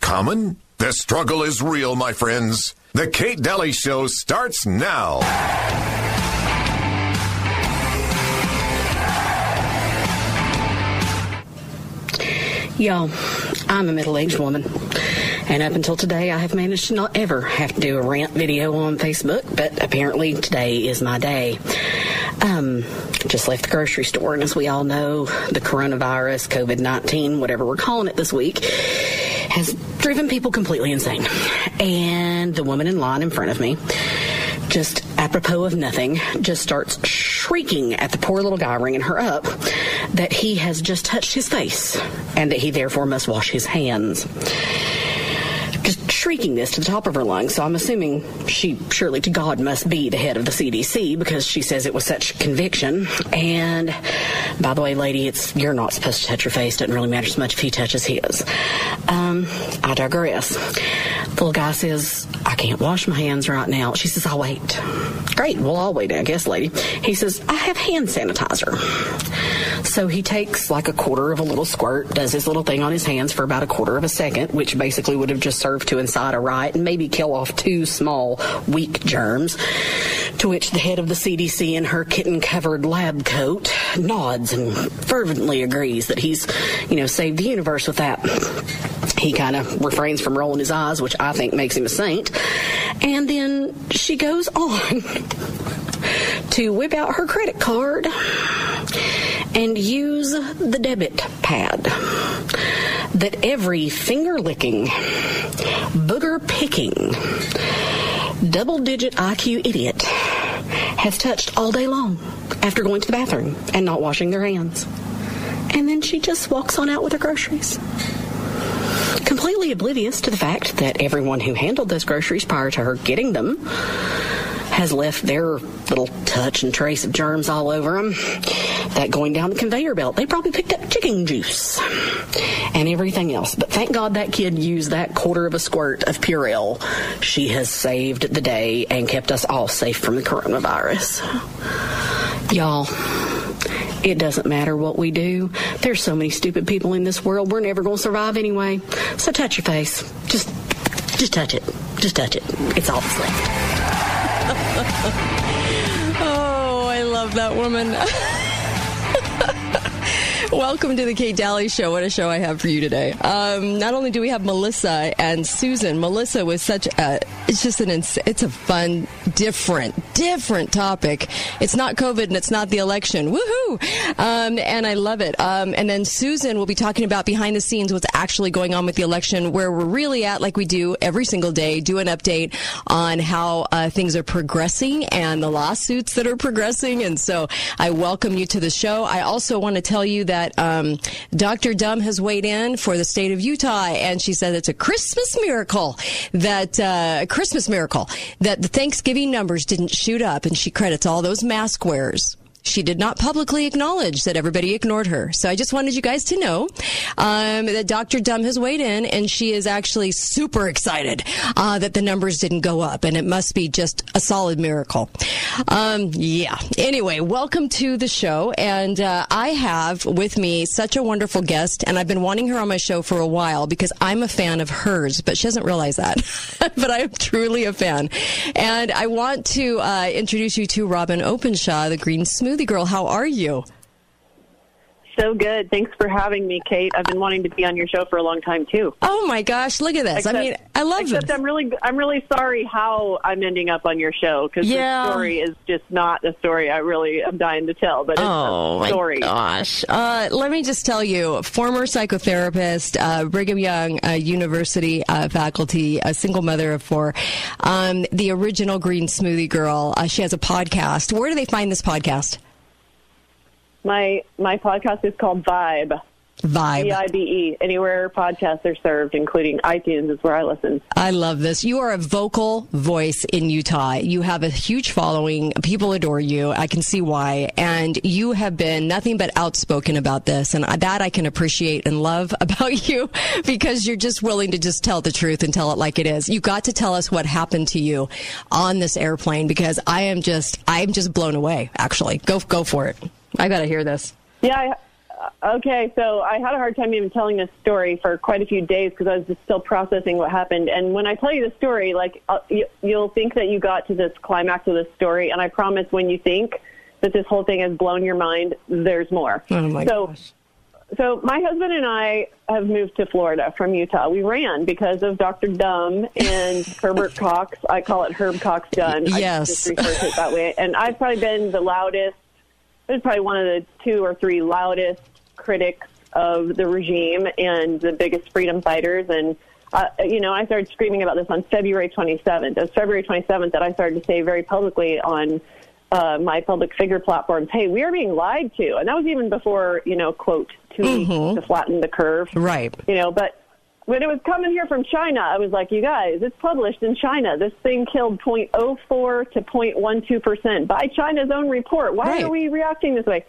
common? The struggle is real, my friends. The Kate Dalley Show starts now. Y'all, I'm a middle aged woman. And up until today, I have managed to not ever have to do a rant video on Facebook, but apparently today is my day. Um, just left the grocery store, and as we all know, the coronavirus, COVID 19, whatever we're calling it this week, has driven people completely insane. And the woman in line in front of me, just apropos of nothing, just starts shrieking at the poor little guy ringing her up that he has just touched his face and that he therefore must wash his hands shrieking this to the top of her lungs. So I'm assuming she surely to God must be the head of the CDC because she says it was such conviction. And by the way, lady, it's you're not supposed to touch your face. Doesn't really matter so much if he touches his. Um, I digress. The little guy says, I can't wash my hands right now. She says, I'll wait. Great. Well, I'll wait, I guess, lady. He says, I have hand sanitizer. So he takes like a quarter of a little squirt, does his little thing on his hands for about a quarter of a second, which basically would have just served to incite a riot and maybe kill off two small, weak germs. To which the head of the CDC in her kitten covered lab coat nods and fervently agrees that he's, you know, saved the universe with that. He kind of refrains from rolling his eyes, which I think makes him a saint. And then she goes on to whip out her credit card and use the debit pad that every finger licking, booger picking, double digit IQ idiot has touched all day long after going to the bathroom and not washing their hands. And then she just walks on out with her groceries completely oblivious to the fact that everyone who handled those groceries prior to her getting them has left their little touch and trace of germs all over them. That going down the conveyor belt, they probably picked up chicken juice and everything else. But thank God that kid used that quarter of a squirt of Purell. She has saved the day and kept us all safe from the coronavirus. Y'all, it doesn't matter what we do. There's so many stupid people in this world. We're never going to survive anyway. So touch your face. Just, just touch it. Just touch it. It's all that's left. oh, I love that woman. Welcome to the Kate Dalley Show. What a show I have for you today. Um, not only do we have Melissa and Susan. Melissa was such a, it's just an, ins- it's a fun, different, different topic. It's not COVID and it's not the election. Woohoo! Um, and I love it. Um, and then Susan will be talking about behind the scenes what's actually going on with the election, where we're really at, like we do every single day, do an update on how uh, things are progressing and the lawsuits that are progressing. And so I welcome you to the show. I also want to tell you that um, Dr. Dumb has weighed in for the state of Utah, and she said it's a Christmas miracle that uh, Christmas miracle that the Thanksgiving numbers didn't shoot up, and she credits all those mask wearers she did not publicly acknowledge that everybody ignored her. So I just wanted you guys to know um, that Dr. Dumb has weighed in, and she is actually super excited uh, that the numbers didn't go up, and it must be just a solid miracle. Um, yeah. Anyway, welcome to the show, and uh, I have with me such a wonderful guest, and I've been wanting her on my show for a while because I'm a fan of hers, but she doesn't realize that. but I am truly a fan, and I want to uh, introduce you to Robyn Openshaw, the Green Smooth Smoothie Girl. How are you? So good. Thanks for having me, Kate. I've been wanting to be on your show for a long time too. Oh my gosh, look at this. Except, I mean, I love except this. I'm really I'm really sorry how I'm ending up on your show cuz Yeah. the story is just not a story I really am dying to tell, but it's Oh a story. my gosh! Uh, let me just tell you, former psychotherapist, uh, Brigham Young uh, University uh, faculty, a single mother of four, um, the original Green Smoothie Girl. Uh, she has a podcast. Where do they find this podcast? My my podcast is called Vibe. Vibe. V I B E. Anywhere podcasts are served, including iTunes, is where I listen. I love this. You are a vocal voice in Utah. You have a huge following. People adore you. I can see why. And you have been nothing but outspoken about this. And that I can appreciate and love about you because you're just willing to just tell the truth and tell it like it is. You got to tell us what happened to you on this airplane because I am just, I am just blown away, actually. Go, go for it. I got to hear this. Yeah, I, Okay, so I had a hard time even telling this story for quite a few days because I was just still processing what happened. And when I tell you the story, like uh, you, you'll think that you got to this climax of this story, and I promise when you think that this whole thing has blown your mind, there's more. Oh my so, gosh. so my husband and I have moved to Florida from Utah. We ran because of Dr. Dumb and Herbert Cox. I call it Herb Cox Dunn. I Yes. just refer to it that way. And I've probably been the loudest. Was probably one of the two or three loudest critics of the regime and the biggest freedom fighters. And uh, you know, I started screaming about this on February 27th. It was February 27th that I started to say very publicly on uh, my public figure platforms, "Hey, we are being lied to," and that was even before you know, quote, 2 weeks to flatten the curve, Right. You know, but when it was coming here from China, I was like, "You guys, it's published in China. This thing killed 0.04 to 0.12 percent by China's own report. Why Right. are we reacting this way?"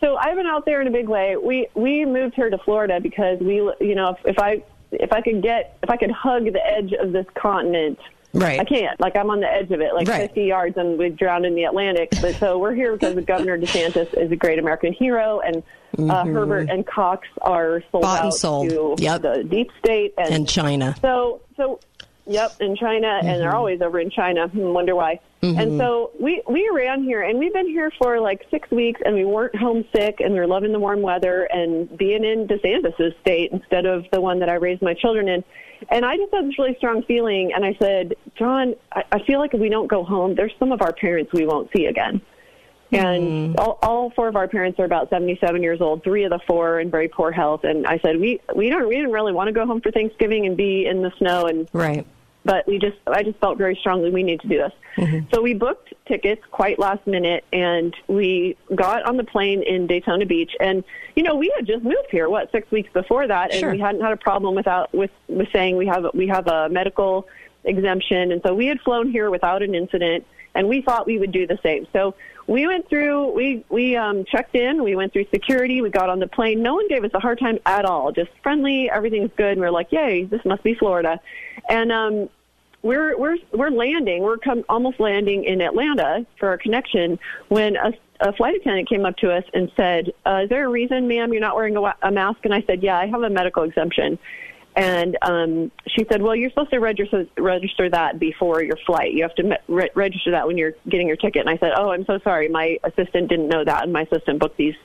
So I've been out there in a big way. We we moved here to Florida because we, you know, if, if I if I could get if I could hug the edge of this continent, Right. I can't. Like I'm on the edge of it, like Right. 50 yards, and we drowned in the Atlantic. But so we're here because the Governor DeSantis is a great American hero, and uh, Herbert and Cox are sold Mm-hmm. Bought and out sold. to Yep. the deep state and, And China. so, so, yep, in China, and Mm-hmm. they're always over in China. Hmm, wonder why. And so we we ran here, and we've been here for like six weeks, and we weren't homesick, and we are loving the warm weather and being in DeSantis's state instead of the one that I raised my children in. And I just had this really strong feeling, and I said, John, I, I feel like if we don't go home, there's some of our parents we won't see again. And mm-hmm. all, all four of our parents are about 77 years old. Three of the four are in very poor health. And I said, we we don't we didn't really want to go home for Thanksgiving and be in the snow. And Right. but we just I just felt very strongly we need to do this. Mm-hmm. So we booked tickets quite last minute and we got on the plane in Daytona Beach and you know we had just moved here what 6 weeks before that and Sure. we hadn't had a problem without with with saying we have we have a medical exemption and so we had flown here without an incident and we thought we would do the same. So we went through we we um checked in, we went through security, we got on the plane. No one gave us a hard time at all. Just friendly, everything's good. And we're like, "Yay, this must be Florida." And um we're we're we're landing. We're come, almost landing in Atlanta for our connection when a, a flight attendant came up to us and said, uh, "Is there a reason, ma'am, you're not wearing a, a mask?" And I said, "Yeah, I have a medical exemption." And um, she said, "Well, you're supposed to register register that before your flight. You have to re- register that when you're getting your ticket." And I said, "Oh, I'm so sorry. My assistant didn't know that, and my assistant booked these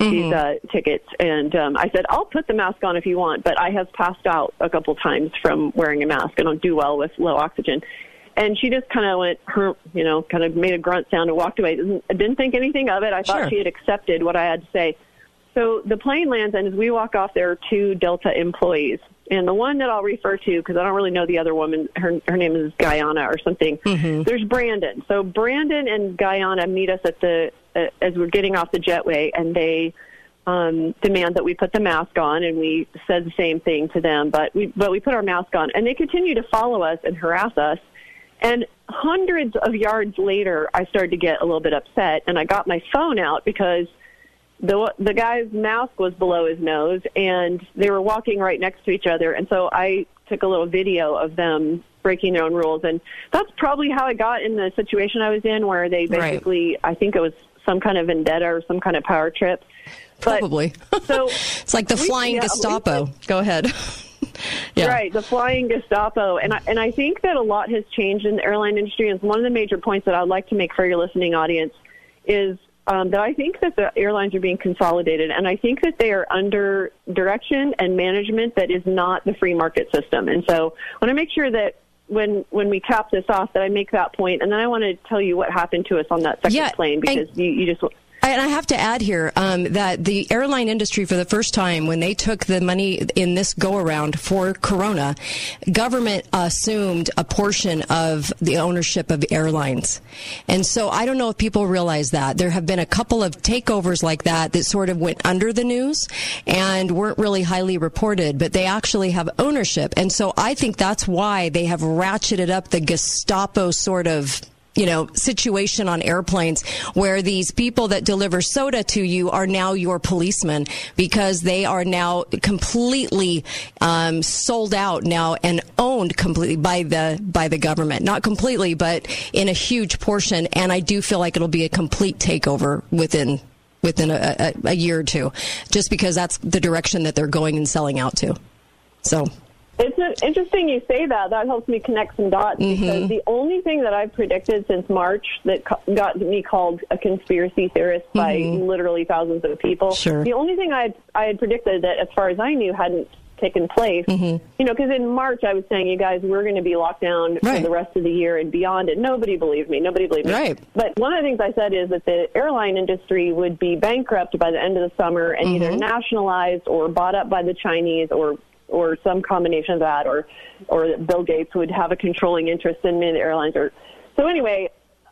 these uh, tickets." And um, I said, "I'll put the mask on if you want, but I have passed out a couple times from wearing a mask. I don't do well with low oxygen." And she just kind of went, her, you know, kind of made a grunt sound and walked away. Didn't, didn't think anything of it. I thought Sure. she had accepted what I had to say. So the plane lands, and as we walk off, there are two Delta employees. And the one that I'll refer to, because I don't really know the other woman, her, her name is Guyana or something. There's Brandon. So Brandon and Guyana meet us at the uh, as we're getting off the jetway, and they um, demand that we put the mask on, and we said the same thing to them. But we but we put our mask on, and they continue to follow us and harass us. And hundreds of yards later, I started to get a little bit upset, and I got my phone out because the the guy's mask was below his nose, and they were walking right next to each other. And so I took a little video of them breaking their own rules, and that's probably how I got in the situation I was in, where they Right. basically, I think it was some kind of vendetta or some kind of power trip. But- Probably. so it's like the flying yeah, Gestapo. Go ahead. yeah. Right, the flying Gestapo, and I, and I think that a lot has changed in the airline industry. And one of the major points that I'd like to make for your listening audience is um, that I think that the airlines are being consolidated, and I think that they are under direction and management that is not the free market system. And so I want to make sure that when when we cap this off, that I make that point, and then I want to tell you what happened to us on that second Yeah, plane because and- you, you just And I have to add here um, that the airline industry, for the first time, when they took the money in this go around for Corona, government assumed a portion of the ownership of airlines. And so I don't know if people realize that. There have been a couple of takeovers like that that sort of went under the news and weren't really highly reported, but they actually have ownership. And so I think that's why they have ratcheted up the Gestapo sort of you know, situation on airplanes where these people that deliver soda to you are now your policemen because they are now completely um, sold out now and owned completely by the by the government. Not completely, but in a huge portion. And I do feel like it'll be a complete takeover within within a, a, a year or two, just because that's the direction that they're going and selling out to. So It's interesting you say that. That helps me connect some dots Mm-hmm. because the only thing that I've predicted since March that got me called a conspiracy theorist by literally thousands of people. Mm-hmm. Sure. The only thing I had, I had predicted that, as far as I knew, hadn't taken place. Mm-hmm. You know, because in March I was saying, you guys, we're going to be locked down Right. for the rest of the year and beyond, and nobody believed me. Nobody believed me. Right. But one of the things I said is that the airline industry would be bankrupt by the end of the summer and either Mm-hmm. nationalized or bought up by the Chinese or or some combination of that, or or Bill Gates would have a controlling interest in the airlines. Or so anyway,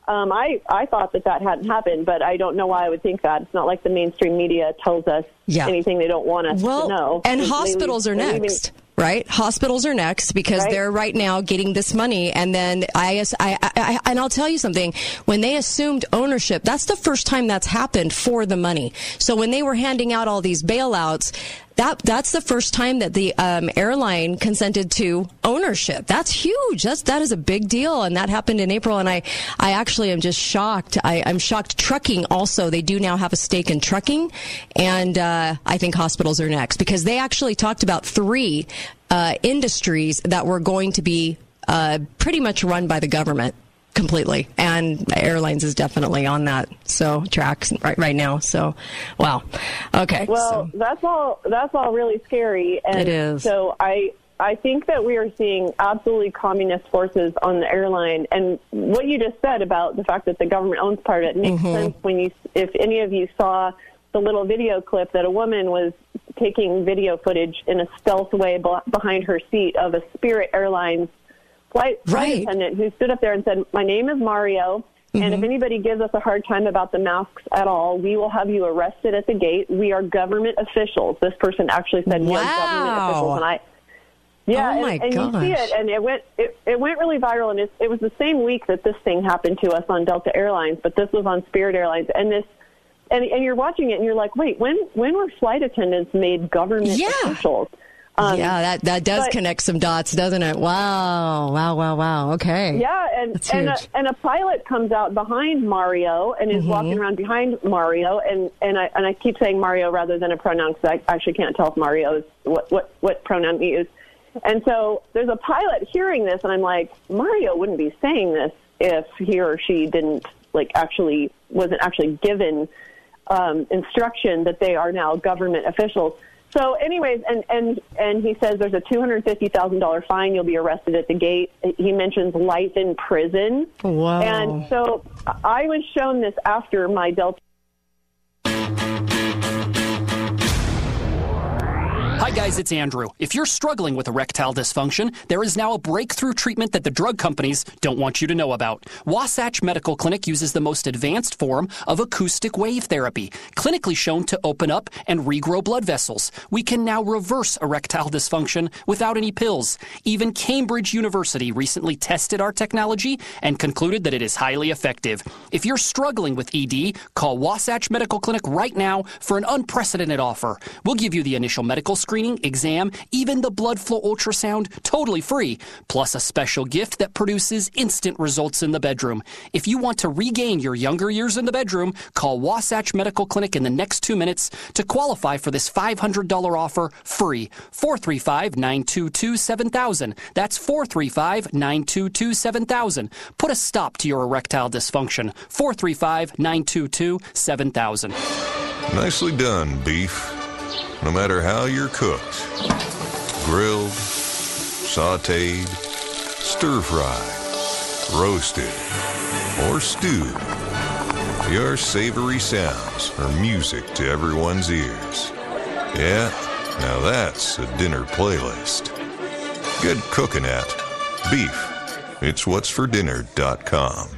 um, I I thought that that hadn't happened, but I don't know why I would think that. It's not like the mainstream media tells us Yeah. anything they don't want us well, to know. and leave- hospitals are leaving- next. Right, hospitals are next because Right. they're right now getting this money, and then I, I, I, and I'll tell you something. When they assumed ownership, that's the first time that's happened for the money. So when they were handing out all these bailouts, that that's the first time that the um, airline consented to ownership. That's huge. That's that is a big deal, and that happened in April. And I, I actually am just shocked. I, I'm shocked. Trucking also, they do now have a stake in trucking, and uh, I think hospitals are next because they actually talked about three uh, industries that were going to be uh, pretty much run by the government completely and airlines is definitely on that so tracks right right now so wow okay Well, so. that's all. That's all really scary. And It is. So I. I think that we are seeing absolutely communist forces on the airline, and what you just said about the fact that the government owns part of it makes Mm-hmm. sense. When you, if any of you saw the little video clip that a woman was taking video footage in a stealth way behind her seat of a Spirit Airlines flight, flight Right. attendant who stood up there and said, "My name is Mario." And Mm-hmm. if anybody gives us a hard time about the masks at all, we will have you arrested at the gate. We are government officials. This person actually said we are government Wow. officials, and I. Yeah, Oh, my and, and you see it, and it went it, it went really viral, and it, it was the same week that this thing happened to us on Delta Airlines, but this was on Spirit Airlines, and this, and and you're watching it, and you're like, wait, when when were flight attendants made government Yeah. officials? Um, yeah that that does but- connect some dots doesn't it? Wow wow wow wow. Okay. Yeah, and and a, and a pilot comes out behind Mario and is walking around behind Mario, and and I and I keep saying Mario rather than a pronoun because I actually can't tell if Mario is what what what pronoun he is. And so there's a pilot hearing this, and I'm like, Mario wouldn't be saying this if he or she didn't like actually wasn't actually given um, instruction that they are now government officials. So, anyways, and and and he says there's a two hundred fifty thousand dollar fine. You'll be arrested at the gate. He mentions life in prison. Wow. And so I was shown this after my Delta. Hi, guys, it's Andrew. If you're struggling with erectile dysfunction, there is now a breakthrough treatment that the drug companies don't want you to know about. Wasatch Medical Clinic uses the most advanced form of acoustic wave therapy, clinically shown to open up and regrow blood vessels. We can now reverse erectile dysfunction without any pills. Even Cambridge University recently tested our technology and concluded that it is highly effective. If you're struggling with ED, call Wasatch Medical Clinic right now for an unprecedented offer. We'll give you the initial medical screening, exam, even the blood flow ultrasound totally free, plus a special gift that produces instant results in the bedroom. If you want to regain your younger years in the bedroom, call Wasatch Medical Clinic in the next two minutes to qualify for this $500 offer free. 435 922 7000. That's 435 922 7000. Put a stop to your erectile dysfunction. 435 922 7000. Nicely done, beef. No matter how you're cooked grilled, sauteed, stir fried, roasted, or stewed. Your savory sounds are music to everyone's ears. Yeah, now that's a dinner playlist. Good cooking at Beef. It's what's for dinner.com.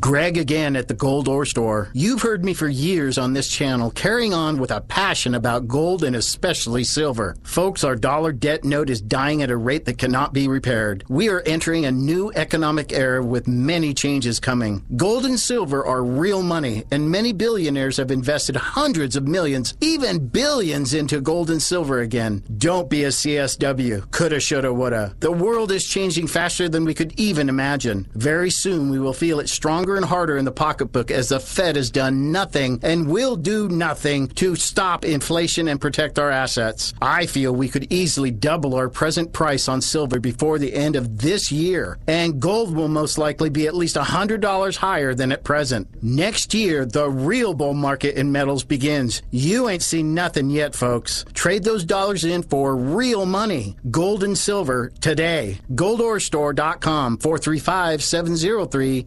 Greg again at the Gold Ore Store. You've heard me for years on this channel carrying on with a passion about gold and especially silver. Folks, our dollar debt note is dying at a rate that cannot be repaired. We are entering a new economic era with many changes coming. Gold and silver are real money, and many billionaires have invested hundreds of millions, even billions into gold and silver again. Don't be a CSW. Coulda, shoulda, woulda. The world is changing faster than we could even imagine. Very soon we will feel it stronger and harder in the pocketbook as the Fed has done nothing and will do nothing to stop inflation and protect our assets. I feel we could easily double our present price on silver before the end of this year, and gold will most likely be at least $100 higher than at present. Next year, the real bull market in metals begins. You ain't seen nothing yet, folks. Trade those dollars in for real money. Gold and silver today. GoldOrStore.com 435 703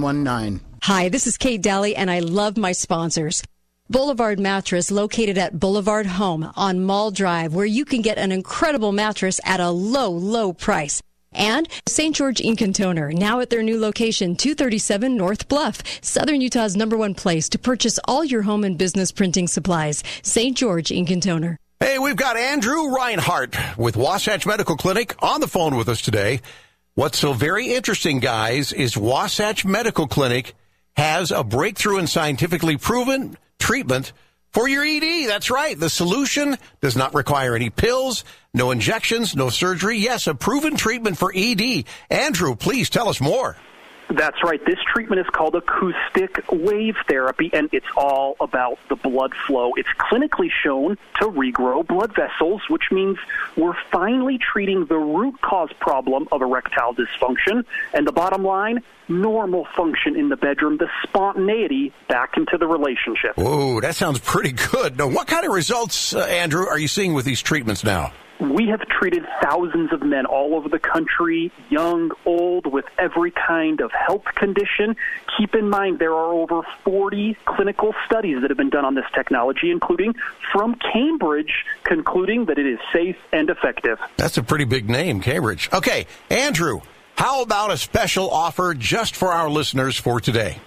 9119. Hi, this is Kate Dalley, and I love my sponsors. Boulevard Mattress, located at Boulevard Home on Mall Drive, where you can get an incredible mattress at a low, low price. And St. George Ink and Toner, now at their new location, 237 North Bluff, Southern Utah's number one place to purchase all your home and business printing supplies. St. George Ink and Toner. Hey, we've got Andrew Reinhardt with Wasatch Medical Clinic on the phone with us today. What's so very interesting, guys, is Wasatch Medical Clinic has a breakthrough and scientifically proven treatment for your ED. That's right. The solution does not require any pills, no injections, no surgery. Yes, a proven treatment for ED. Andrew, please tell us more. That's right. This treatment is called acoustic wave therapy, and it's all about the blood flow. It's clinically shown to regrow blood vessels, which means we're finally treating the root cause problem of erectile dysfunction. And the bottom line, normal function in the bedroom, the spontaneity back into the relationship. Whoa, that sounds pretty good. Now, what kind of results, uh, Andrew, are you seeing with these treatments now? We have treated thousands of men all over the country, young, old, with every kind of health condition. Keep in mind there are over 40 clinical studies that have been done on this technology, including from Cambridge, concluding that it is safe and effective. That's a pretty big name, Cambridge. Okay, Andrew, how about a special offer just for our listeners for today?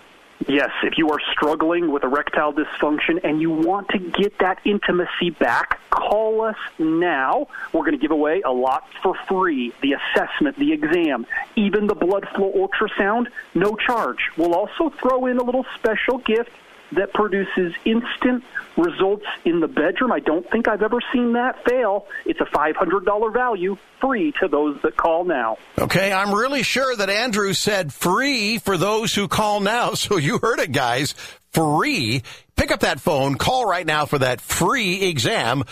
Yes, if you are struggling with erectile dysfunction and you want to get that intimacy back, call us now. We're going to give away a lot for free the assessment, the exam, even the blood flow ultrasound, no charge. We'll also throw in a little special gift that produces instant results in the bedroom. I don't think I've ever seen that fail. It's a $500 value free to those that call now. Okay, I'm really sure that Andrew said free for those who call now. So you heard it, guys. Free. Pick up that phone, call right now for that free exam.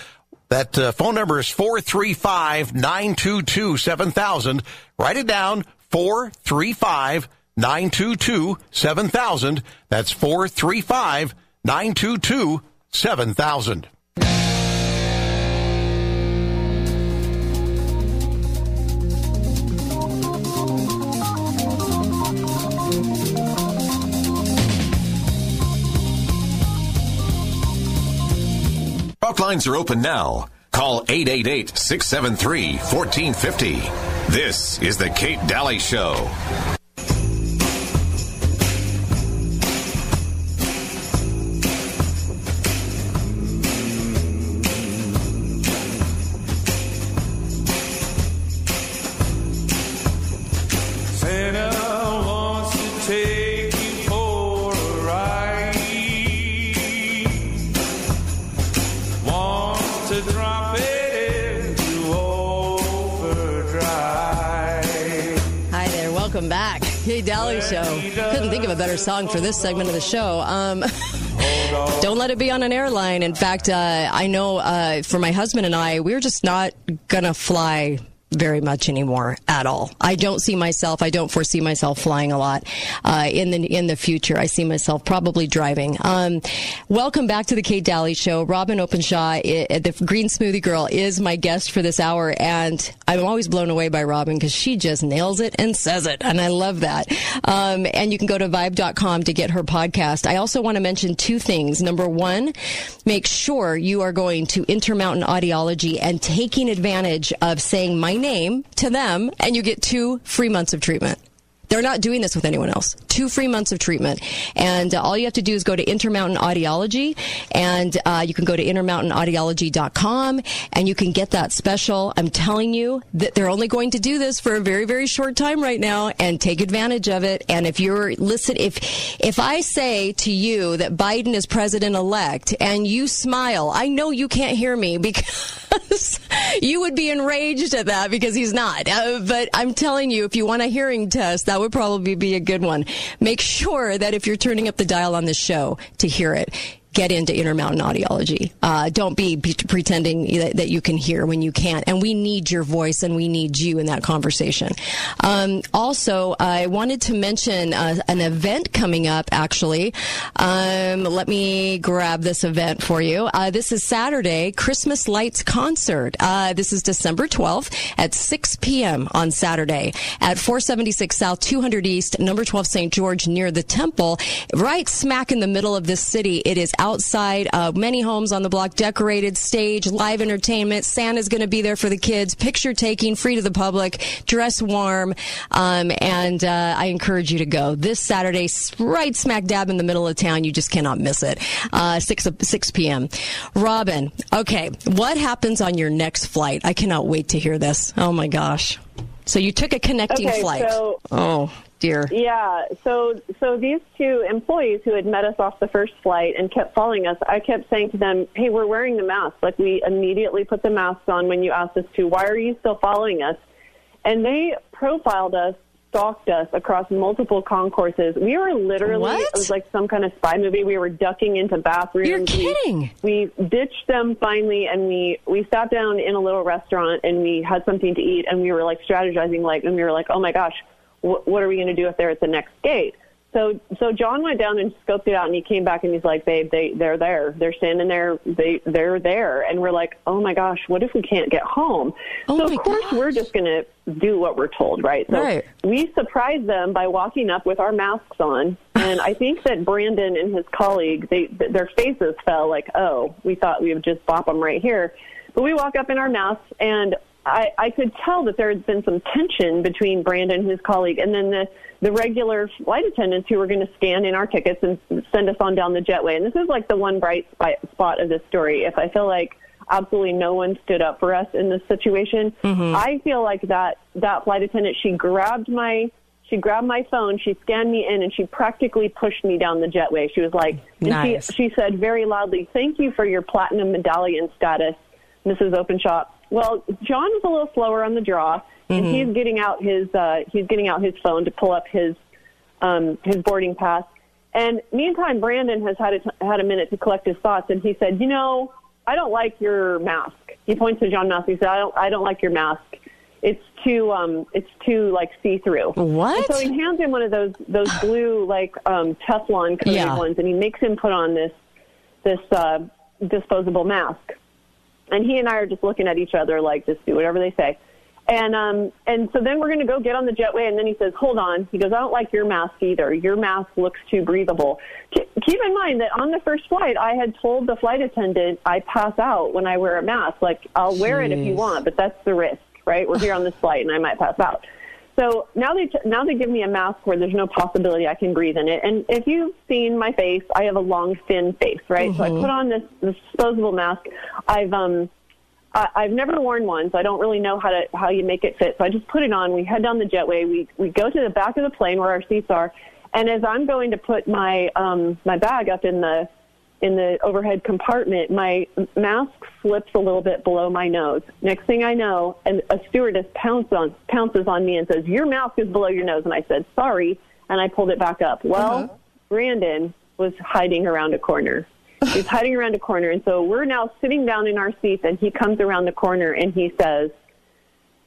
That uh, phone number is 435 922 7000. Write it down 435 922 7000. That's 435 922 7000. Talk lines are open now. Call 888 673 1450. This is The Kate Dalley Show. Dalley Show. Couldn't think of a better song for this segment of the show. Um, don't let it be on an airline. In fact, uh, I know uh, for my husband and I, we're just not gonna fly very much anymore at all. I don't see myself. I don't foresee myself flying a lot uh, in the in the future. I see myself probably driving. Um, welcome back to the Kate Dalley Show. Robyn Openshaw, i- the Green Smoothie Girl, is my guest for this hour, and I'm always blown away by Robin because she just nails it and says it, and I love that. Um, and you can go to Vibe.com to get her podcast. I also want to mention two things. Number one, make sure you are going to Intermountain Audiology and taking advantage of saying my name to them, and you get two free months of treatment. They're not doing this with anyone else. Two free months of treatment. And uh, all you have to do is go to Intermountain Audiology and uh, you can go to intermountainaudiology.com and you can get that special. I'm telling you that they're only going to do this for a very, very short time right now and take advantage of it. And if you're, listen, if, if I say to you that Biden is president elect and you smile, I know you can't hear me because you would be enraged at that because he's not. Uh, but I'm telling you, if you want a hearing test, that that would probably be a good one. Make sure that if you're turning up the dial on this show to hear it, get into Intermountain Audiology. Uh, don't be, pretending that, that, you can hear when you can't. And we need your voice and we need you in that conversation. Um, also, I wanted to mention uh, an event coming up, actually. Um, let me grab this event for you. Uh, this is Saturday, Christmas Lights Concert. Uh, this is December 12th at 6 p.m. on Saturday at 476 South 200 East, number 12 St. George near the temple, right smack in the middle of this city. It is outside. Uh, many homes on the block, decorated stage, live entertainment. Santa's going to be there for the kids. Picture taking, free to the public. Dress warm, um, and uh, I encourage you to go this Saturday, right smack dab in the middle of town. You just cannot miss it. Uh, six six p.m. Robin, okay, what happens on your next flight? I cannot wait to hear this. Oh my gosh! So you took a connecting okay, flight. So- oh dear. Yeah. So so these two employees who had met us off the first flight and kept following us, I kept saying to them, "Hey, we're wearing the mask. Like we immediately put the masks on when you asked us to. Why are you still following us?" And they profiled us, stalked us across multiple concourses. We were literally What? it was like some kind of spy movie. We were ducking into bathrooms. You're We- kidding. we ditched them finally and we we sat down in a little restaurant and we had something to eat and we were like strategizing like and we were like oh my gosh wh- what are we going to do if they're at the next gate? So so John went down and scoped it out and he came back and he's like babe they they're there. They're standing there. They they're there. And we're like oh my gosh what if we can't get home? Oh so of course we're just going to do what we're told right? So Right. we surprised them by walking up with our masks on. And i think that brandon and his colleague they their faces fell like oh we thought we would just bop them right here. But we walk up in our masks and i i could tell that there had been some tension between brandon and his colleague and then the the regular flight attendants who were going to scan in our tickets and send us on down the jetway and this is like the one bright spot of this story if i feel like absolutely no one stood up for us in this situation. Mm-hmm. I feel like that that flight attendant she grabbed my she grabbed my phone, she scanned me in, and she practically pushed me down the jetway. She was like, and Nice. she, she said very loudly, "Thank you for your platinum medallion status, Mrs. Openshaw." Well, John was a little slower on the draw, and Mhm. he's getting out his uh, he's getting out his phone to pull up his um, his boarding pass. And meantime, Brandon has had a, had a minute to collect his thoughts, and he said, "You know, I don't like your mask." He points to John Mask. He said, "I don't, I don't like your mask. It's too, um, it's too like see through." What? And so he hands him one of those those blue like um, Teflon coated Yeah. ones, and he makes him put on this this uh, disposable mask. And he and I are just looking at each other like, just do whatever they say. And um, and so then we're going to go get on the jetway, and then he says, "Hold on." He goes, "I don't like your mask either. Your mask looks too breathable." K- keep in mind that on the first flight, I had told the flight attendant I pass out when I wear a mask. Like I'll wear it if you want, but that's the risk, right? We're here on this flight, and I might pass out. So now they now they give me a mask where there's no possibility I can breathe in it. And if you've seen my face, I have a long, thin face, right? So I put on this, this disposable mask. I've um I, I've never worn one, so I don't really know how to how you make it fit. So I just put it on. We head down the jetway. We we go to the back of the plane where our seats are, and as I'm going to put my um my bag up in the in the overhead compartment, my mask slips a little bit below my nose. Next thing I know, and a stewardess pounces on pounces on me and says, "Your mask is below your nose." And I said, "Sorry," and I pulled it back up. Well, uh-huh. Brandon was hiding around a corner. He's hiding around a corner, and so we're now sitting down in our seats, and he comes around the corner and he says,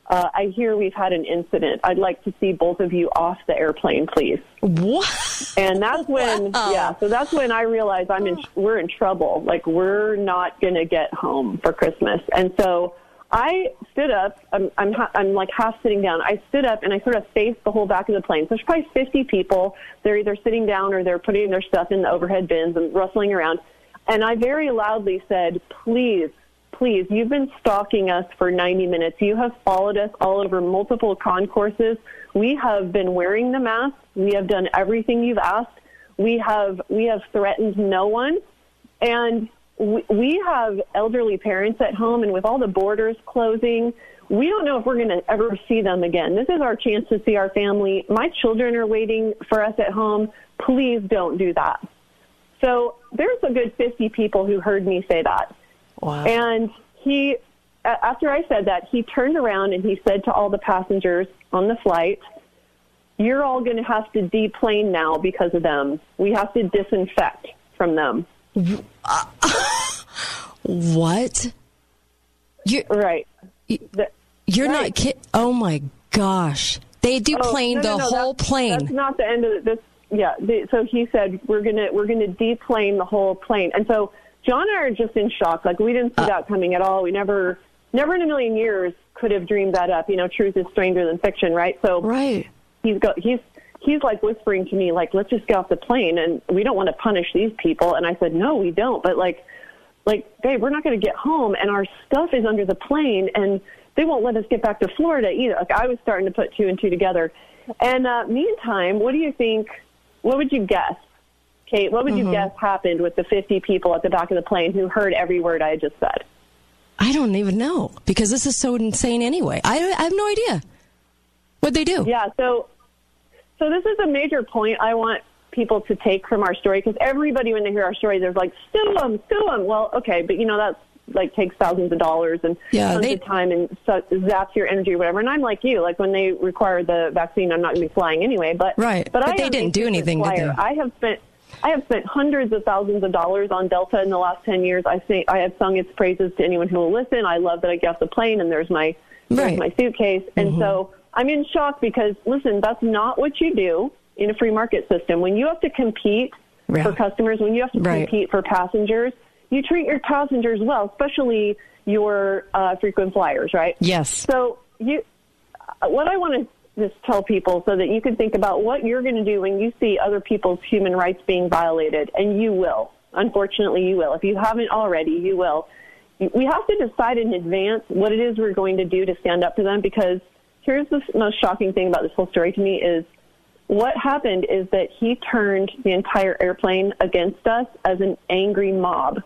uh, "I hear we've had an incident. I'd like to see both of you off the airplane, please." What? And that's when, yeah, so that's when I realized I'm in, we're in trouble. Like we're not going to get home for Christmas. And so I stood up. I'm, I'm, ha- I'm like half sitting down. I stood up and I sort of faced the whole back of the plane. So there's probably 50 people. They're either sitting down or they're putting their stuff in the overhead bins and rustling around. And I very loudly said, please, please, you've been stalking us for 90 minutes. You have followed us all over multiple concourses. We have been wearing the mask. We have done everything you've asked. We have we have threatened no one, and we, we have elderly parents at home. And with all the borders closing, we don't know if we're going to ever see them again. This is our chance to see our family. My children are waiting for us at home. Please don't do that. So there's a good 50 people who heard me say that. Wow. And he, after I said that, he turned around and he said to all the passengers on the flight, you're all going to have to deplane now because of them. We have to disinfect from them. Uh, what? You're, right? You're not kid. Oh my gosh! They oh, deplane Oh, no, the no, no, whole that's- plane. That's not the end of this. Yeah. The, so he said we're gonna we're gonna deplane the whole plane, and so John and I are just in shock. Like we didn't see that coming at all. We never, never in a million years could have dreamed that up. You know, truth is stranger than fiction, right? So right. He's go he's he's like whispering to me like let's just get off the plane and we don't want to punish these people and I said no we don't but like like babe we're not going to get home and our stuff is under the plane and they won't let us get back to Florida either like I was starting to put two and two together and uh meantime what do you think what would you guess Kate what would you Mhm. guess happened with the 50 people at the back of the plane who heard every word I just said I don't even know because this is so insane anyway. I, I have no idea. What'd they do? Yeah, so so this is a major point I want people to take from our story because everybody when they hear our story they're like sue them, sue them. Well, okay, but you know that's like takes thousands of dollars and Yeah, tons they- of time and su- zaps your energy or whatever. And I'm like you, like when they require the vaccine, I'm not going to be flying anyway. But Right, but, but I they didn't do anything, did flyer. they? I have spent. I have spent hundreds of thousands of dollars on Delta in the last ten years. I say I have sung its praises to anyone who will listen. I love that I get off the plane and there's my Right. there's my suitcase. And Mhm. so I'm in shock because listen, that's not what you do in a free market system. When you have to compete Yeah. for customers, when you have to Right. compete for passengers, you treat your passengers well, especially your uh, frequent flyers, right? Yes. So you, what I want to just tell people so that you can think about what you're going to do when you see other people's human rights being violated, and you will. Unfortunately, you will. If you haven't already, you will. We have to decide in advance what it is we're going to do to stand up to them because here's the most shocking thing about this whole story to me is what happened is that he turned the entire airplane against us as an angry mob.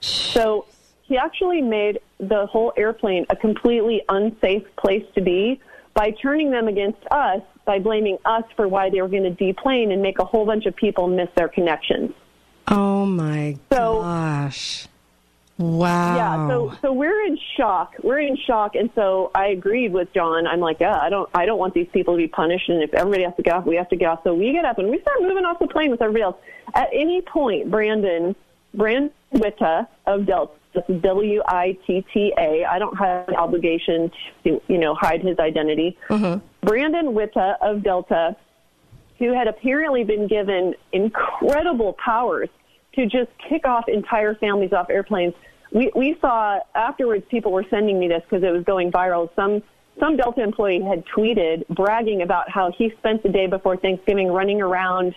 So he actually made the whole airplane a completely unsafe place to be by turning them against us, by blaming us for why they were going to deplane and make a whole bunch of people miss their connections. Oh my So- gosh! Wow. Yeah, so so we're in shock. We're in shock, and so I agreed with John. I'm like, yeah, I don't, I don't want these people to be punished, and if everybody has to get off, we have to get off. So we get up and we start moving off the plane with everybody else. At any point, Brandon, Brandon Witta of Delta, W I T T A. I don't have an obligation to, you know, hide his identity. Brandon Witta of Delta, who had apparently been given incredible powers to just kick off entire families off airplanes. We we saw afterwards people were sending me this because it was going viral. Some some Delta employee had tweeted bragging about how he spent the day before Thanksgiving running around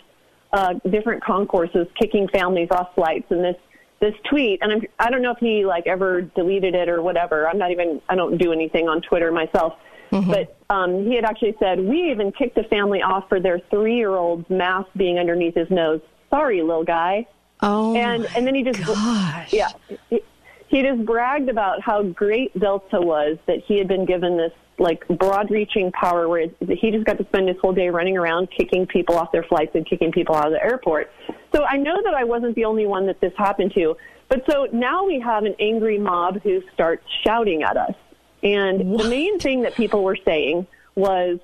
uh, different concourses, kicking families off flights, and this this tweet. And I'm, I don't know if he like ever deleted it or whatever. I'm not even I don't do anything on Twitter myself. But um, he had actually said we even kicked a family off for their three year old's mask being underneath his nose. Sorry, little guy. Oh, and and then he just gosh. yeah he, he just bragged about how great Delta was that he had been given this like broad reaching power where he just got to spend his whole day running around kicking people off their flights and kicking people out of the airport. So I know that I wasn't the only one that this happened to. But so now we have an angry mob who starts shouting at us. And the main thing that people were saying was,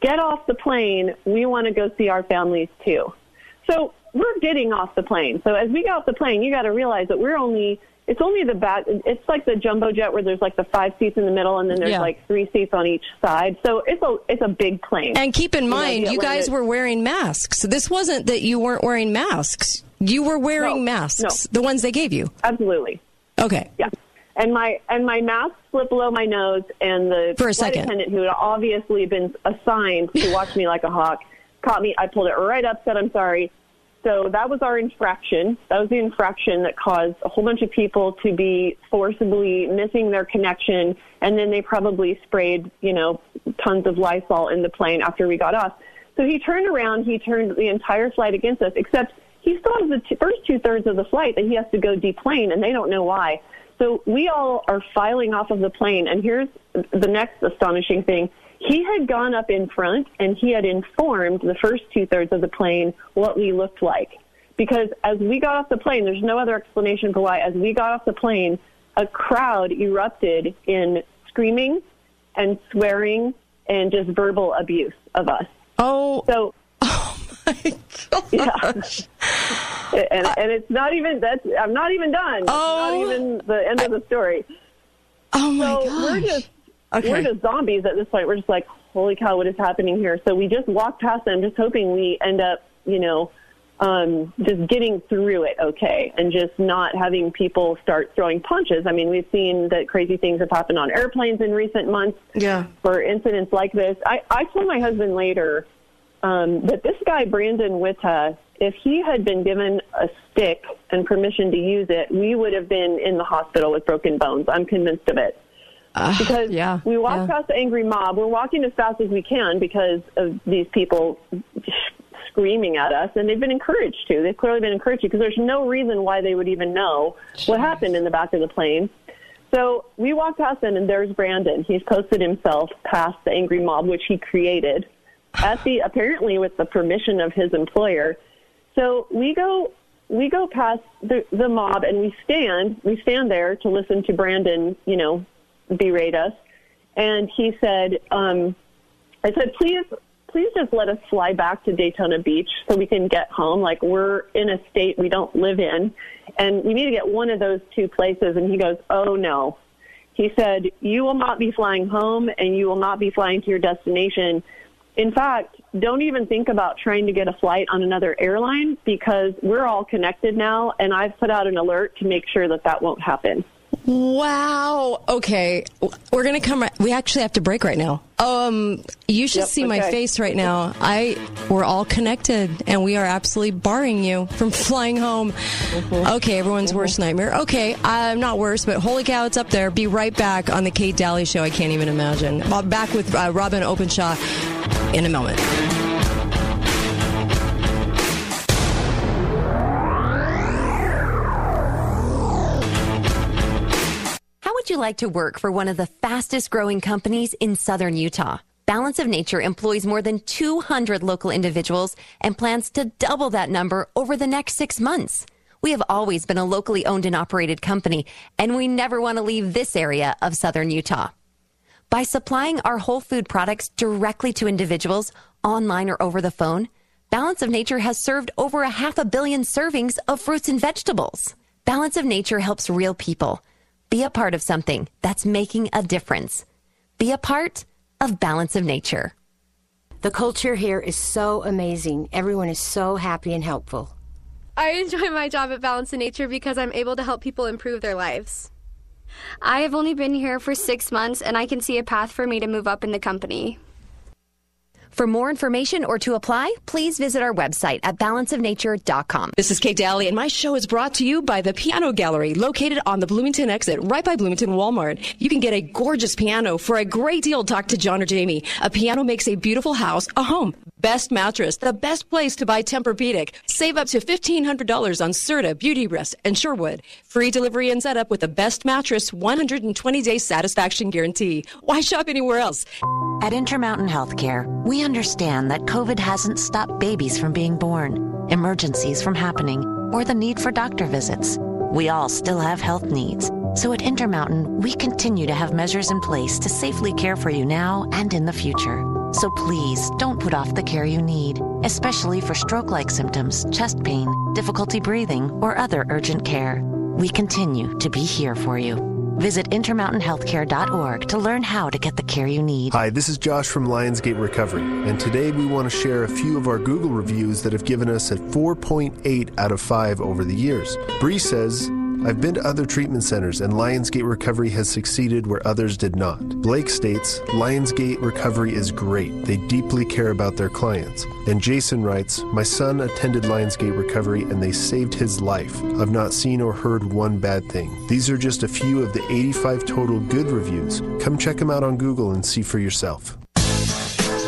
get off the plane. We want to go see our families too. So we're getting off the plane. So as we get off the plane, you got to realize that we're only, it's only the back, it's like the jumbo jet where there's like the five seats in the middle and then there's Yeah. like three seats on each side. So it's a, it's a big plane. And keep in You know, mind, you guys were wearing masks. This wasn't that you weren't wearing masks. You were wearing No, masks, no. the ones they gave you. Absolutely. Okay. Yeah. And my and my mask slipped below my nose, and the For a flight second. attendant who had obviously been assigned to watch me like a hawk caught me. I pulled it right up, said I'm sorry. So that was our infraction. That was the infraction that caused a whole bunch of people to be forcibly missing their connection, and then they probably sprayed, you know, tons of Lysol in the plane after we got off. So he turned around. He turned the entire flight against us, except he still has the t- first two thirds of the flight that he has to go deplane, and they don't know why. So we all are filing off of the plane, and here's the next astonishing thing. He had gone up in front and he had informed the first two thirds of the plane what we looked like. Because as we got off the plane, there's no other explanation for why, as we got off the plane, a crowd erupted in screaming and swearing and just verbal abuse of us. Oh. So. Oh, yeah. and and it's not even that's I'm not even done. It's not oh. even the end of the story. Oh my so gosh. we're just Okay. we're just zombies at this point. We're just like, holy cow, what is happening here? So we just walk past them, just hoping we end up, you know, um, just getting through it okay, and just not having people start throwing punches. I mean, we've seen that crazy things have happened on airplanes in recent months. Yeah. For incidents like this, I, I told my husband later um, that this guy Brandon Witta, if he had been given a stick and permission to use it, we would have been in the hospital with broken bones. I'm convinced of it. Because yeah, we walk yeah. past the angry mob. We're walking as fast as we can because of these people screaming at us, and they've been encouraged to. They've clearly been encouraged to because there's no reason why they would even know what happened in the back of the plane. So we walk past them, and there's Brandon. He's posted himself past the angry mob, which he created, at the apparently with the permission of his employer. So we go we go past the the mob, and we stand we stand there to listen to Brandon, you know, berate us. And he said, um, I said, please, please just let us fly back to Daytona Beach so we can get home. Like we're in a state we don't live in and we need to get one of those two places. And he goes, oh no. He said, you will not be flying home and you will not be flying to your destination. In fact, don't even think about trying to get a flight on another airline because we're all connected now and I've put out an alert to make sure that that won't happen. Wow. Okay. We're going to come right, we actually have to break right now. Um you should Yep, see my face right now. I we're all connected and we are absolutely barring you from flying home. Okay, everyone's worst nightmare. Okay, I'm not worse, but holy cow, it's up there. Be right back on the Kate Dalley show. I can't even imagine. I'll be back with uh, Robyn Openshaw in a moment. Would you like to work for one of the fastest growing companies in southern Utah? Balance of Nature employs more than 200 local individuals and plans to double that number over the next six months. We have always been a locally owned and operated company, and we never want to leave this area of southern Utah. By supplying our whole food products directly to individuals, online or over the phone, Balance of Nature has served over a half a billion servings of fruits and vegetables. Balance of Nature helps real people. Be a part of something that's making a difference. Be a part of Balance of Nature. The culture here is so amazing. Everyone is so happy and helpful. I enjoy my job at Balance of Nature because I'm able to help people improve their lives. I have only been here for six months and I can see a path for me to move up in the company. For more information or to apply, please visit our website at balanceofnature.com. This is Kate Dalley, and my show is brought to you by the Piano Gallery, located on the Bloomington exit, right by Bloomington Walmart. You can get a gorgeous piano for a great deal. Talk to John or Jamie. A piano makes a beautiful house a home. Best mattress, the best place to buy Tempur-Pedic. Save up to $1,500 on Serta, Beauty Rest, and Sherwood. Free delivery and setup with the best mattress, 120-day satisfaction guarantee. Why shop anywhere else? At Intermountain Healthcare, we understand that COVID hasn't stopped babies from being born, emergencies from happening, or the need for doctor visits. We all still have health needs. So at Intermountain, we continue to have measures in place to safely care for you now and in the future. So please don't put off the care you need, especially for stroke like symptoms, chest pain, difficulty breathing, or other urgent care. We continue to be here for you. Visit intermountainhealthcare.org to learn how to get the care you need. Hi, this is Josh from Lionsgate Recovery, and today we want to share a few of our Google reviews that have given us a 4.8 out of 5 over the years. Bree says, I've been to other treatment centers and Lionsgate Recovery has succeeded where others did not. Blake states, Lionsgate Recovery is great. They deeply care about their clients. And Jason writes, My son attended Lionsgate Recovery and they saved his life. I've not seen or heard one bad thing. These are just a few of the 85 total good reviews. Come check them out on Google and see for yourself.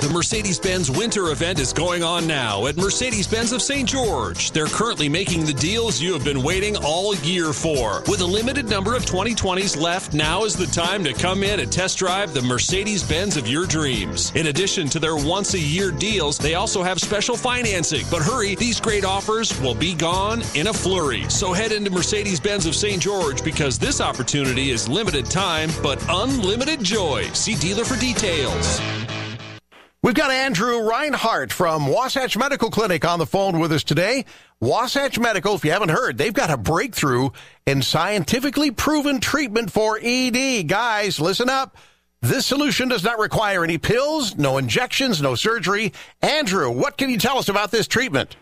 The Mercedes Benz winter event is going on now at Mercedes Benz of St. George. They're currently making the deals you have been waiting all year for. With a limited number of 2020s left, now is the time to come in and test drive the Mercedes Benz of your dreams. In addition to their once a year deals, they also have special financing. But hurry, these great offers will be gone in a flurry. So head into Mercedes Benz of St. George because this opportunity is limited time but unlimited joy. See dealer for details. We've got Andrew Reinhardt from Wasatch Medical Clinic on the phone with us today. Wasatch Medical, if you haven't heard, they've got a breakthrough in scientifically proven treatment for ED. Guys, listen up. This solution does not require any pills, no injections, no surgery. Andrew, what can you tell us about this treatment?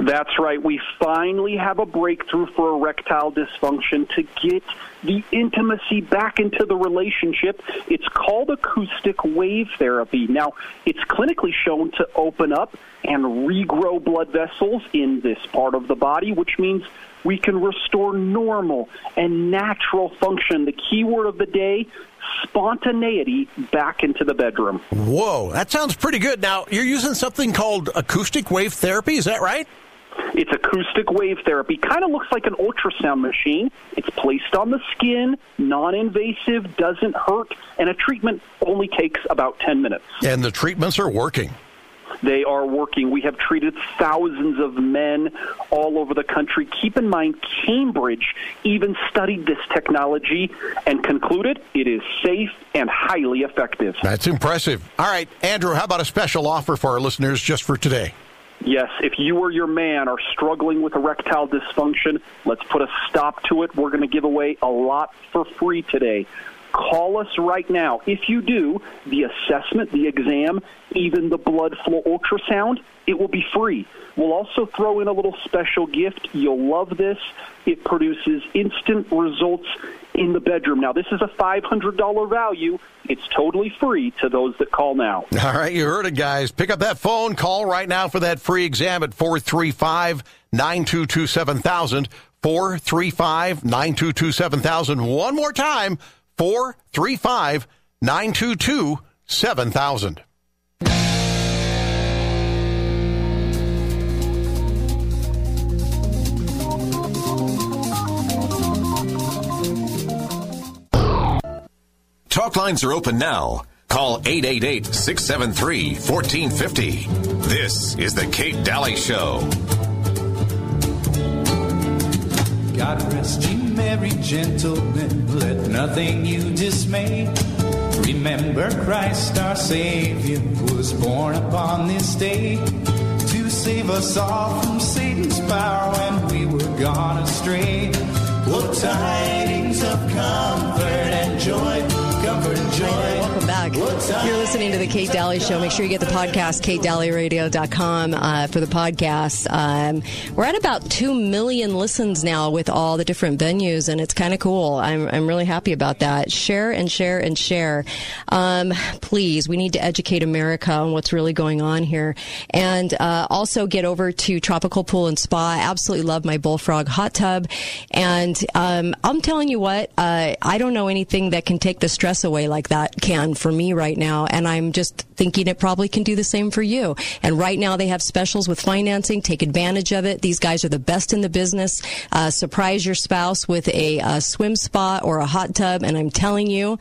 That's right. We finally have a breakthrough for erectile dysfunction to get the intimacy back into the relationship. It's called acoustic wave therapy. Now, it's clinically shown to open up and regrow blood vessels in this part of the body, which means we can restore normal and natural function. The key word of the day spontaneity back into the bedroom. Whoa, that sounds pretty good. Now, you're using something called acoustic wave therapy, is that right? It's acoustic wave therapy. Kind of looks like an ultrasound machine. It's placed on the skin, non invasive, doesn't hurt, and a treatment only takes about 10 minutes. And the treatments are working. They are working. We have treated thousands of men all over the country. Keep in mind, Cambridge even studied this technology and concluded it is safe and highly effective. That's impressive. All right, Andrew, how about a special offer for our listeners just for today? Yes, if you or your man are struggling with erectile dysfunction, let's put a stop to it. We're going to give away a lot for free today. Call us right now. If you do the assessment, the exam, even the blood flow ultrasound, it will be free. We'll also throw in a little special gift. You'll love this. It produces instant results in the bedroom. Now, this is a $500 value. It's totally free to those that call now. All right, you heard it, guys. Pick up that phone. Call right now for that free exam at 435 922 7000. 435 922 7000. One more time 435 922 7000. Talk lines are open now. Call 888 673 1450. This is The Kate Dalley Show. God rest you, merry gentlemen. Let nothing you dismay. Remember, Christ our Savior was born upon this day to save us all from Satan's power when we were gone astray. What tidings of comfort and joy. Welcome back. You're listening to the Kate Dalley Show. Make sure you get the podcast, katedalleyradio.com uh, for the podcast. Um, we're at about 2 million listens now with all the different venues, and it's kind of cool. I'm, I'm really happy about that. Share and share and share. Um, please, we need to educate America on what's really going on here. And uh, also get over to Tropical Pool and Spa. Absolutely love my Bullfrog hot tub. And um, I'm telling you what, uh, I don't know anything that can take the stress away like that can for me right now. And I'm just thinking it probably can do the same for you. And right now they have specials with financing. Take advantage of it. These guys are the best in the business. Uh, surprise your spouse with a, uh swim spa or a hot tub. And I'm telling you,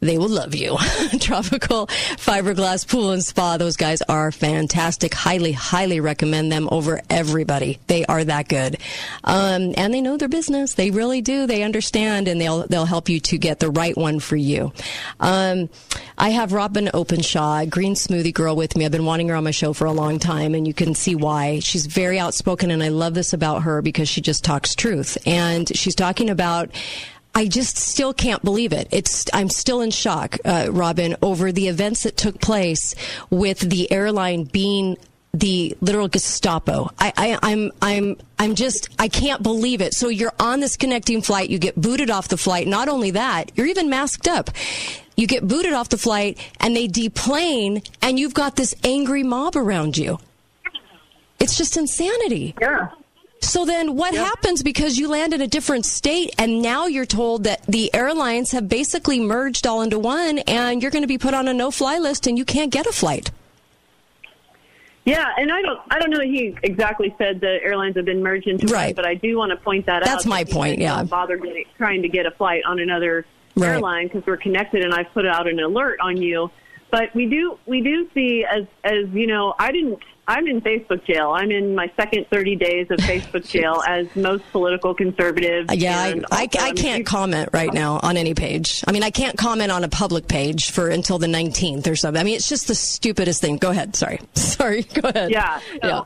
they will love you. Tropical Fiberglass Pool and Spa. Those guys are fantastic. Highly, highly recommend them over everybody. They are that good. Um, and they know their business. They really do. They understand and they'll, they'll help you to get the right one for you. Um, I have Robyn Openshaw, green smoothie girl with me. I've been wanting her on my show for a long time and you can see why. She's very outspoken and I love this about her because she just talks truth. And she's talking about I just still can't believe it. It's I'm still in shock, uh, Robyn, over the events that took place with the airline being the literal Gestapo. I, I, I'm I'm I'm just I can't believe it. So you're on this connecting flight, you get booted off the flight. Not only that, you're even masked up. You get booted off the flight, and they deplane, and you've got this angry mob around you. It's just insanity. Yeah. So then what happens because you land in a different state and now you're told that the airlines have basically merged all into one and you're going to be put on a no fly list and you can't get a flight. Yeah, and I don't, I don't know that he exactly said the airlines have been merged into Right. one, but I do want to point that out. That's my that point, yeah. Don't bother getting, trying to get a flight on another Right. airline because we're connected, and I've put out an alert on you. But we do, we do see as, as you know, I didn't I'm in Facebook jail. I'm in my second 30 days of Facebook jail, as most political conservatives. Yeah, I, I, I can't comment right now on any page. I mean, I can't comment on a public page for until the 19th or something. I mean, it's just the stupidest thing. Go ahead. Sorry. Sorry. Go ahead. Yeah. So Yeah.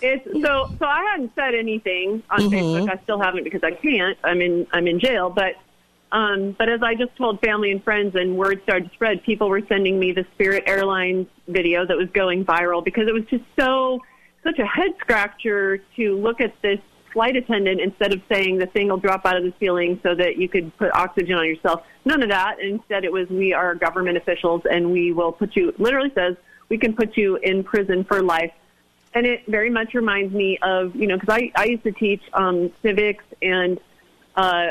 It's so so I hadn't said anything on Mhm. Facebook. I still haven't because I can't. I'm in I'm in jail, but um but as I just told family and friends and word started to spread, people were sending me the Spirit Airlines video that was going viral because it was just so such a head scratcher to look at this flight attendant instead of saying the thing will drop out of the ceiling so that you could put oxygen on yourself. None of that. Instead, it was we are government officials and we will put you. Literally says we can put you in prison for life. And it very much reminds me of you know because I I used to teach um, civics and uh,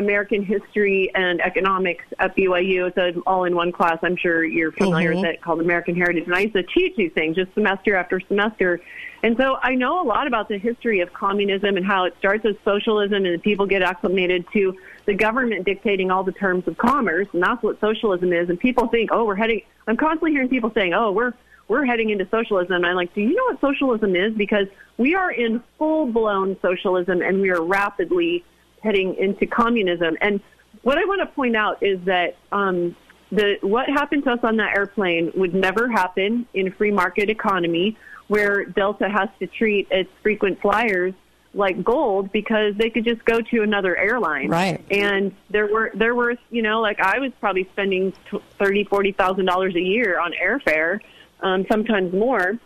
American history and economics at BYU. It's an all-in-one class. I'm sure you're familiar Mhm. with it called American Heritage. And I used to teach these things just semester after semester. And so I know a lot about the history of communism and how it starts as socialism and the people get acclimated to the government dictating all the terms of commerce. And that's what socialism is. And people think, oh, we're heading, I'm constantly hearing people saying, oh, we're, we're heading into socialism. And I'm like, do you know what socialism is? Because we are in full blown socialism and we are rapidly heading into communism. And what I want to point out is that um, the what happened to us on that airplane would never happen in a free market economy where Delta has to treat its frequent flyers like gold because they could just go to another airline. Right. And there were there were you know like I was probably spending thirty forty thousand dollars a year on airfare, um, sometimes more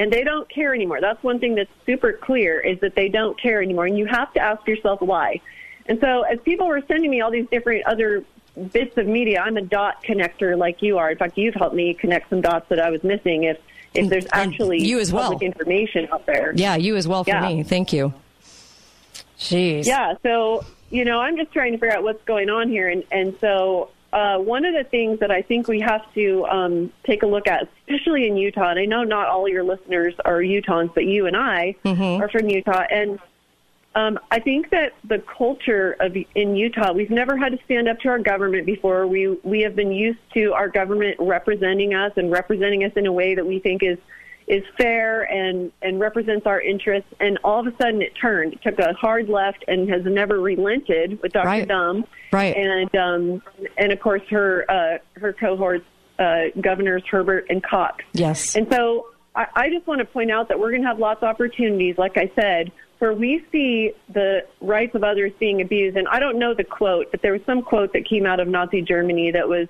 and they don't care anymore. That's one thing that's super clear is that they don't care anymore, and you have to ask yourself why. And so, as people were sending me all these different other bits of media, I'm a dot connector like you are. In fact, you've helped me connect some dots that I was missing. If if there's actually you as well. public information out there, Yeah, you as well for Yeah. me. Thank you. Jeez. Yeah, so you know, I'm just trying to figure out what's going on here, and and so uh, one of the things that I think we have to um, take a look at, especially in Utah, and I know not all your listeners are Utahns, but you and I are from Utah, and um, I think that the culture of in Utah, we've never had to stand up to our government before. We we have been used to our government representing us and representing us in a way that we think is is fair and and represents our interests. And all of a sudden, it turned. It took a hard left and has never relented with Dr. Right. Dumb. Right. And um, and of course her uh, her cohorts, uh, governors Herbert and Cox. Yes. And so I, I just want to point out that we're going to have lots of opportunities, like I said, where we see the rights of others being abused. And I don't know the quote, but there was some quote that came out of Nazi Germany that was,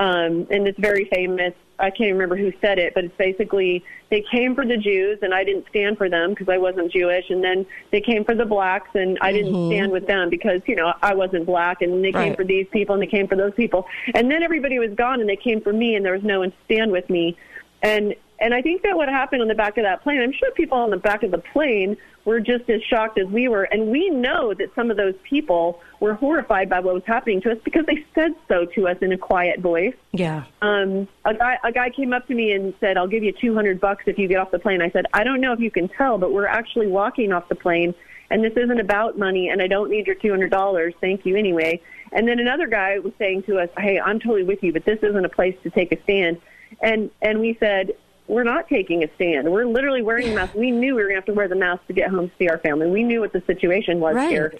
um, and it's very famous. I can't remember who said it, but it's basically they came for the Jews and I didn't stand for them because I wasn't Jewish, and then they came for the blacks and I didn't Mhm. stand with them because you know I wasn't black, and they came Right. for these people and they came for those people, and then everybody was gone and they came for me and there was no one to stand with me, and and I think that what happened on the back of that plane, I'm sure people on the back of the plane were just as shocked as we were. And we know that some of those people were horrified by what was happening to us because they said so to us in a quiet voice. Yeah. Um, a guy a guy came up to me and said, "I'll give you 200 bucks if you get off the plane." I said, "I don't know if you can tell, but we're actually walking off the plane, and this isn't about money, and I don't need your 200 dollars. Thank you anyway." And then another guy was saying to us, "Hey, I'm totally with you, but this isn't a place to take a stand." And and we said, "We're not taking a stand. We're literally wearing a mask. We knew we were going to have to wear the mask to get home to see our family. We knew what the situation was Right. here."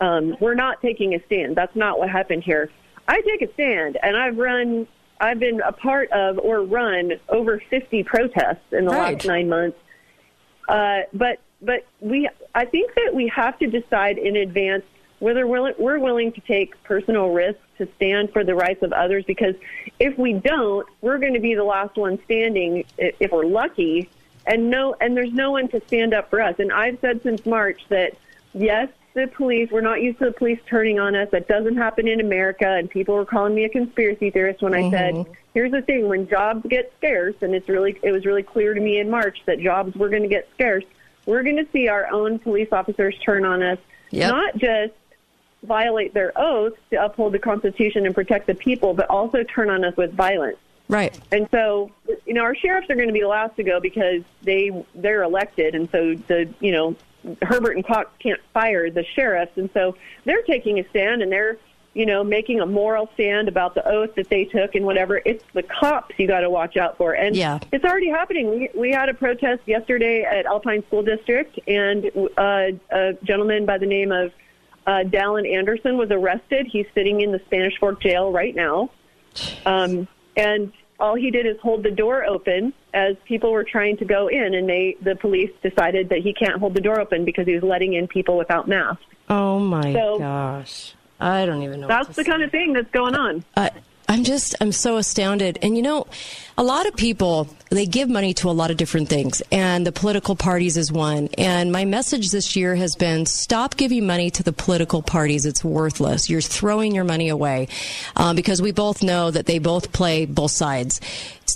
um, we're not taking a stand. That's not what happened here. I take a stand, and I've run, I've been a part of or run over 50 protests in the Right. last nine months. Uh, but but we, I think that we have to decide in advance whether we're, we're willing to take personal risks to stand for the rights of others. Because if we don't, we're going to be the last one standing if we're lucky. And no, and there's no one to stand up for us. And I've said since March that yes, the police, we're not used to the police turning on us. That doesn't happen in America. And people were calling me a conspiracy theorist when I mm-hmm. said, here's the thing, when jobs get scarce, and it's really, it was really clear to me in March that jobs were going to get scarce, we're going to see our own police officers turn on us, Yep. not just violate their oaths to uphold the Constitution and protect the people, but also turn on us with violence. Right. And so, you know, our sheriffs are going to be the last to go because they they're elected, and so the you know Herbert and Cox can't fire the sheriffs, and so they're taking a stand and they're you know, making a moral stand about the oath that they took and whatever. It's the cops you got to watch out for. And Yeah. it's already happening. We, we had a protest yesterday at Alpine School District, and uh, a gentleman by the name of uh, Dallin Anderson was arrested. He's sitting in the Spanish Fork jail right now. Um, and all he did is hold the door open as people were trying to go in, and they the police decided that he can't hold the door open because he was letting in people without masks. Oh my So- gosh. I don't even know. what That's the kind of thing that's going on. Uh, I'm just, I'm so astounded. And you know, a lot of people, they give money to a lot of different things, and the political parties is one. And my message this year has been stop giving money to the political parties. It's worthless. You're throwing your money away um, because we both know that they both play both sides.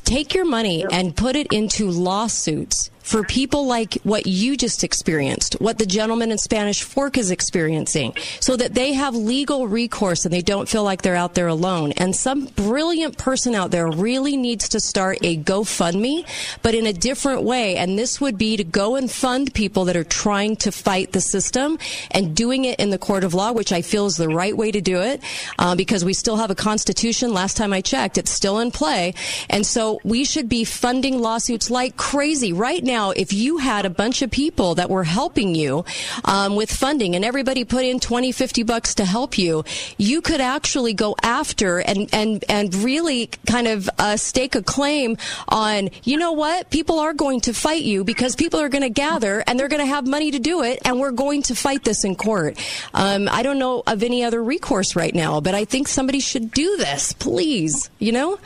Take your money and put it into lawsuits for people like what you just experienced, what the gentleman in Spanish Fork is experiencing, so that they have legal recourse and they don't feel like they're out there alone. And some brilliant person out there really needs to start a GoFundMe, but in a different way. And this would be to go and fund people that are trying to fight the system and doing it in the court of law, which I feel is the right way to do it, uh, because we still have a constitution. Last time I checked, it's still in play. And so we should be funding lawsuits like crazy right now. If you had a bunch of people that were helping you um, with funding and everybody put in 20, 50 bucks to help you, you could actually go after and, and, and really kind of uh, stake a claim on, you know what? People are going to fight you because people are going to gather and they're going to have money to do it and we're going to fight this in court. Um, I don't know of any other recourse right now, but I think somebody should do this, please. You know?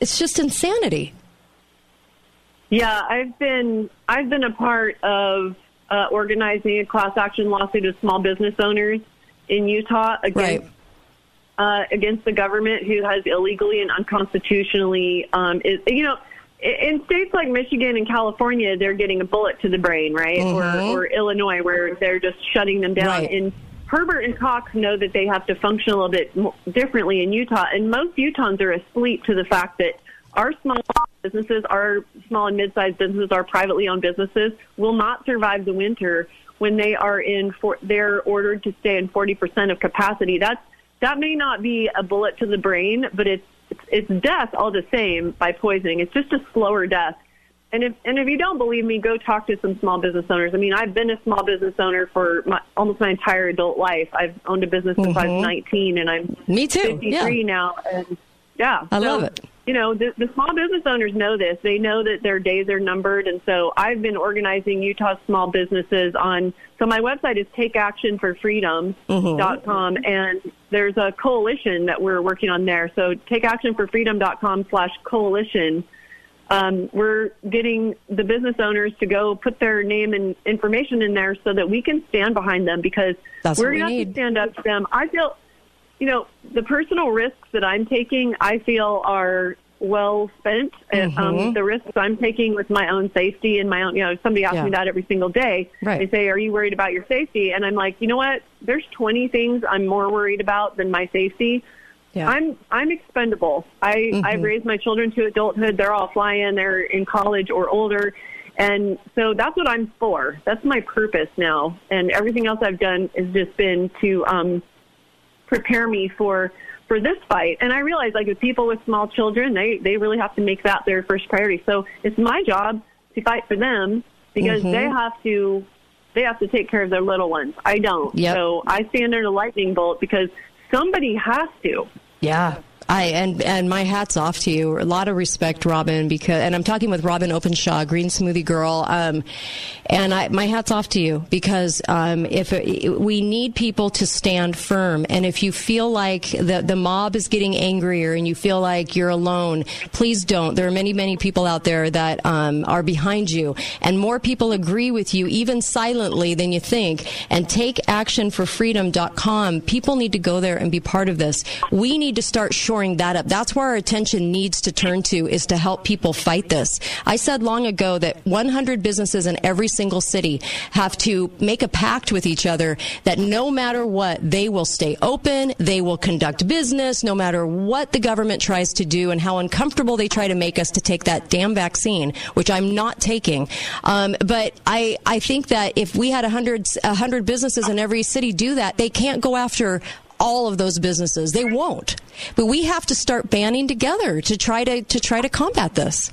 It's just insanity. Yeah, I've been I've been a part of uh, organizing a class action lawsuit of small business owners in Utah against uh, against the government who has illegally and unconstitutionally um, is you know in states like Michigan and California they're getting a bullet to the brain right Mhm. or or Illinois where they're just shutting them down Right. in Herbert and Cox know that they have to function a little bit differently in Utah, and most Utahns are asleep to the fact that our small businesses, our small and mid-sized businesses, our privately owned businesses, will not survive the winter when they are in. For, they're ordered to stay in 40% of capacity. That's that may not be a bullet to the brain, but it's it's, it's death all the same by poisoning. It's just a slower death. And if and if you don't believe me, go talk to some small business owners. I mean, I've been a small business owner for my, almost my entire adult life. I've owned a business since I Mhm. was 19, and I'm Me too, 53 yeah. now. And yeah, I so, love it. You know, the, the small business owners know this. They know that their days are numbered, and so I've been organizing Utah small businesses on. So my website is takeactionforfreedom.com, and there's a coalition that we're working on there. So takeactionforfreedom.com slash coalition. Um, we're getting the business owners to go put their name and information in there so that we can stand behind them because That's we're we going to to stand up to them. I feel, you know, the personal risks that I'm taking, I feel are well spent. And, Um, Mhm. the risks I'm taking with my own safety and my own, you know, somebody asks Yeah. me that every single day. Right. They say, "Are you worried about your safety?" And I'm like, you know what? There's 20 things I'm more worried about than my safety. Yeah. I'm I'm expendable. I Mhm. I've raised my children to adulthood. They're all flying. They're in college or older, and so that's what I'm for. That's my purpose now. And everything else I've done has just been to um, prepare me for for this fight. And I realize, like with people with small children, they they really have to make that their first priority. So it's my job to fight for them because Mhm. they have to they have to take care of their little ones. I don't. Yep. So I stand in a lightning bolt because somebody has to. Yeah. I and and my hats off to you. A lot of respect, Robyn, because and I'm talking with Robyn Openshaw, Green Smoothie Girl, um, and I, my hats off to you because um, if it, we need people to stand firm, and if you feel like the the mob is getting angrier and you feel like you're alone, please don't. There are many many people out there that um, are behind you, and more people agree with you, even silently, than you think. And take action for freedom.com. People need to go there and be part of this. We need to start shoring that up. That's where our attention needs to turn to is to help people fight this. I said long ago that 100 businesses in every single city have to make a pact with each other that no matter what, they will stay open, they will conduct business, no matter what the government tries to do and how uncomfortable they try to make us to take that damn vaccine, which I'm not taking. Um, but I, I think that if we had 100, 100 businesses in every city do that, they can't go after all of those businesses. They won't. But we have to start banding together to try to to try to combat this.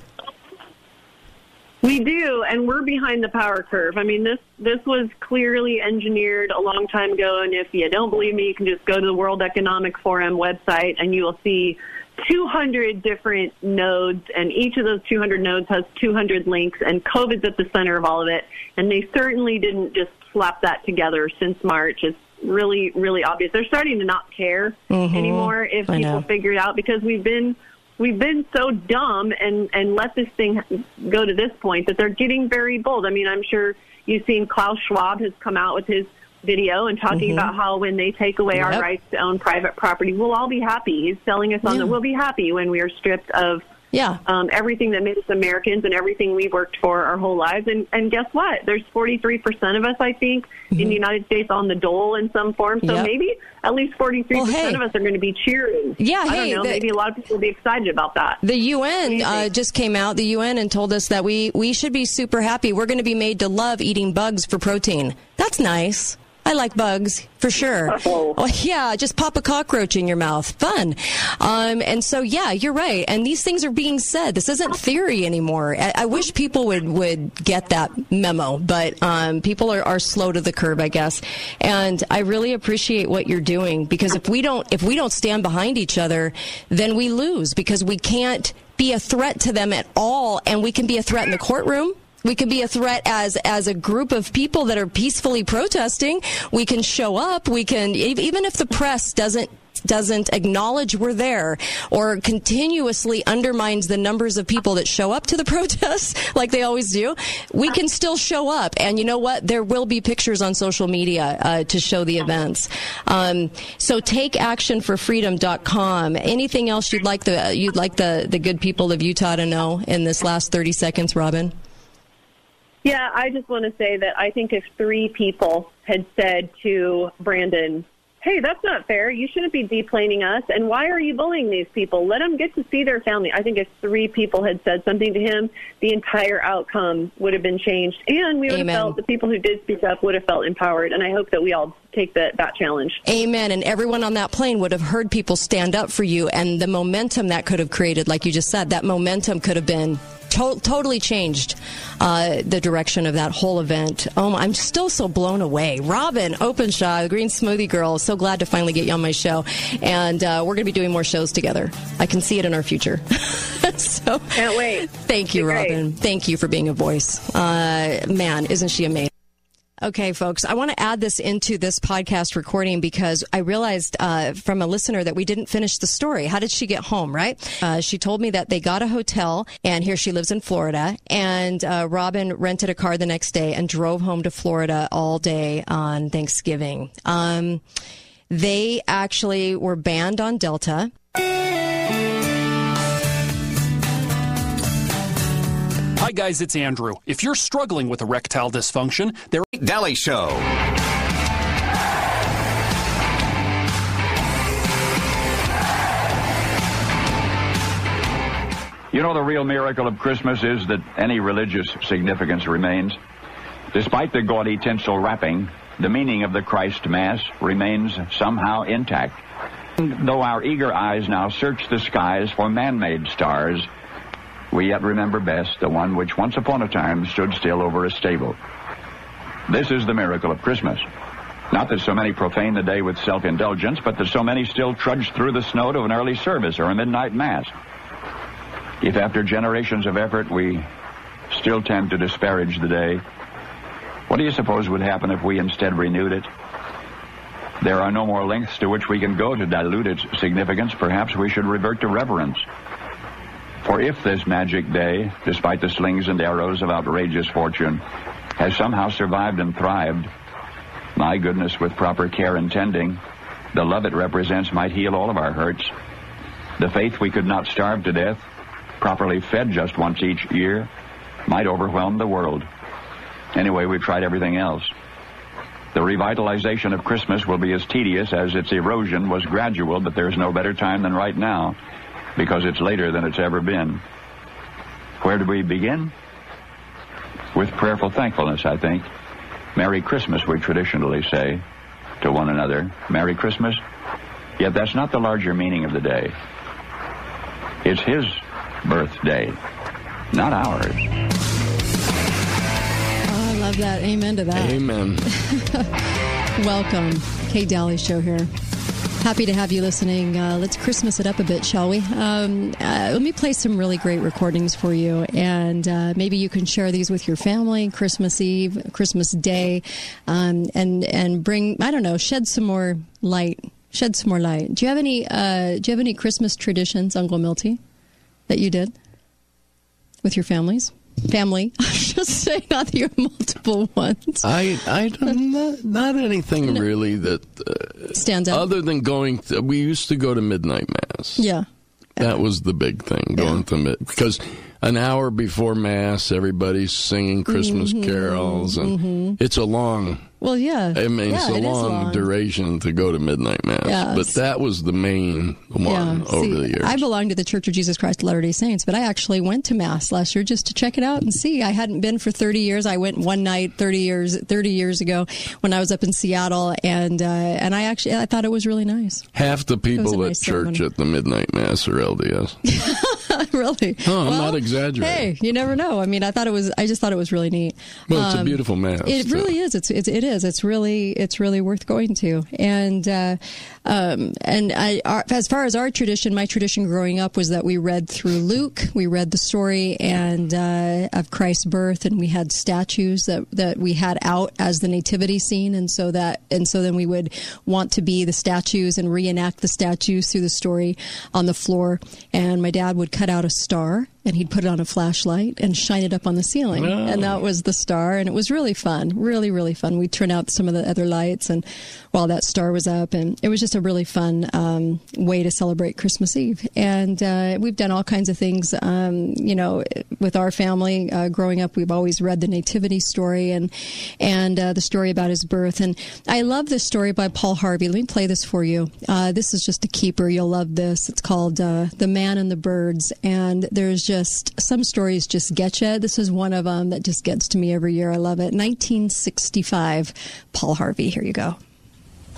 We do, and we're behind the power curve. I mean, this this was clearly engineered a long time ago. And if you don't believe me, you can just go to the World Economic Forum website, and you will see 200 different nodes, and each of those 200 nodes has 200 links, and COVID's at the center of all of it. And they certainly didn't just slap that together since March. It's really, really obvious. They're starting to not care Mhm. anymore if I people know. figure it out because we've been we've been so dumb and and let this thing go to this point that they're getting very bold. I mean, I'm sure you've seen Klaus Schwab has come out with his video and talking Mhm. about how when they take away our rights to own private property, we'll all be happy. He's telling us on Yeah. that we'll be happy when we are stripped of Yeah. um, everything that made us Americans and everything we worked for our whole lives. And, and guess what? There's 43% of us, I think, in the United States on the dole in some form. So Mm-hmm. Yep. maybe at least 43% Well, hey. of us are going to be cheering. Yeah, I hey, don't know. the- maybe a lot of people will be excited about that. The UN uh, just came out, the UN, and told us that we, we should be super happy. We're going to be made to love eating bugs for protein. That's nice. I like bugs for sure. Oh, yeah, just pop a cockroach in your mouth. Fun. Um, and so, yeah, you're right. And these things are being said. This isn't theory anymore. I, I wish people would, would get that memo, but um, people are, are slow to the curb, I guess. And I really appreciate what you're doing because if we don't if we don't stand behind each other, then we lose because we can't be a threat to them at all, and we can be a threat in the courtroom. We can be a threat as as a group of people that are peacefully protesting. We can show up. We can even if the press doesn't doesn't acknowledge we're there or continuously undermines the numbers of people that show up to the protests like they always do we can still show up. And you know what? There will be pictures on social media uh, to show the events. Um, so takeactionforfreedom.com anything else you'd like the you'd like the the good people of utah to know in this last 30 seconds robyn Yeah, I just want to say that I think if three people had said to Brandon, hey, that's not fair. You shouldn't be deplaning us. And why are you bullying these people? Let them get to see their family. I think if three people had said something to him, the entire outcome would have been changed. And we would Amen. have felt the people who did speak up would have felt empowered. And I hope that we all take that, that challenge. Amen. And everyone on that plane would have heard people stand up for you, and the momentum that could have created, like you just said, that momentum could have been to- totally changed uh, the direction of that whole event. Oh, I'm still so blown away. Robyn Openshaw, the Green Smoothie Girl, so glad to finally get you on my show, and uh, we're going to be doing more shows together. I can see it in our future. so can't wait. Thank you, Be great. Robyn. Thank you for being a voice. Uh, man, isn't she amazing? Okay, folks, I want to add this into this podcast recording because I realized uh, from a listener that we didn't finish the story. How did she get home, right? Uh, she told me that they got a hotel, and here she lives in Florida. And uh, Robyn rented a car the next day and drove home to Florida all day on Thanksgiving. Um, they actually were banned on Delta. Hi, guys, it's Andrew. If you're struggling with erectile dysfunction, there. Dalley Show. You know, the real miracle of Christmas is that any religious significance remains. Despite the gaudy tinsel wrapping, the meaning of the Christ Mass remains somehow intact. Though our eager eyes now search the skies for man-made stars, we yet remember best the one which once upon a time stood still over a stable. This is the miracle of Christmas. Not that so many profane the day with self-indulgence, but that so many still trudge through the snow to an early service or a midnight mass. If after generations of effort we still tend to disparage the day, what do you suppose would happen if we instead renewed it? There are no more lengths to which we can go to dilute its significance. Perhaps we should revert to reverence. For if this magic day, despite the slings and arrows of outrageous fortune, has somehow survived and thrived, my goodness, with proper care and tending, the love it represents might heal all of our hurts. The faith we could not starve to death, properly fed just once each year, might overwhelm the world. Anyway, we've tried everything else. The revitalization of Christmas will be as tedious as its erosion was gradual, but there's no better time than right now, because it's later than it's ever been. Where do we begin? With prayerful thankfulness, I think. Merry Christmas, we traditionally say. to one another, Merry Christmas, yet that's not the larger meaning of the day. It's His birthday, not ours. Oh, I love that. Amen to that. Amen. Welcome. Kate Dalley Show here. Happy to have you listening. Uh, let's Christmas it up a bit, shall we? Um, uh, let me play some really great recordings for you, and uh, maybe you can share these with your family. Christmas Eve, Christmas Day, um, and and bring I don't know, shed some more light. Shed some more light. Do you have any? Uh, do you have any Christmas traditions, Uncle Milty, that you did with your families? Family, I should say, not that you have multiple ones. I, I don't, not, not anything really that uh, stands out. Other than going, to, we used to go to midnight mass. Yeah, that was the big thing going to mid because an hour before mass, everybody's singing Christmas Mhm, carols, and mhm. it's a long. Well, yeah. I mean, yeah, it's a it long, long. duration to go to midnight mass, but that was the main one Yeah, over see, the years. I belong to the Church of Jesus Christ of Latter day Saints, but I actually went to Mass last year just to check it out and see. I hadn't been for 30 years. I went one night 30 years 30 years ago when I was up in Seattle, and uh, and I actually I thought it was really nice. Half the people at nice church ceremony. at the midnight mass are LDS. really? Oh, I'm not Hey, you never know. I mean, I thought it was. I just thought it was really neat. Well, it's a Um, beautiful mass. It too. really is. It's, it's it is. It's really it's really worth going to. And uh, um, and I, our, as far as our tradition, my tradition growing up was that we read through Luke. We read the story and uh, of Christ's birth, and we had statues that that we had out as the nativity scene, and so that and so then we would want to be the statues and reenact the statues through the story on the floor. And my dad would cut out a star and he'd put it on a flashlight and shine it up on the ceiling. Oh. And that was the star. And it was really fun, really, really fun. We'd turn out some of the other lights and while that star was up. And it was just a really fun um, way to celebrate Christmas Eve. And uh, we've done all kinds of things, um, you know, with our family. Uh, growing up, we've always read the Nativity story and, and uh, the story about his birth. And I love this story by Paul Harvey. Let me play this for you. Uh, this is just a keeper. You'll love this. It's called uh, The Man and the Birds. And there's just some stories just get you. This is one of them that just gets to me every year. I love it. 1965, Paul Harvey. Here you go.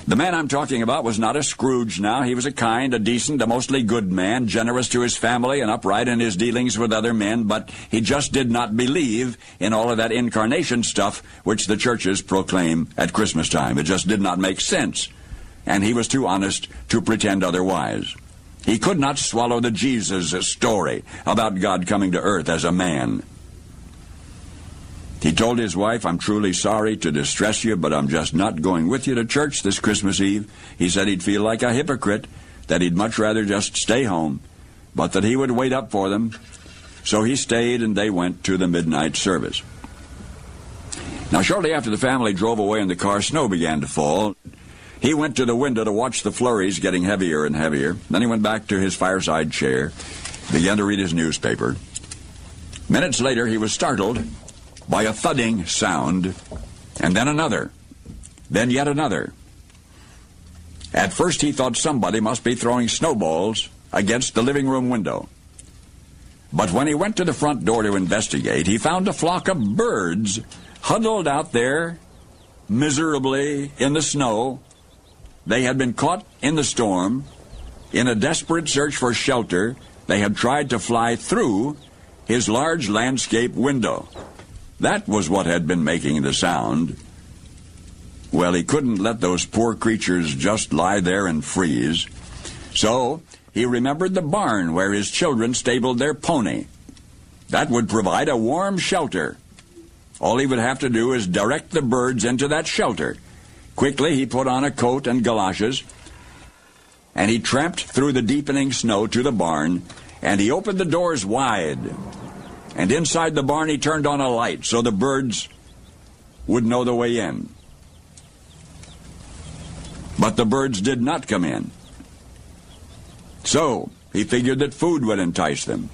The man I'm talking about was not a Scrooge now. He was a kind, a decent, a mostly good man, generous to his family and upright in his dealings with other men, but he just did not believe in all of that incarnation stuff which the churches proclaim at Christmas time. It just did not make sense. And he was too honest to pretend otherwise. He could not swallow the Jesus story about God coming to earth as a man. He told his wife, I'm truly sorry to distress you, but I'm just not going with you to church this Christmas Eve. He said he'd feel like a hypocrite, that he'd much rather just stay home, but that he would wait up for them. So he stayed and they went to the midnight service. Now, shortly after the family drove away in the car, snow began to fall. He went to the window to watch the flurries getting heavier and heavier. Then he went back to his fireside chair, began to read his newspaper. Minutes later, he was startled by a thudding sound, and then another, then yet another. At first, he thought somebody must be throwing snowballs against the living room window. But when he went to the front door to investigate, he found a flock of birds huddled out there miserably in the snow. They had been caught in the storm. In a desperate search for shelter, they had tried to fly through his large landscape window. That was what had been making the sound. Well, he couldn't let those poor creatures just lie there and freeze. So he remembered the barn where his children stabled their pony. That would provide a warm shelter. All he would have to do is direct the birds into that shelter. Quickly, he put on a coat and galoshes, and he tramped through the deepening snow to the barn, and he opened the doors wide. And inside the barn, he turned on a light so the birds would know the way in. But the birds did not come in. So he figured that food would entice them.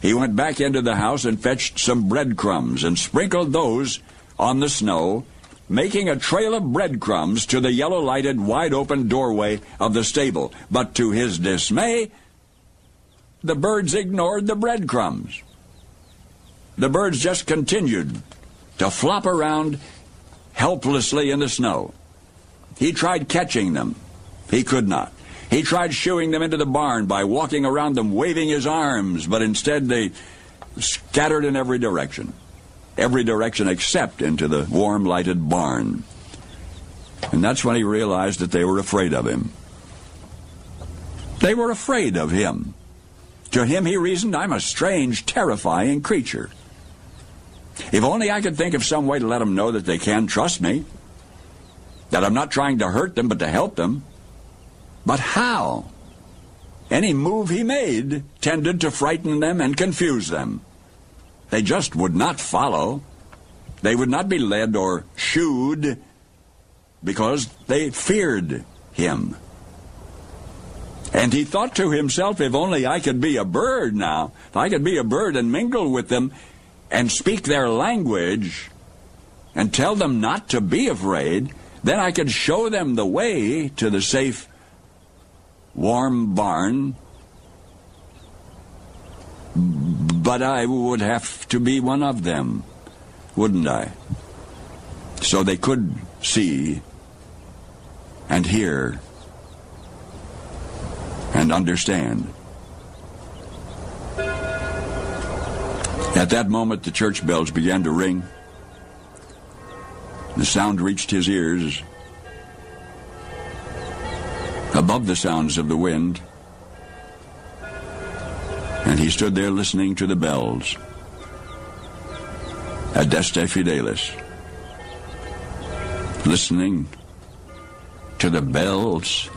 He went back into the house and fetched some breadcrumbs and sprinkled those on the snow, making a trail of breadcrumbs to the yellow lighted, wide open doorway of the stable. But to his dismay, the birds ignored the breadcrumbs. The birds just continued to flop around helplessly in the snow. He tried catching them. He could not. He tried shooing them into the barn by walking around them waving his arms, but instead they scattered in every direction. Every direction except into the warm lighted barn. And that's when he realized that they were afraid of him. They were afraid of him. To him, he reasoned, I'm a strange, terrifying creature. If only I could think of some way to let them know that they can trust me, that I'm not trying to hurt them, but to help them. But how? Any move he made tended to frighten them and confuse them. They just would not follow. They would not be led or shooed because they feared him. And he thought to himself, if only I could be a bird now, if I could be a bird and mingle with them and speak their language and tell them not to be afraid, then I could show them the way to the safe, warm barn. But I would have to be one of them, wouldn't I? So they could see and hear and understand. At that moment, the church bells began to ring. The sound reached his ears. Above the sounds of the wind, and he stood there listening to the bells. Adeste Fidelis. Listening to the bells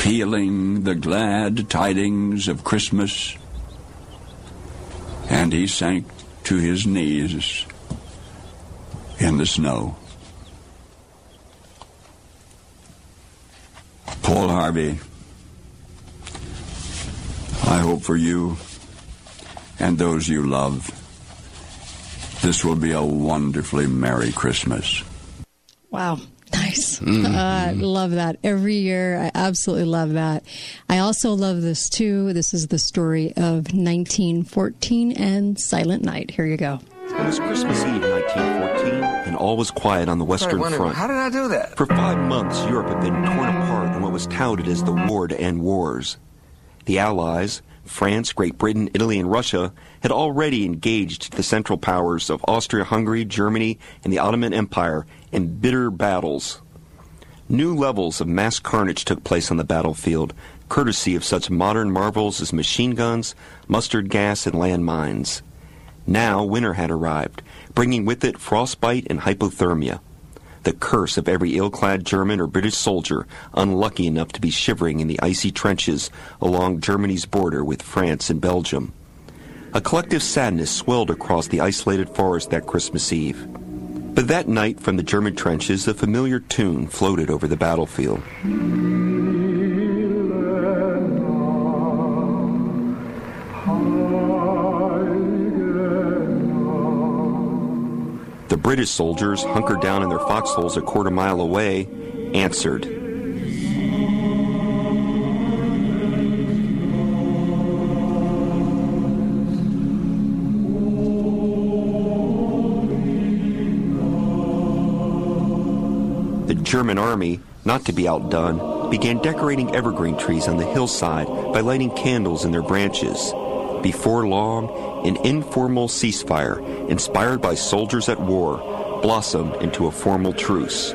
pealing the glad tidings of Christmas. And he sank to his knees in the snow. Paul Harvey, I hope for you and those you love, this will be a wonderfully Merry Christmas. Wow. Nice. Mm-hmm. Uh, love that. Every year, I absolutely love that. I also love this too. This is the story of 1914 and Silent Night. Here you go. It was Christmas Eve 1914, and all was quiet on the Western Front. How did I do that? For five months, Europe had been torn apart in what was touted as the war to end wars. The Allies, France, Great Britain, Italy, and Russia had already engaged the Central Powers of Austria Hungary, Germany, and the Ottoman Empire in bitter battles. New levels of mass carnage took place on the battlefield, courtesy of such modern marvels as machine guns, mustard gas, and landmines. Now winter had arrived, bringing with it frostbite and hypothermia. The curse of every ill clad German or British soldier unlucky enough to be shivering in the icy trenches along Germany's border with France and Belgium. A collective sadness swelled across the isolated forest that Christmas Eve. But that night, from the German trenches, a familiar tune floated over the battlefield. The British soldiers, hunkered down in their foxholes a quarter mile away, answered. German army, not to be outdone, began decorating evergreen trees on the hillside by lighting candles in their branches. Before long, an informal ceasefire, inspired by soldiers at war, blossomed into a formal truce.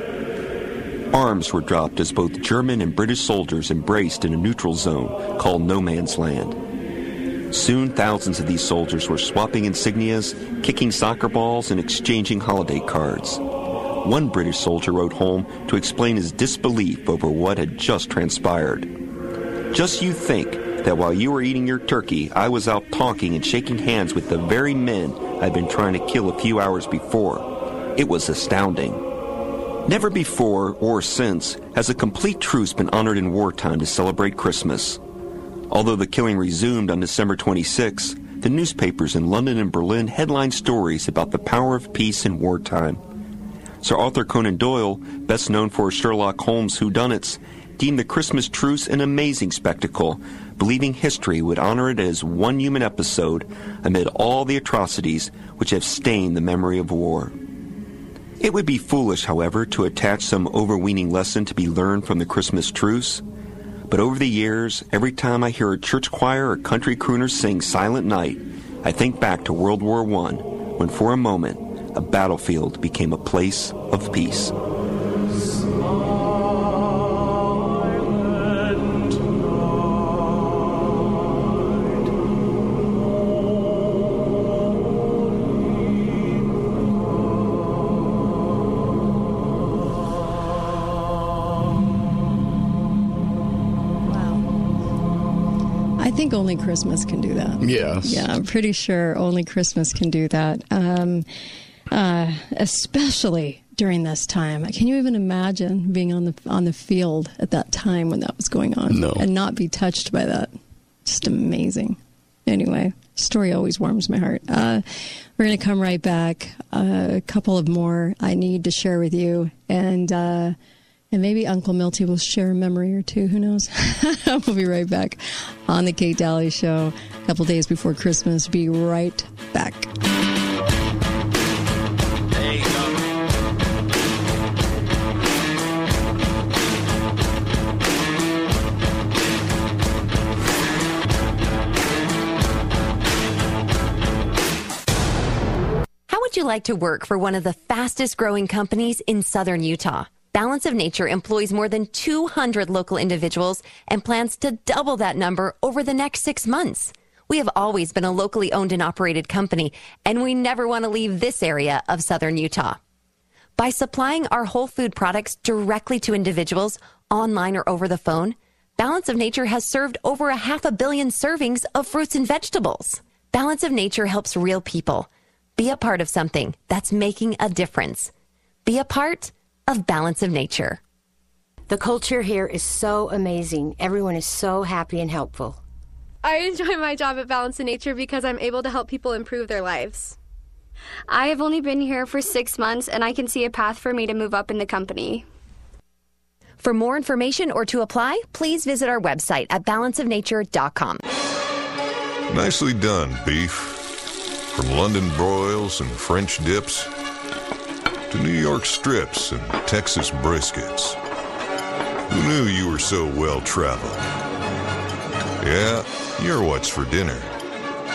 Arms were dropped as both German and British soldiers embraced in a neutral zone called No Man's Land. Soon, thousands of these soldiers were swapping insignias, kicking soccer balls, and exchanging holiday cards. One British soldier wrote home to explain his disbelief over what had just transpired. Just you think that while you were eating your turkey, I was out talking and shaking hands with the very men I'd been trying to kill a few hours before. It was astounding. Never before or since has a complete truce been honored in wartime to celebrate Christmas. Although the killing resumed on December 26, the newspapers in London and Berlin headlined stories about the power of peace in wartime. Sir Arthur Conan Doyle, best known for Sherlock Holmes' whodunits, deemed the Christmas truce an amazing spectacle, believing history would honor it as one human episode amid all the atrocities which have stained the memory of war. It would be foolish, however, to attach some overweening lesson to be learned from the Christmas truce. But over the years, every time I hear a church choir or country crooner sing Silent Night, I think back to World War I, when for a moment, a battlefield became a place of peace. I think only Christmas can do that. Yes. Yeah, I'm pretty sure only Christmas can do that. Um, uh, especially during this time. Can you even imagine being on the on the field at that time when that was going on No. and not be touched by that? Just amazing. Anyway, story always warms my heart. Uh, we're going to come right back. Uh, a couple of more I need to share with you, and uh, and maybe Uncle Milty will share a memory or two. Who knows? we'll be right back on the Kate Dalley Show. A couple days before Christmas. Be right back. Like to work for one of the fastest growing companies in southern Utah? Balance of Nature employs more than 200 local individuals and plans to double that number over the next six months. We have always been a locally owned and operated company, and we never want to leave this area of southern Utah. By supplying our whole food products directly to individuals, online or over the phone, Balance of Nature has served over a half a billion servings of fruits and vegetables. Balance of Nature helps real people. Be a part of something that's making a difference. Be a part of Balance of Nature. The culture here is so amazing. Everyone is so happy and helpful. I enjoy my job at Balance of Nature because I'm able to help people improve their lives. I have only been here for six months and I can see a path for me to move up in the company. For more information or to apply, please visit our website at balanceofnature.com. Nicely done, beef. From London broils and French dips to New York strips and Texas briskets. Who knew you were so well traveled? Yeah, you're what's for dinner.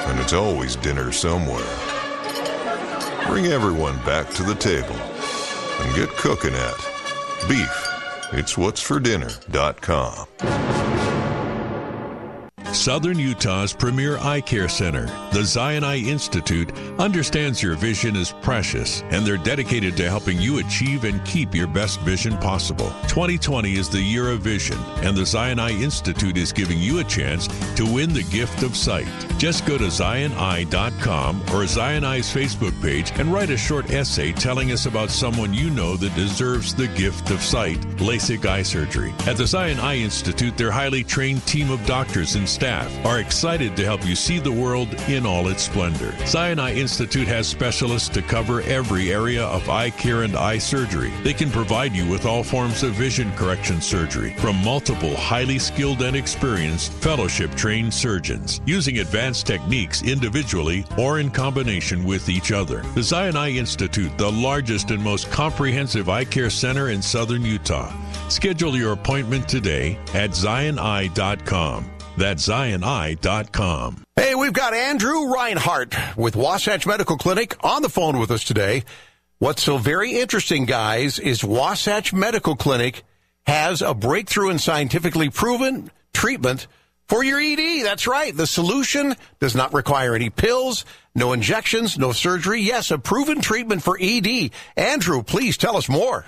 And it's always dinner somewhere. Bring everyone back to the table and get cooking at beef. It's what's for dinner.com. Southern Utah's premier eye care center, the Zion Eye Institute, understands your vision is precious and they're dedicated to helping you achieve and keep your best vision possible. 2020 is the year of vision, and the Zion Eye Institute is giving you a chance to win the gift of sight. Just go to zioneye.com or Zion Eye's Facebook page and write a short essay telling us about someone you know that deserves the gift of sight LASIK eye surgery. At the Zion Eye Institute, their highly trained team of doctors and staff are excited to help you see the world in all its splendor. Eye Institute has specialists to cover every area of eye care and eye surgery. They can provide you with all forms of vision correction surgery from multiple highly skilled and experienced fellowship trained surgeons using advanced techniques individually or in combination with each other. The Eye Institute, the largest and most comprehensive eye care center in southern Utah. Schedule your appointment today at zioneye.com. That's zioneye.com. Hey, we've got Andrew Reinhardt with Wasatch Medical Clinic on the phone with us today. What's so very interesting, guys, is Wasatch Medical Clinic has a breakthrough and scientifically proven treatment for your ED. That's right. The solution does not require any pills, no injections, no surgery. Yes, a proven treatment for ED. Andrew, please tell us more.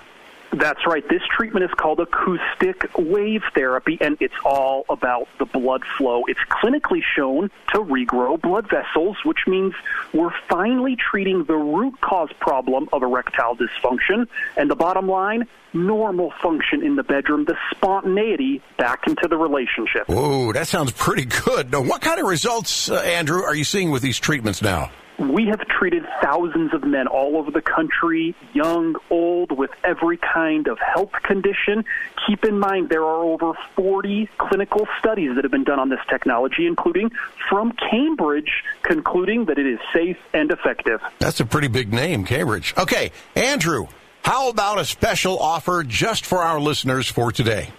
That's right. This treatment is called acoustic wave therapy, and it's all about the blood flow. It's clinically shown to regrow blood vessels, which means we're finally treating the root cause problem of erectile dysfunction. And the bottom line, normal function in the bedroom, the spontaneity back into the relationship. Oh, that sounds pretty good. Now, what kind of results, uh, Andrew, are you seeing with these treatments now? We have treated thousands of men all over the country, young, old, with every kind of health condition. Keep in mind there are over 40 clinical studies that have been done on this technology, including from Cambridge, concluding that it is safe and effective. That's a pretty big name, Cambridge. Okay, Andrew, How about a special offer just for our listeners for today?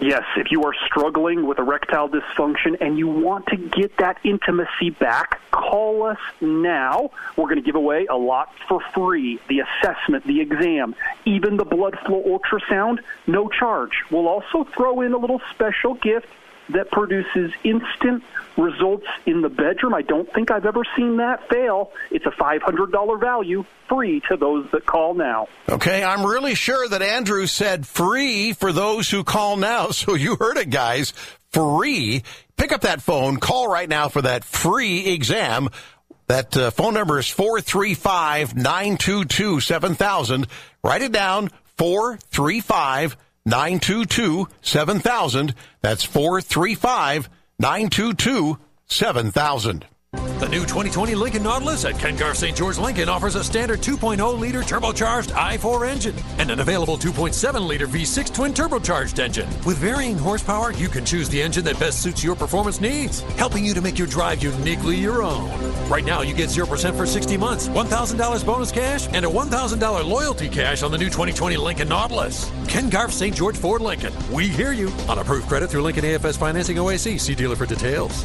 Yes, if you are struggling with erectile dysfunction and you want to get that intimacy back, call us now. We're going to give away a lot for free the assessment, the exam, even the blood flow ultrasound, no charge. We'll also throw in a little special gift that produces instant results in the bedroom. I don't think I've ever seen that fail. It's a $500 value free to those that call now. Okay, I'm really sure that Andrew said free for those who call now. So you heard it, guys. Free. Pick up that phone, call right now for that free exam. That uh, phone number is 435 922 7000. Write it down 435 922 7000. That's 435 922 7000. The new 2020 Lincoln Nautilus at Ken Garff St. George Lincoln offers a standard 2.0 liter turbocharged i4 engine and an available 2.7 liter V6 twin turbocharged engine. With varying horsepower, you can choose the engine that best suits your performance needs, helping you to make your drive uniquely your own. Right now, you get 0% for 60 months, $1,000 bonus cash, and a $1,000 loyalty cash on the new 2020 Lincoln Nautilus. Ken Garff St. George Ford Lincoln. We hear you. On approved credit through Lincoln AFS Financing OAC. See dealer for details.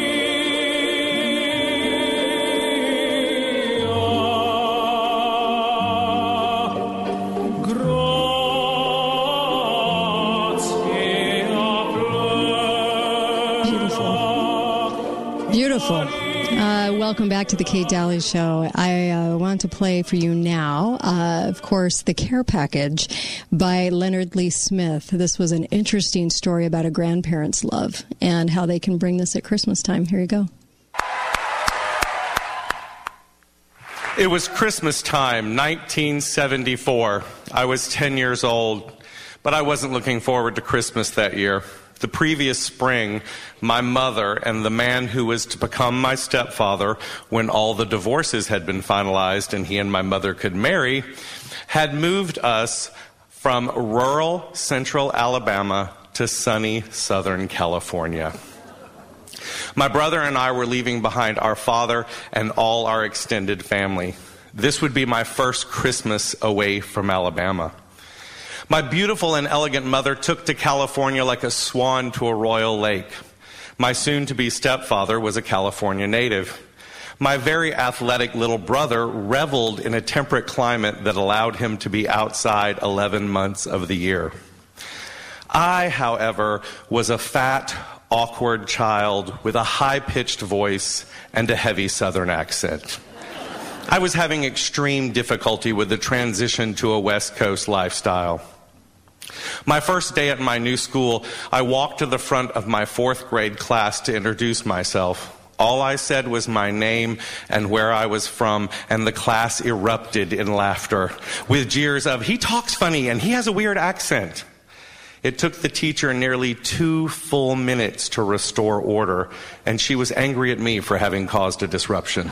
Welcome back to the Kate Dalley Show. I uh, want to play for you now, uh, of course, The Care Package by Leonard Lee Smith. This was an interesting story about a grandparent's love and how they can bring this at Christmas time. Here you go. It was Christmas time, 1974. I was 10 years old, but I wasn't looking forward to Christmas that year. The previous spring, my mother and the man who was to become my stepfather when all the divorces had been finalized and he and my mother could marry, had moved us from rural central Alabama to sunny southern California. My brother and I were leaving behind our father and all our extended family. This would be my first Christmas away from Alabama. My beautiful and elegant mother took to California like a swan to a royal lake. My soon to be stepfather was a California native. My very athletic little brother reveled in a temperate climate that allowed him to be outside 11 months of the year. I, however, was a fat, awkward child with a high pitched voice and a heavy southern accent. I was having extreme difficulty with the transition to a West Coast lifestyle. My first day at my new school, I walked to the front of my fourth grade class to introduce myself. All I said was my name and where I was from, and the class erupted in laughter with jeers of, he talks funny and he has a weird accent. It took the teacher nearly two full minutes to restore order, and she was angry at me for having caused a disruption.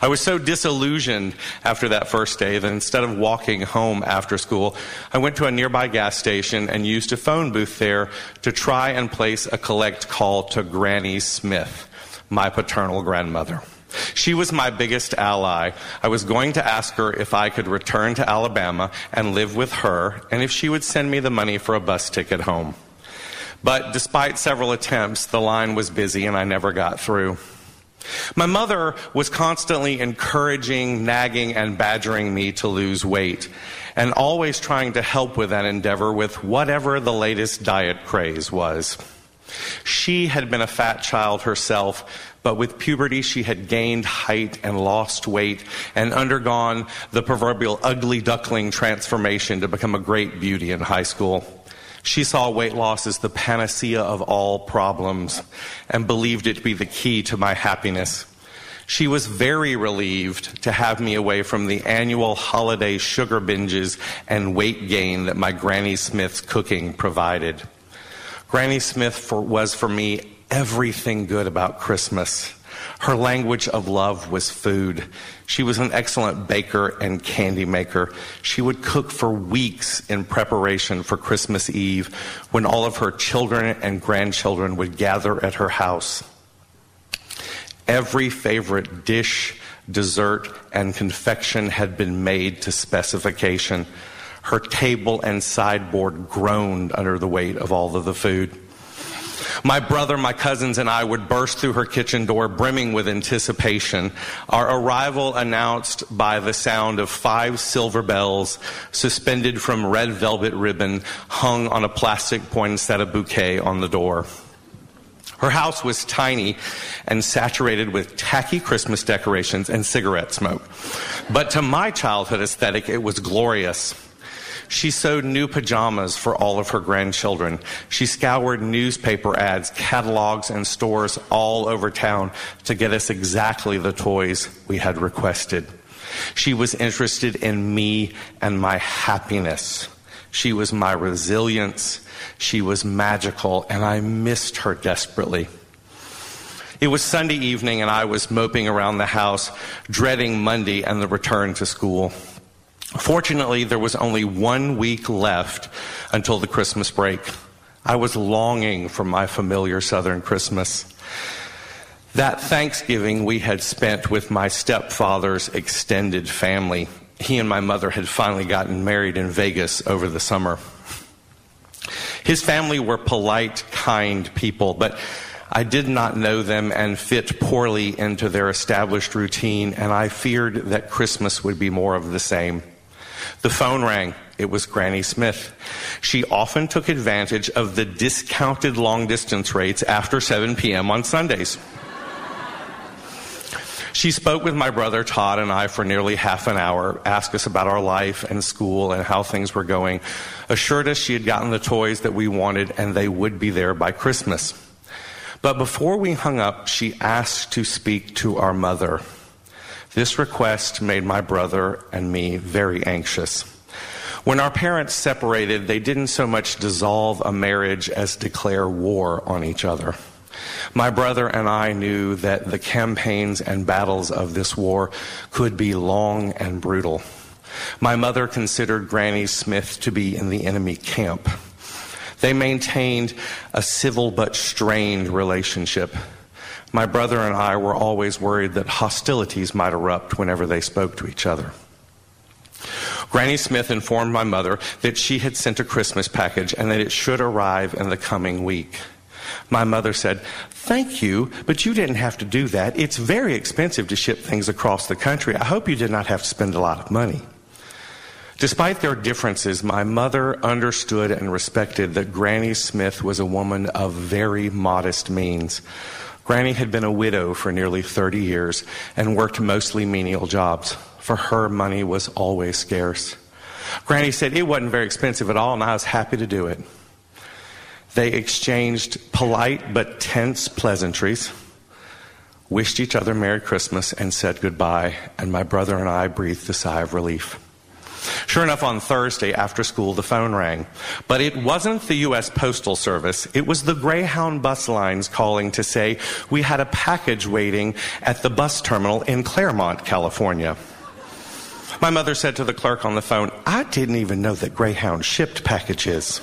I was so disillusioned after that first day that instead of walking home after school, I went to a nearby gas station and used a phone booth there to try and place a collect call to Granny Smith, my paternal grandmother. She was my biggest ally. I was going to ask her if I could return to Alabama and live with her and if she would send me the money for a bus ticket home. But despite several attempts, the line was busy and I never got through. My mother was constantly encouraging, nagging, and badgering me to lose weight, and always trying to help with that endeavor with whatever the latest diet craze was. She had been a fat child herself, but with puberty she had gained height and lost weight and undergone the proverbial ugly duckling transformation to become a great beauty in high school. She saw weight loss as the panacea of all problems and believed it to be the key to my happiness. She was very relieved to have me away from the annual holiday sugar binges and weight gain that my Granny Smith's cooking provided. Granny Smith for, was for me everything good about Christmas. Her language of love was food. She was an excellent baker and candy maker. She would cook for weeks in preparation for Christmas Eve when all of her children and grandchildren would gather at her house. Every favorite dish, dessert, and confection had been made to specification. Her table and sideboard groaned under the weight of all of the food. My brother, my cousins, and I would burst through her kitchen door brimming with anticipation. Our arrival announced by the sound of five silver bells suspended from red velvet ribbon hung on a plastic poinsettia bouquet on the door. Her house was tiny and saturated with tacky Christmas decorations and cigarette smoke. But to my childhood aesthetic, it was glorious. She sewed new pajamas for all of her grandchildren. She scoured newspaper ads, catalogs, and stores all over town to get us exactly the toys we had requested. She was interested in me and my happiness. She was my resilience. She was magical, and I missed her desperately. It was Sunday evening, and I was moping around the house, dreading Monday and the return to school. Fortunately, there was only one week left until the Christmas break. I was longing for my familiar Southern Christmas. That Thanksgiving we had spent with my stepfather's extended family. He and my mother had finally gotten married in Vegas over the summer. His family were polite, kind people, but I did not know them and fit poorly into their established routine, and I feared that Christmas would be more of the same. The phone rang. It was Granny Smith. She often took advantage of the discounted long distance rates after 7 p.m. on Sundays. She spoke with my brother Todd and I for nearly half an hour, asked us about our life and school and how things were going, assured us she had gotten the toys that we wanted and they would be there by Christmas. But before we hung up, she asked to speak to our mother. This request made my brother and me very anxious. When our parents separated, they didn't so much dissolve a marriage as declare war on each other. My brother and I knew that the campaigns and battles of this war could be long and brutal. My mother considered Granny Smith to be in the enemy camp. They maintained a civil but strained relationship. My brother and I were always worried that hostilities might erupt whenever they spoke to each other. Granny Smith informed my mother that she had sent a Christmas package and that it should arrive in the coming week. My mother said, Thank you, but you didn't have to do that. It's very expensive to ship things across the country. I hope you did not have to spend a lot of money. Despite their differences, my mother understood and respected that Granny Smith was a woman of very modest means. Granny had been a widow for nearly 30 years and worked mostly menial jobs. For her, money was always scarce. Granny said it wasn't very expensive at all, and I was happy to do it. They exchanged polite but tense pleasantries, wished each other Merry Christmas, and said goodbye, and my brother and I breathed a sigh of relief. Sure enough, on Thursday after school, the phone rang. But it wasn't the U.S. Postal Service. It was the Greyhound bus lines calling to say we had a package waiting at the bus terminal in Claremont, California. My mother said to the clerk on the phone, I didn't even know that Greyhound shipped packages.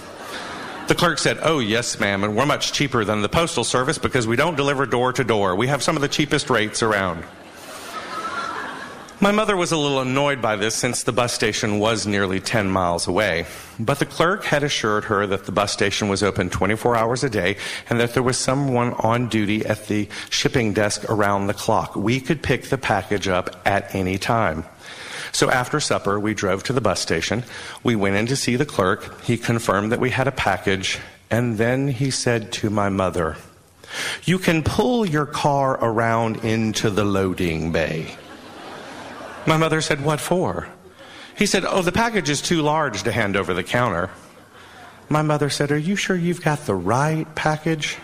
The clerk said, Oh, yes, ma'am, and we're much cheaper than the Postal Service because we don't deliver door to door. We have some of the cheapest rates around. My mother was a little annoyed by this since the bus station was nearly 10 miles away. But the clerk had assured her that the bus station was open 24 hours a day and that there was someone on duty at the shipping desk around the clock. We could pick the package up at any time. So after supper, we drove to the bus station. We went in to see the clerk. He confirmed that we had a package. And then he said to my mother, You can pull your car around into the loading bay. My mother said, What for? He said, Oh, the package is too large to hand over the counter. My mother said, Are you sure you've got the right package?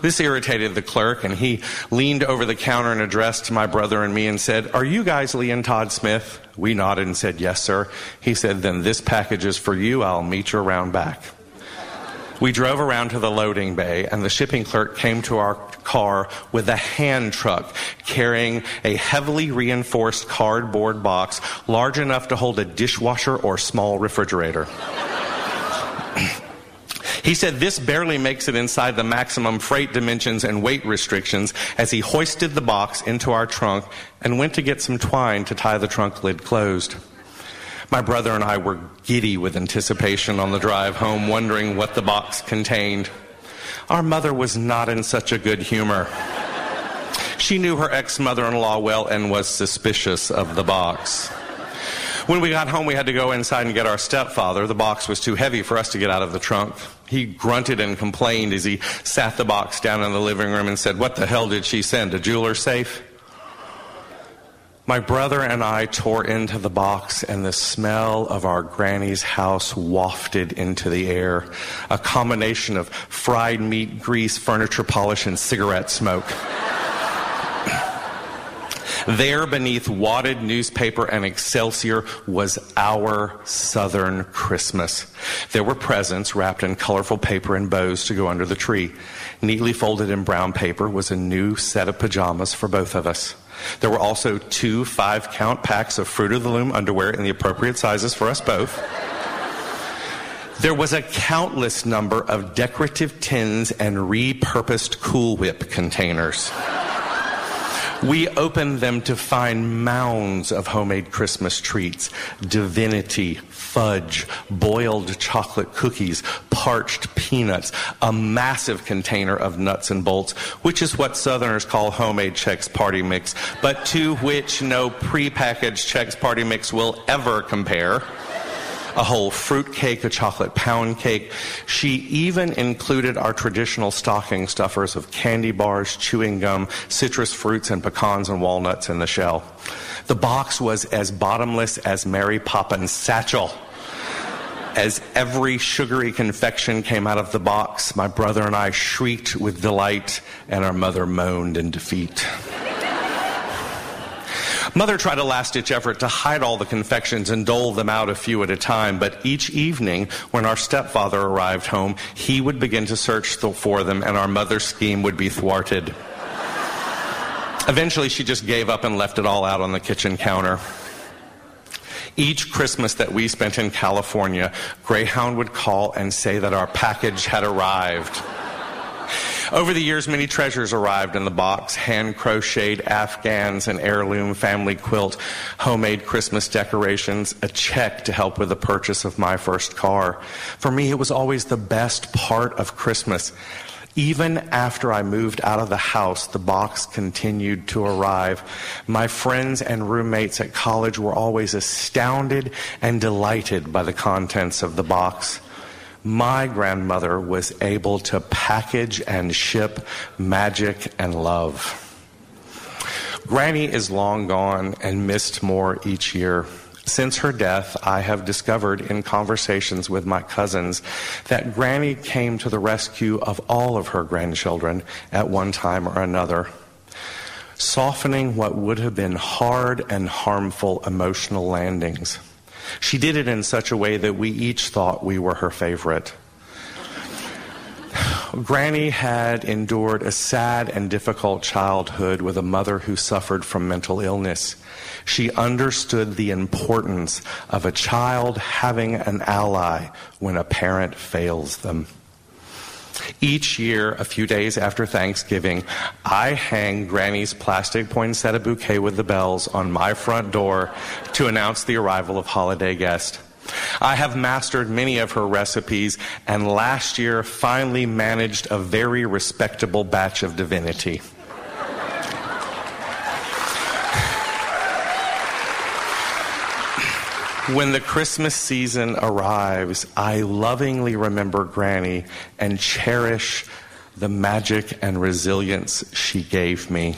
This irritated the clerk, and he leaned over the counter and addressed my brother and me and said, Are you guys Lee and Todd Smith? We nodded and said, Yes, sir. He said, Then this package is for you. I'll meet you around back. We drove around to the loading bay, and the shipping clerk came to our car with a hand truck carrying a heavily reinforced cardboard box large enough to hold a dishwasher or small refrigerator. He said this barely makes it inside the maximum freight dimensions and weight restrictions as he hoisted the box into our trunk and went to get some twine to tie the trunk lid closed. My brother and I were giddy with anticipation on the drive home, wondering what the box contained. Our mother was not in such a good humor. She knew her ex mother in law well and was suspicious of the box. When we got home, we had to go inside and get our stepfather. The box was too heavy for us to get out of the trunk. He grunted and complained as he sat the box down in the living room and said, What the hell did she send? A jeweler safe? My brother and I tore into the box, and the smell of our granny's house wafted into the air. A combination of fried meat, grease, furniture polish, and cigarette smoke. There, beneath wadded newspaper and Excelsior, was our Southern Christmas. There were presents wrapped in colorful paper and bows to go under the tree. Neatly folded in brown paper was a new set of pajamas for both of us. There were also two five count packs of Fruit of the Loom underwear in the appropriate sizes for us both. There was a countless number of decorative tins and repurposed Cool Whip containers. We opened them to find mounds of homemade Christmas treats, divinity, fudge, boiled chocolate cookies, parched peanuts, a massive container of nuts and bolts, which is what Southerners call homemade Chex Party Mix, but to which no prepackaged Chex Party Mix will ever compare a whole fruit cake, a chocolate pound cake. She even included our traditional stocking stuffers of candy bars, chewing gum, citrus fruits, and pecans and walnuts in the shell. The box was as bottomless as Mary Poppins' satchel. As every sugary confection came out of the box, my brother and I shrieked with delight, and our mother moaned in defeat. Mother tried a last ditch effort to hide all the confections and dole them out a few at a time, but each evening when our stepfather arrived home, he would begin to search for them and our mother's scheme would be thwarted. Eventually, she just gave up and left it all out on the kitchen counter. Each Christmas that we spent in California, Greyhound would call and say that our package had arrived. Over the years, many treasures arrived in the box hand crocheted Afghans, an heirloom family quilt, homemade Christmas decorations, a check to help with the purchase of my first car. For me, it was always the best part of Christmas. Even after I moved out of the house, the box continued to arrive. My friends and roommates at college were always astounded and delighted by the contents of the box my grandmother was able to package and ship magic and love. Granny is long gone and missed more each year. Since her death, I have discovered in conversations with my cousins that Granny came to the rescue of all of her grandchildren at one time or another, softening what would have been hard and harmful emotional landings. She did it in such a way that we each thought we were her favorite. Granny had endured a sad and difficult childhood with a mother who suffered from mental illness. She understood the importance of a child having an ally when a parent fails them. Each year, a few days after Thanksgiving, I hang Granny's plastic poinsettia bouquet with the bells on my front door to announce the arrival of holiday guests. I have mastered many of her recipes and last year finally managed a very respectable batch of divinity. When the Christmas season arrives, I lovingly remember Granny and cherish the magic and resilience she gave me.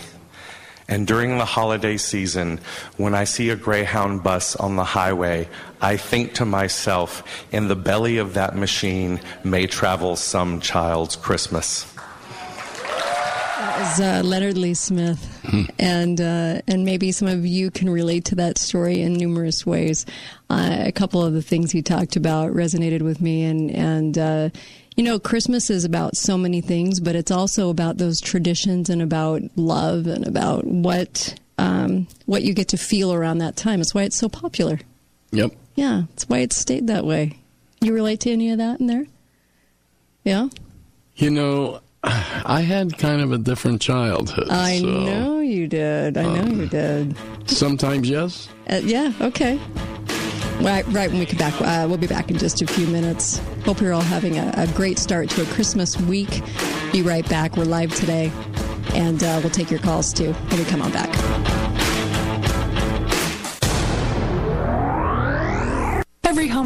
And during the holiday season, when I see a Greyhound bus on the highway, I think to myself, in the belly of that machine may travel some child's Christmas. Was uh, Leonard Lee Smith, and uh, and maybe some of you can relate to that story in numerous ways. Uh, a couple of the things he talked about resonated with me, and and uh, you know, Christmas is about so many things, but it's also about those traditions and about love and about what um, what you get to feel around that time. It's why it's so popular. Yep. Yeah, it's why it's stayed that way. You relate to any of that in there? Yeah. You know, I had kind of a different childhood. I so know you did. I know you did. Sometimes yes. Uh, yeah. Okay. Right, right when we come back, uh, we'll be back in just a few minutes. Hope you're all having a, a great start to a Christmas week. Be right back. We're live today, and uh, we'll take your calls too when we come on back. Every home.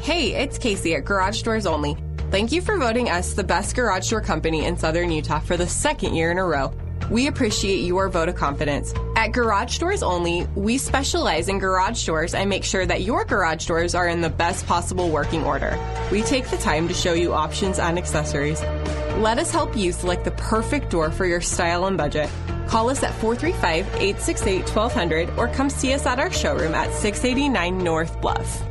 Hey, it's Casey at Garage Doors Only. Thank you for voting us the best garage door company in Southern Utah for the second year in a row. We appreciate your vote of confidence. At Garage Doors Only, we specialize in garage doors and make sure that your garage doors are in the best possible working order. We take the time to show you options and accessories. Let us help you select the perfect door for your style and budget. Call us at 435 868 1200 or come see us at our showroom at 689 North Bluff.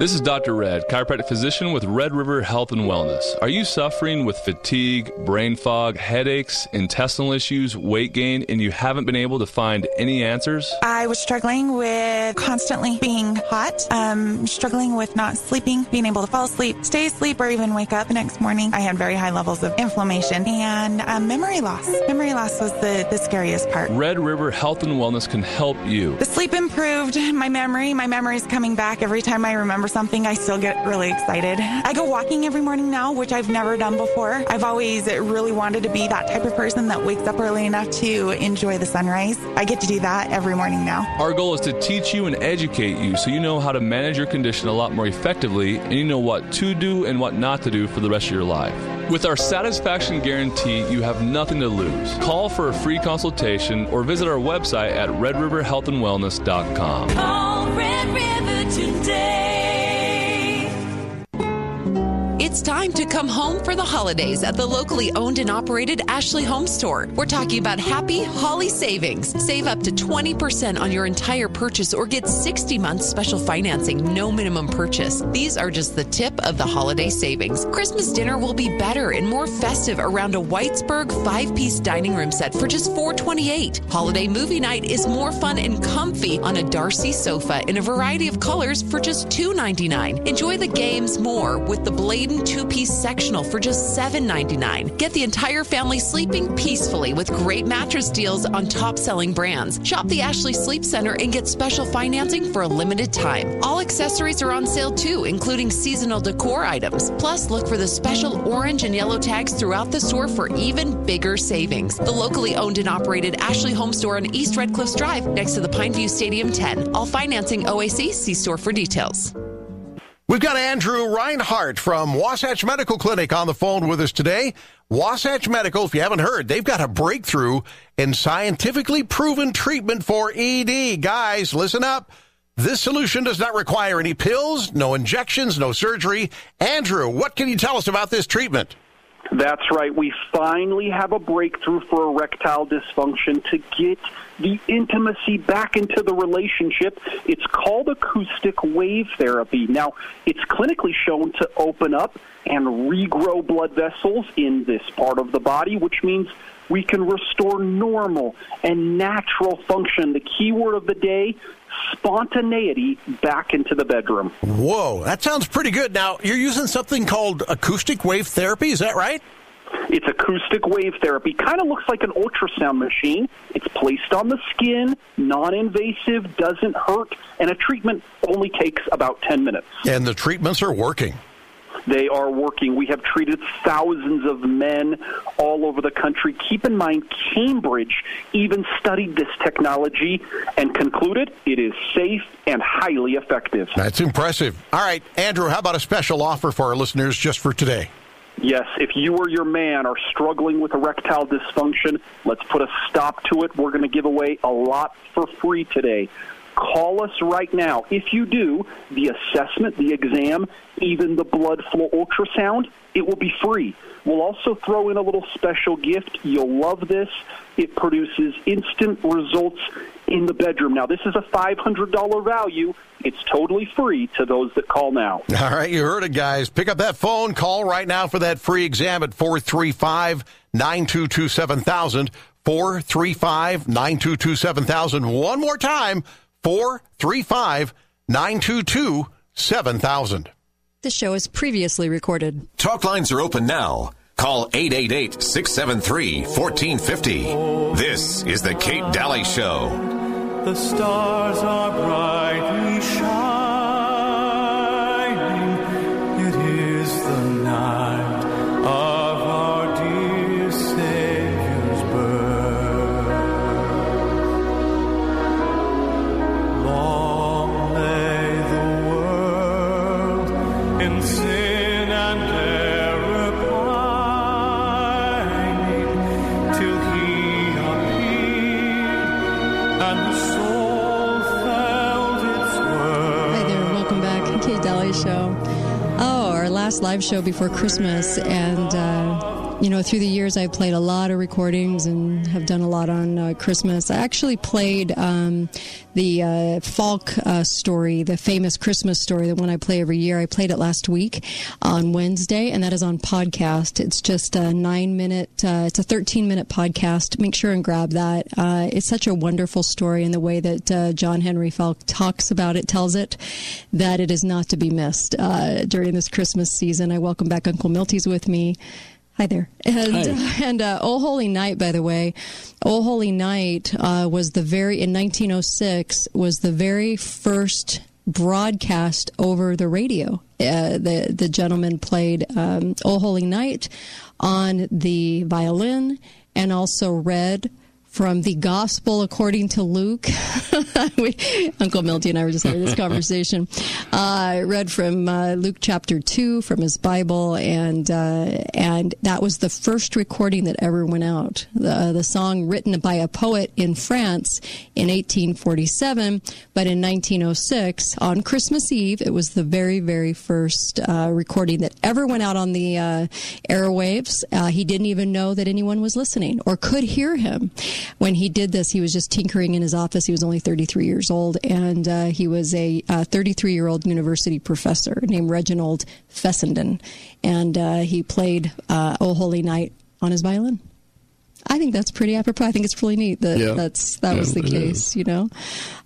This is Dr. Red, chiropractic physician with Red River Health and Wellness. Are you suffering with fatigue, brain fog, headaches, intestinal issues, weight gain, and you haven't been able to find any answers? I was struggling with constantly being hot, um, struggling with not sleeping, being able to fall asleep, stay asleep, or even wake up the next morning. I had very high levels of inflammation and um, memory loss. Memory loss was the, the scariest part. Red River Health and Wellness can help you. The sleep improved, my memory, my memory is coming back every time I remember something, I still get really excited. I go walking every morning now, which I've never done before. I've always really wanted to be that type of person that wakes up early enough to enjoy the sunrise. I get to do that every morning now. Our goal is to teach you and educate you so you know how to manage your condition a lot more effectively and you know what to do and what not to do for the rest of your life. With our satisfaction guarantee, you have nothing to lose. Call for a free consultation or visit our website at redriverhealthandwellness.com. Call Red River today. It's time to come home for the holidays at the locally owned and operated Ashley Home Store. We're talking about happy holly savings. Save up to 20% on your entire purchase or get 60 months special financing, no minimum purchase. These are just the tip of the holiday savings. Christmas dinner will be better and more festive around a Whitesburg five-piece dining room set for just 428. Holiday movie night is more fun and comfy on a Darcy sofa in a variety of colors for just 299. Enjoy the games more with the Bladen two-piece sectional for just $7.99. Get the entire family sleeping peacefully with great mattress deals on top-selling brands. Shop the Ashley Sleep Center and get special financing for a limited time. All accessories are on sale too, including seasonal decor items. Plus, look for the special orange and yellow tags throughout the store for even bigger savings. The locally owned and operated Ashley Home Store on East Red Cliffs Drive next to the Pineview Stadium 10. All financing OAC. See store for details. We've got Andrew Reinhardt from Wasatch Medical Clinic on the phone with us today. Wasatch Medical, if you haven't heard, they've got a breakthrough in scientifically proven treatment for ED. Guys, listen up. This solution does not require any pills, no injections, no surgery. Andrew, what can you tell us about this treatment? That's right. We finally have a breakthrough for erectile dysfunction to get the intimacy back into the relationship. It's called acoustic wave therapy. Now, it's clinically shown to open up and regrow blood vessels in this part of the body, which means we can restore normal and natural function. The key word of the day spontaneity back into the bedroom. Whoa, that sounds pretty good. Now, you're using something called acoustic wave therapy, is that right? It's acoustic wave therapy. Kind of looks like an ultrasound machine. It's placed on the skin, non invasive, doesn't hurt, and a treatment only takes about 10 minutes. And the treatments are working. They are working. We have treated thousands of men all over the country. Keep in mind, Cambridge even studied this technology and concluded it is safe and highly effective. That's impressive. All right, Andrew, how about a special offer for our listeners just for today? Yes, if you or your man are struggling with erectile dysfunction, let's put a stop to it. We're going to give away a lot for free today. Call us right now. If you do, the assessment, the exam, even the blood flow ultrasound, it will be free. We'll also throw in a little special gift. You'll love this. It produces instant results in the bedroom. Now, this is a $500 value. It's totally free to those that call now. All right, you heard it, guys. Pick up that phone. Call right now for that free exam at 435 922 7000. 435 922 7000. One more time 435 922 7000. The show is previously recorded. Talk lines are open now. Call 888 673 1450. This is The Kate Dalley Show. The stars are brightly last live show before Christmas. And, uh, you know, through the years, I've played a lot of recordings and have done a lot on uh, Christmas. I actually played um, the uh, Faulk uh, story, the famous Christmas story, the one I play every year. I played it last week on Wednesday, and that is on podcast. It's just a nine minute, uh, it's a 13 minute podcast. Make sure and grab that. Uh, it's such a wonderful story in the way that uh, John Henry Faulk talks about it, tells it, that it is not to be missed uh, during this Christmas season. I welcome back Uncle Milty's with me. Hi there. And, and uh, Oh Holy Night, by the way, Oh Holy Night uh, was the very, in 1906, was the very first broadcast over the radio. Uh, the, the gentleman played um, Oh Holy Night on the violin and also read from the Gospel according to Luke. we, Uncle Milty and I were just having this conversation. Uh, read from uh, Luke chapter two from his Bible, and uh, and that was the first recording that ever went out. The the song written by a poet in France in 1847, but in 1906 on Christmas Eve, it was the very very first uh, recording that ever went out on the uh, airwaves. Uh, he didn't even know that anyone was listening or could hear him when he did this, he was just tinkering in his office. He was only 33 years old, and uh, he was a 33 year old university professor named Reginald Fessenden, and uh, he played uh, "Oh Holy Night" on his violin. I think that's pretty apropos. I think it's really neat that Yeah. that's that was the case. is. You know,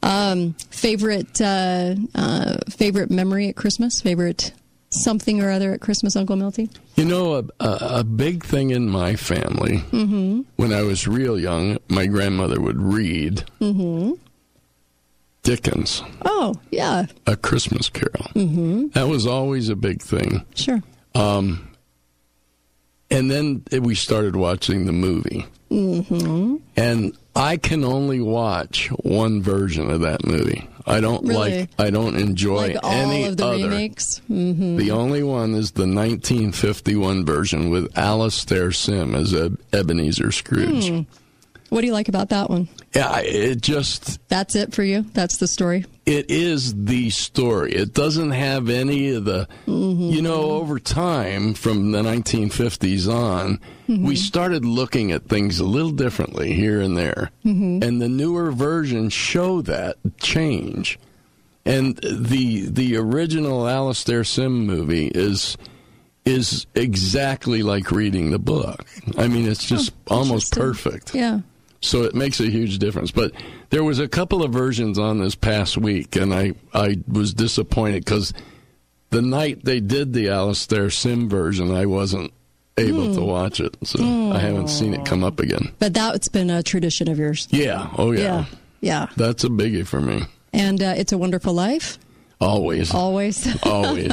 um, favorite uh, uh, favorite memory at Christmas. Favorite something or other at Christmas, Uncle Milty. You know, a, a, a big thing in my family, Mm-hmm. when I was real young, my grandmother would read Mm-hmm. Dickens, Oh yeah. A Christmas Carol. Mm-hmm. That was always a big thing. Sure. Um, and then we started watching the movie. Mm-hmm. And I can only watch one version of that movie. I don't Really? like. I don't enjoy Like any of the other. remakes. Mm-hmm. The only one is the 1951 version with Alastair Sim as Eb- Ebenezer Scrooge. Hmm. What do you like about that one? Yeah, it just That's it for you. That's the story. it is the story. It doesn't have any of the, you know, over time from the 1950s on, we started looking at things a little differently here and there. Mhm. And the newer versions show that change. And the the original Alastair Sim movie is is exactly like reading the book. I mean, it's just almost perfect. Yeah. So it makes a huge difference. But there was a couple of versions on this past week, and I, I was disappointed because the night they did the Alastair Sim version, I wasn't able to Hmm. watch it. So I haven't seen it come up again. But that's been a tradition of yours. Yeah. Oh, yeah. Yeah. Yeah. That's a biggie for me. And uh, It's a Wonderful Life. Always. Always. Always.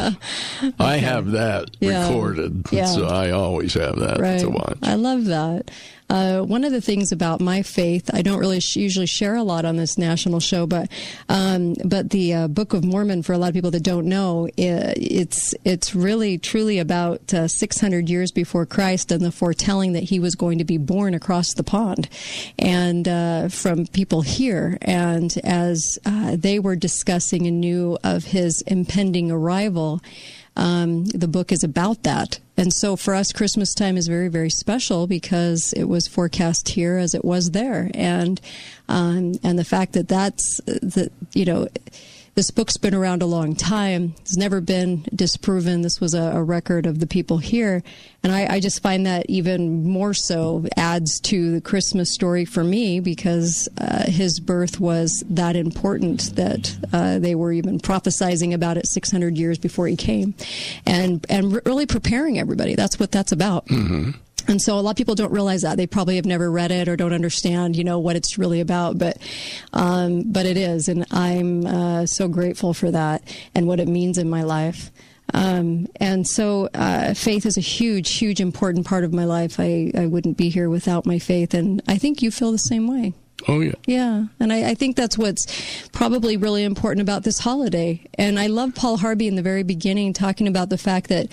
I have that Yeah. recorded, Yeah. so I always have that right. to watch. I love that. Uh, one of the things about my faith, I don't really sh- usually share a lot on this national show, but um, but the uh, Book of Mormon, for a lot of people that don't know, i it's it's really truly about uh, 600 years before Christ and the foretelling that he was going to be born across the pond, and uh, from people here, and as uh, they were discussing and knew of his impending arrival um, the book is about that. And so for us, Christmas time is very, very special because it was forecast here as it was there. And, um, and the fact that that's, that, you know, this book's been around a long time. It's never been disproven. This was a, a record of the people here. And I, I just find that even more so adds to the Christmas story for me because uh, his birth was that important that uh, they were even prophesizing about it 600 years before he came and, and really preparing everybody. That's what that's about. Mm-hmm. And so a lot of people don't realize that they probably have never read it or don't understand, you know, what it's really about. But, um, but it is, and I'm uh, so grateful for that and what it means in my life. Um, and so uh, faith is a huge, huge, important part of my life. I, I wouldn't be here without my faith, and I think you feel the same way. Oh yeah. Yeah, and I, I think that's what's probably really important about this holiday. And I love Paul Harvey in the very beginning talking about the fact that,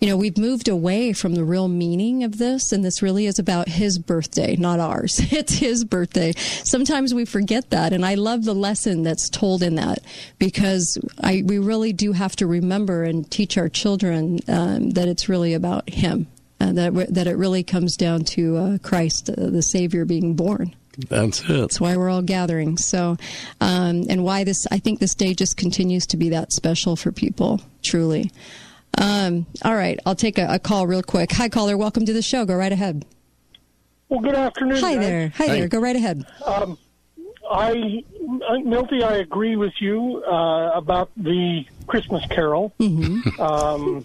you know, we've moved away from the real meaning of this, and this really is about his birthday, not ours. It's his birthday. Sometimes we forget that, and I love the lesson that's told in that because I we really do have to remember and teach our children um, that it's really about him. Uh, that that it really comes down to uh, Christ, uh, the Savior, being born. That's it. That's why we're all gathering. So, um, and why this, I think this day just continues to be that special for people, truly. Um, all right, I'll take a, a call real quick. Hi, caller. Welcome to the show. Go right ahead. Well, good afternoon. Hi guys. there. Hi, there. Go right ahead. Um, I, I- Milty, I agree with you uh, about the Christmas Carol. Mm-hmm. Um,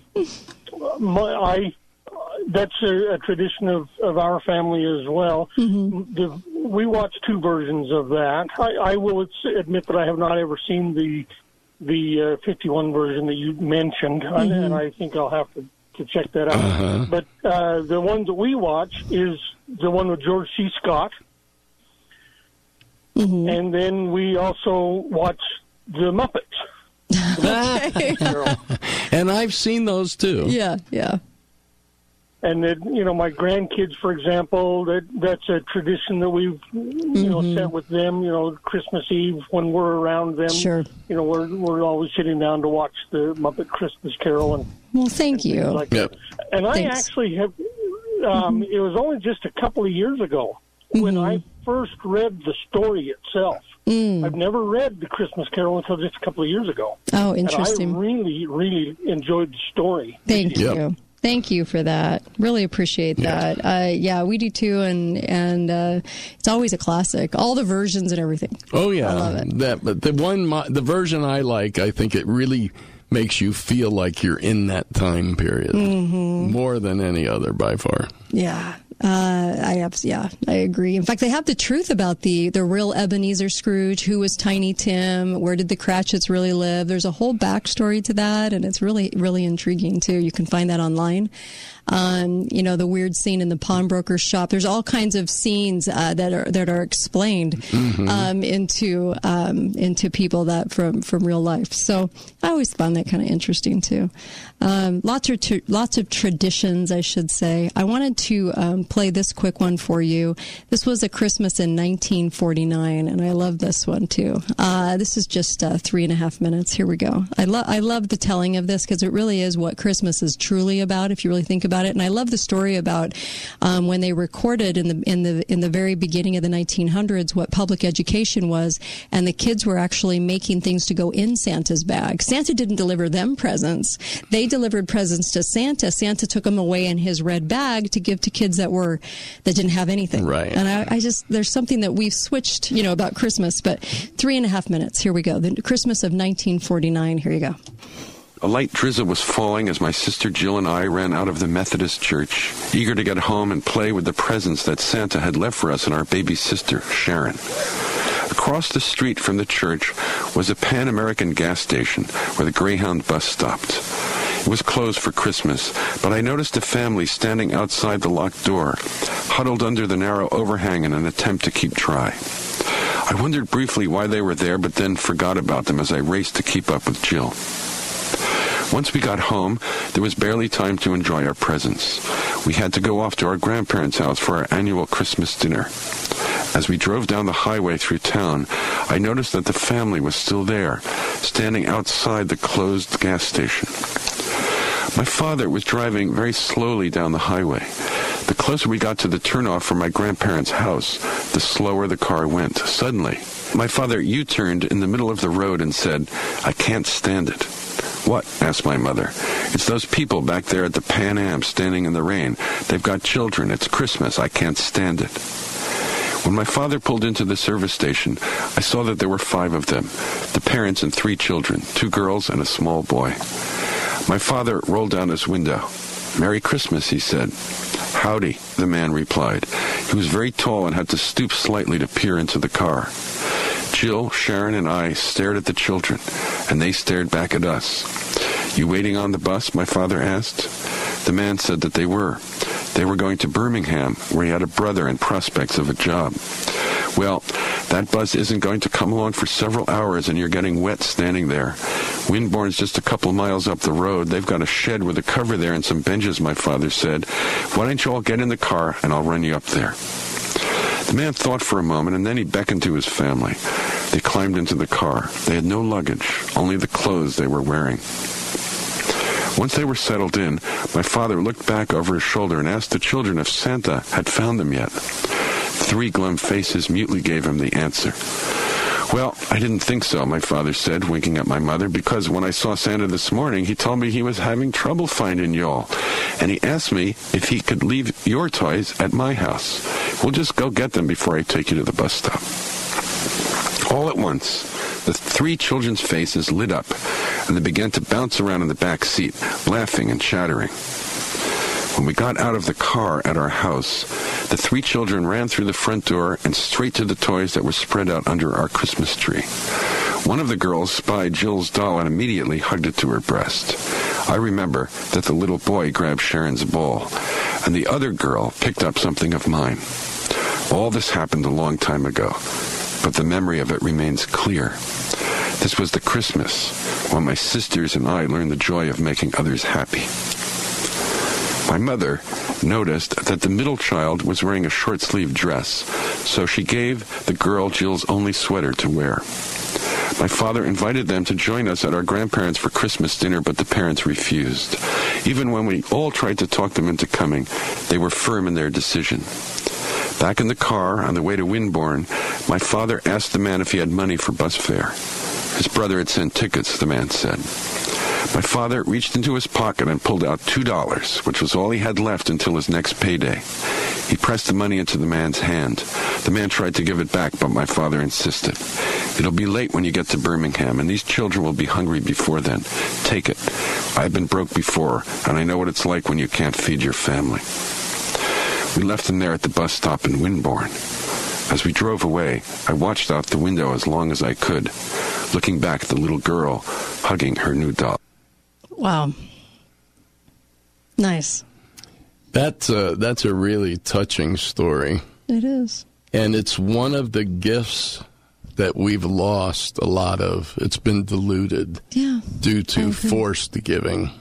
my, I that's a, a tradition of, of our family as well. Mm-hmm. The, we watch two versions of that. I, I will admit that I have not ever seen the the uh, 51 version that you mentioned, and- Mm-hmm. and I think I'll have to, to check that out. Uh-huh. But uh, the one that we watch is the one with George C. Scott. Mm-hmm. And then we also watch the Muppets. and I've seen those too. Yeah, yeah. And then, you know, my grandkids, for example, that that's a tradition that we've, you know, Mm-hmm. set with them. You know, Christmas Eve when we're around them. Sure. You know, we're we're always sitting down to watch the Muppet Christmas Carol and Well, thank you. like that. And I actually have. Um, It was only just a couple of years ago when I first read the story itself. Mm. I've never read the Christmas Carol until just a couple of years ago. Oh, And interesting. I really, really enjoyed the story. Thank you. Thank you for that. Really appreciate that. Uh, yeah, we do too, and and uh, it's always a classic. All the versions and everything. Oh yeah, I love it. that. But the one, my, the version I like, I think it really makes you feel like you're in that time period Mhm. more than any other by far. Yeah. Uh, I have, yeah, I agree. In fact, they have the truth about the the real Ebenezer Scrooge, who was Tiny Tim, where did the Cratchits really live? There's a whole backstory to that, and it's really really intriguing too. You can find that online. Um, you know, the weird scene in the pawnbroker's shop. There's all kinds of scenes uh, that are that are explained Mhm. um, into um, into people that from from real life. So I always found that kind of interesting too. Um, lots of tr- lots of traditions, I should say. I wanted to um, play this quick one for you. This was a Christmas in 1949, and I love this one too. Uh, this is just uh, three and a half minutes. Here we go. I love I love the telling of this because it really is what Christmas is truly about. If you really think about it, and I love the story about um, when they recorded in the in the in the very beginning of the 1900s what public education was, and the kids were actually making things to go in Santa's bag. Santa didn't deliver them presents; they delivered presents to Santa. Santa took them away in his red bag to give to kids that were that didn't have anything. Right. And I, I just there's something that we've switched, you know, about Christmas. But three and a half minutes. Here we go. The Christmas of 1949. Here you go. A light drizzle was falling as my sister Jill and I ran out of the Methodist church, eager to get home and play with the presents that Santa had left for us and our baby sister, Sharon. Across the street from the church was a Pan American gas station where the Greyhound bus stopped. It was closed for Christmas, but I noticed a family standing outside the locked door, huddled under the narrow overhang in an attempt to keep dry. I wondered briefly why they were there, but then forgot about them as I raced to keep up with Jill. Once we got home, there was barely time to enjoy our presents. We had to go off to our grandparents' house for our annual Christmas dinner. As we drove down the highway through town, I noticed that the family was still there, standing outside the closed gas station. My father was driving very slowly down the highway. The closer we got to the turnoff from my grandparents' house, the slower the car went. Suddenly, my father U-turned in the middle of the road and said, I can't stand it. What? asked my mother. It's those people back there at the Pan Am standing in the rain. They've got children. It's Christmas. I can't stand it. When my father pulled into the service station, I saw that there were five of them the parents and three children, two girls and a small boy. My father rolled down his window. Merry Christmas, he said. Howdy, the man replied. He was very tall and had to stoop slightly to peer into the car. Jill, Sharon, and I stared at the children, and they stared back at us. You waiting on the bus? my father asked. The man said that they were. They were going to Birmingham, where he had a brother and prospects of a job. Well, that bus isn't going to come along for several hours, and you're getting wet standing there. Windborne's just a couple miles up the road. They've got a shed with a cover there and some benches, my father said. Why don't you all get in the car, and I'll run you up there. The man thought for a moment, and then he beckoned to his family. They climbed into the car. They had no luggage, only the clothes they were wearing. Once they were settled in, my father looked back over his shoulder and asked the children if Santa had found them yet. Three glum faces mutely gave him the answer. Well, I didn't think so, my father said, winking at my mother, because when I saw Santa this morning, he told me he was having trouble finding y'all. And he asked me if he could leave your toys at my house. We'll just go get them before I take you to the bus stop. All at once, the three children's faces lit up, and they began to bounce around in the back seat, laughing and chattering. When we got out of the car at our house, the three children ran through the front door and straight to the toys that were spread out under our Christmas tree. One of the girls spied Jill's doll and immediately hugged it to her breast. I remember that the little boy grabbed Sharon's ball, and the other girl picked up something of mine. All this happened a long time ago, but the memory of it remains clear. This was the Christmas when my sisters and I learned the joy of making others happy. My mother noticed that the middle child was wearing a short sleeved dress, so she gave the girl Jill's only sweater to wear. My father invited them to join us at our grandparents' for Christmas dinner, but the parents refused. Even when we all tried to talk them into coming, they were firm in their decision. Back in the car on the way to Windborne, my father asked the man if he had money for bus fare. His brother had sent tickets, the man said. My father reached into his pocket and pulled out two dollars, which was all he had left until his next payday. He pressed the money into the man's hand. The man tried to give it back, but my father insisted. It'll be late when you get to Birmingham, and these children will be hungry before then. Take it. I've been broke before, and I know what it's like when you can't feed your family. We left them there at the bus stop in Windborne. As we drove away, I watched out the window as long as I could, looking back at the little girl hugging her new doll. Wow. Nice. That's a, uh, that's a really touching story. It is. And it's one of the gifts that we've lost a lot of. It's been diluted Yeah. due to forced giving.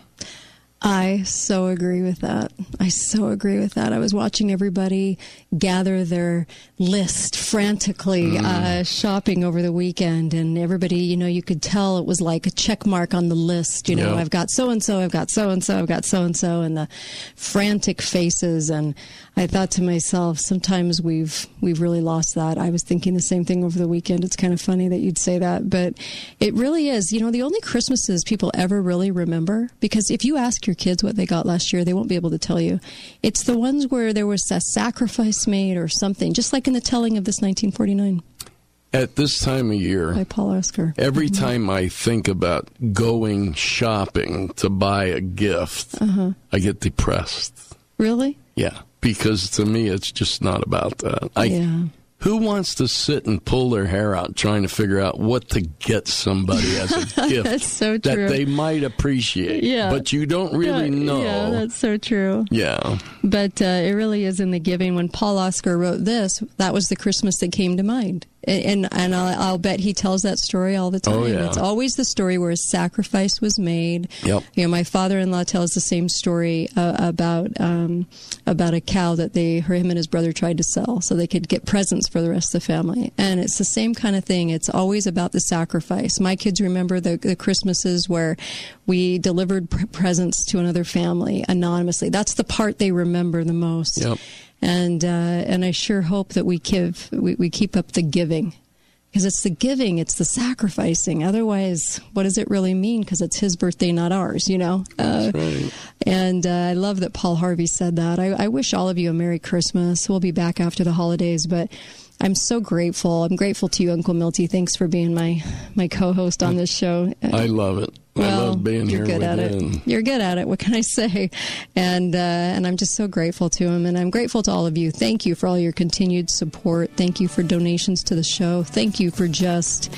I so agree with that. I so agree with that. I was watching everybody gather their list frantically, uh, shopping over the weekend, and everybody, you know, you could tell it was like a check mark on the list. You know. I've got so and so, I've got so and so, I've got so and so, and the frantic faces. And I thought to myself, sometimes we've we've really lost that. I was thinking the same thing over the weekend. It's kind of funny that you'd say that, but it really is. You know, the only Christmases people ever really remember, because if you ask your kids what they got last year, they won't be able to tell you. It's the ones where there was a sacrifice made or something, just like in the telling of this 1949 At this time of year, by Paul Esker. every time I think about going shopping to buy a gift, Uh-huh. I get depressed. Really? Yeah, because to me, it's just not about that. I, Yeah. Who wants to sit and pull their hair out trying to figure out what to get somebody as a gift That's so that they might appreciate? Yeah. But you don't really Yeah, know. Yeah, that's so true. Yeah. But uh, it really is in the giving. When Paul Oscar wrote this, that was the Christmas that came to mind. And and I'll, I'll bet he tells that story all the time. Oh, yeah. It's always the story where a sacrifice was made. Yep. You know, my father-in-law tells the same story uh, about um, about a cow that they, him and his brother tried to sell so they could get presents for the rest of the family. And it's the same kind of thing. It's always about the sacrifice. My kids remember the, the Christmases where we delivered pre- presents to another family anonymously. That's the part they remember the most. Yep. And uh, and I sure hope that we give we, we keep up the giving because it's the giving, it's the sacrificing. Otherwise, what does it really mean? Because it's his birthday, not ours, you know? Uh, And uh, I love that Paul Harvey said that. I, I wish all of you a Merry Christmas. We'll be back after the holidays, but I'm so grateful. I'm grateful to you, Uncle Milty. Thanks for being my, my co host on this show. I love it. I Well, love being you're here good with at you. it. You're good at it. What can I say? And uh, and I'm just so grateful to him, and I'm grateful to all of you. Thank you for all your continued support. Thank you for donations to the show. Thank you for just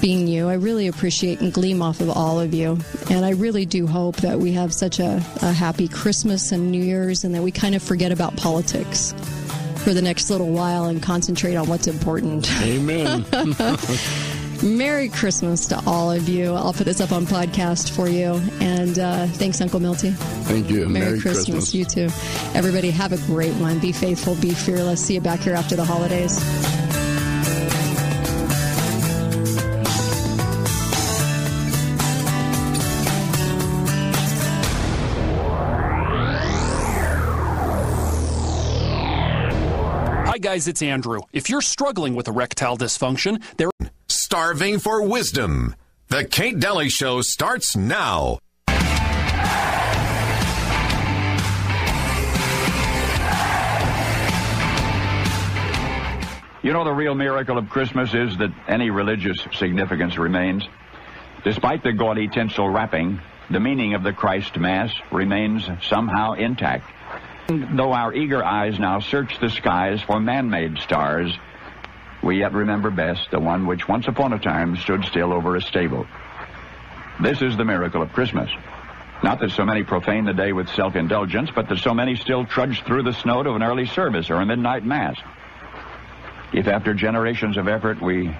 being you. I really appreciate and gleam off of all of you, and I really do hope that we have such a, a happy Christmas and New Year's, and that we kind of forget about politics for the next little while and concentrate on what's important. Amen. Merry Christmas to all of you. I'll put this up on podcast for you. And uh, thanks, Uncle Milty. Thank you. Merry, Christmas. You too. Everybody, have a great one. Be faithful, be fearless. See you back here after the holidays. Hi, guys, it's Andrew. If you're struggling with erectile dysfunction, there Starving for wisdom. The Kate Dalley Show starts now. You know, the real miracle of Christmas is that any religious significance remains. Despite the gaudy tinsel wrapping, the meaning of the Christ Mass remains somehow intact. Though our eager eyes now search the skies for man-made stars, we yet remember best the one which once upon a time stood still over a stable. This is the miracle of Christmas. Not that so many profane the day with self-indulgence, but that so many still trudge through the snow to an early service or a midnight mass. If after generations of effort we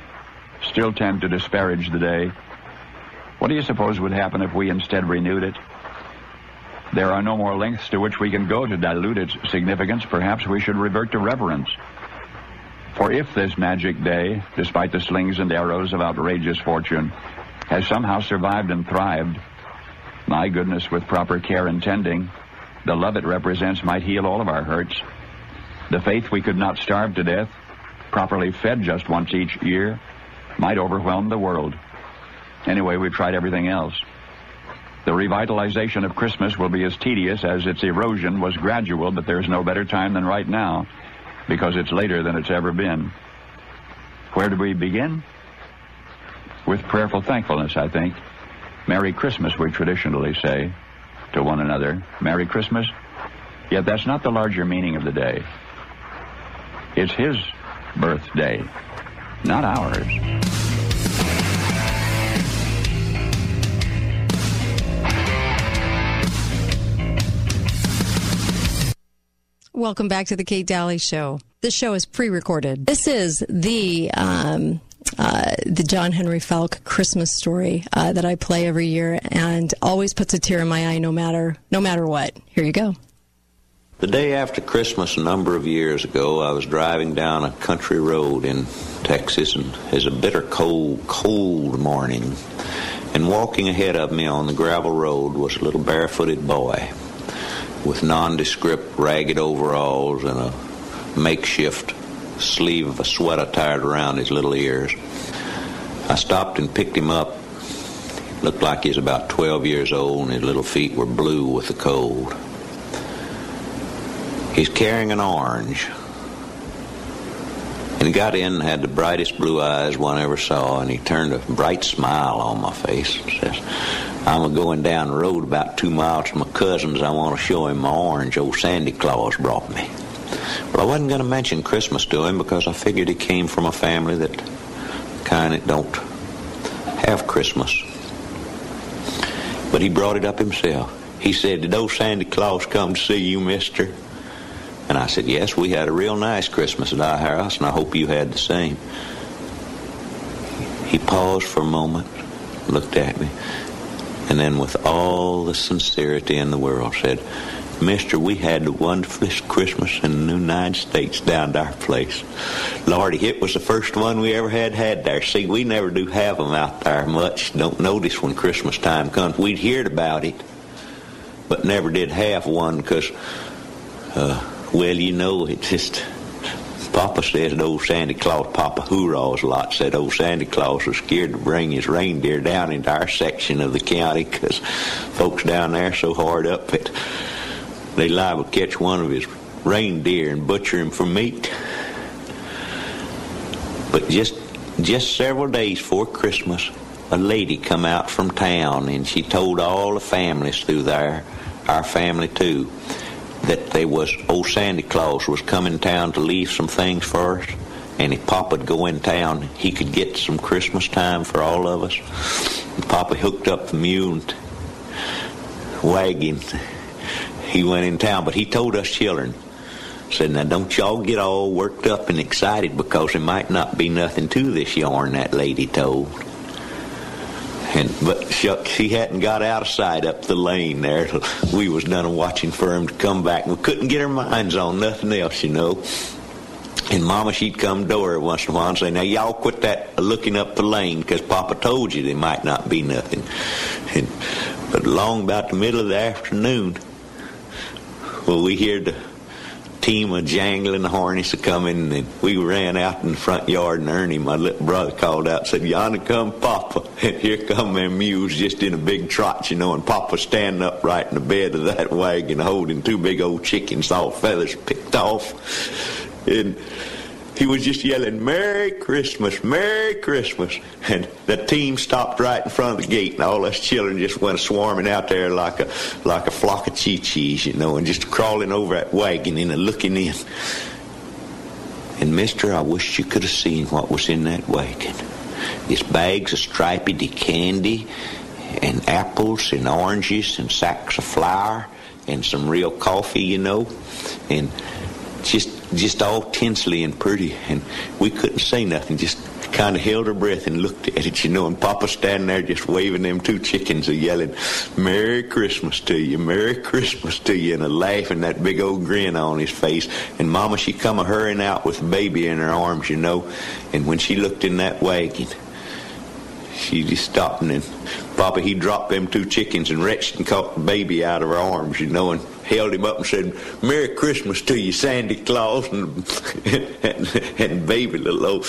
still tend to disparage the day, what do you suppose would happen if we instead renewed it? There are no more lengths to which we can go to dilute its significance. Perhaps we should revert to reverence. For if this magic day, despite the slings and arrows of outrageous fortune, has somehow survived and thrived, my goodness, with proper care and tending, the love it represents might heal all of our hurts. The faith we could not starve to death, properly fed just once each year, might overwhelm the world. Anyway, we've tried everything else. The revitalization of Christmas will be as tedious as its erosion was gradual, but there's no better time than right now, because it's later than it's ever been. Where do we begin? With prayerful thankfulness, I think. Merry Christmas, we traditionally say to one another. Merry Christmas. Yet that's not the larger meaning of the day. It's his birthday, not ours. Welcome back to the Kate Dalley Show. This show is pre-recorded. This is the um, uh, the John Henry Faulk Christmas story uh, that I play every year, and always puts a tear in my eye, no matter no matter what. Here you go. The day after Christmas, a number of years ago, I was driving down a country road in Texas, and it was a bitter cold, cold morning. And walking ahead of me on the gravel road was a little barefooted boy with nondescript ragged overalls and a makeshift sleeve of a sweater tied around his little ears. I stopped and picked him up. Looked like he was about 12 years old, and his little feet were blue with the cold. He's carrying an orange. And he got in and had the brightest blue eyes one ever saw, and he turned a bright smile on my face and says, I'm going down the road about two miles to my cousin's. I want to show him my orange old Sandy Claus brought me. Well, I wasn't going to mention Christmas to him because I figured he came from a family that kind of don't have Christmas. But he brought it up himself. He said, Did old Santa Claus come to see you, mister? And I said, Yes, we had a real nice Christmas at our house, and I hope you had the same. He paused for a moment, looked at me, and then with all the sincerity in the world said, Mister, we had the wonderfulest Christmas in the United States down to our place. Lordy, it was the first one we ever had had there. See, we never do have them out there much. Don't notice when Christmas time comes. We'd heard about it, but never did have one because, uh, well, you know, it just Papa says that old Santa Claus, Papa hoorahs a lot, said old Santa Claus was scared to bring his reindeer down into our section of the county because folks down there so hard up that they liable to catch one of his reindeer and butcher him for meat. But just just several days before Christmas, a lady come out from town and she told all the families through there, our family too, that they was old Santa Claus was coming town to leave some things for us. And if Papa'd go in town, he could get some Christmas time for all of us. And Papa hooked up the mule and wagon. He went in town, but he told us children, said, now don't y'all get all worked up and excited because there might not be nothing to this yarn that lady told. And but shucks, she hadn't got out of sight up the lane there. We was done watching for him to come back. and We couldn't get our minds on nothing else, you know. And Mama, she'd come to her once in a while and say, "Now y'all quit that looking up the lane, because Papa told you there might not be nothing." And but long about the middle of the afternoon, well, we heard the team of jangling harness coming, and we ran out in the front yard, and Ernie, my little brother, called out, said, "Yonder come Papa!" Here come them mules just in a big trot, you know, and Papa standing upright in the bed of that wagon, holding two big old chickens, all feathers picked off, and he was just yelling, Merry Christmas, Merry Christmas. And the team stopped right in front of the gate, and all us children just went swarming out there like a like a flock of chee-chees, you know, and just crawling over that wagon and looking in. And mister, I wish you could have seen what was in that wagon. It's bags of striped candy and apples and oranges and sacks of flour and some real coffee, you know, and just just all tinsley and pretty, and we couldn't say nothing. Just kind of held our breath and looked at it, you know. And Papa standing there just waving them two chickens and yelling, "Merry Christmas to you, Merry Christmas to you," and a laugh and that big old grin on his face. And Mama, she come a hurrying out with the baby in her arms, you know. And when she looked in that wagon, she just stopped and Papa he dropped them two chickens and reached and caught the baby out of her arms, you know, and held him up and said, Merry Christmas to you, Sandy Claus and and, and baby little old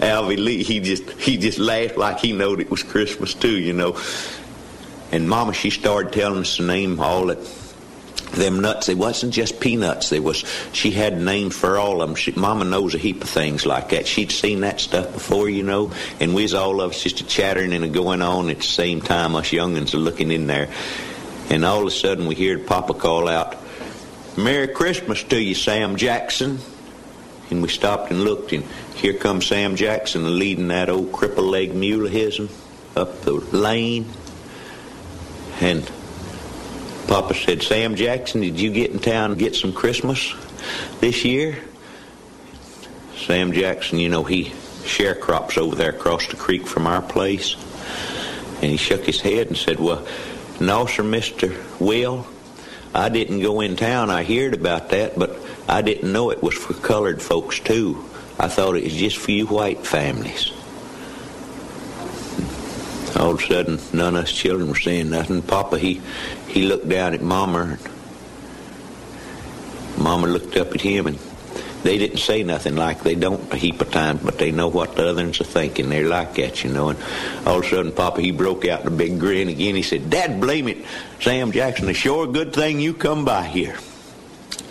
Alvy Lee, he just he just laughed like he knowed it was Christmas too, you know. And Mama she started telling us the name all that them nuts. They wasn't just peanuts. They was she had names for all of them. She, Mama knows a heap of things like that. She'd seen that stuff before, you know. And we was all of us just a chattering and a going on at the same time. Us youngins are looking in there, and all of a sudden we heard Papa call out, "Merry Christmas to you, Sam Jackson." And we stopped and looked, and here comes Sam Jackson leading that old cripple leg mule of his up the lane, and Papa said, Sam Jackson, did you get in town and get some Christmas this year? Sam Jackson, you know, he sharecrops over there across the creek from our place. And he shook his head and said, Well, no, sir, Mr. Will. I didn't go in town. I heard about that, but I didn't know it was for colored folks, too. I thought it was just for you white families. All of a sudden, none of us children were saying nothing. Papa, he he looked down at Mama. and Mama looked up at him, and they didn't say nothing like they don't a heap of times, but they know what the others are thinking. They're like that, you know. And all of a sudden, Papa, he broke out in a big grin again. He said, Dad, blame it. Sam Jackson, it's sure good thing you come by here.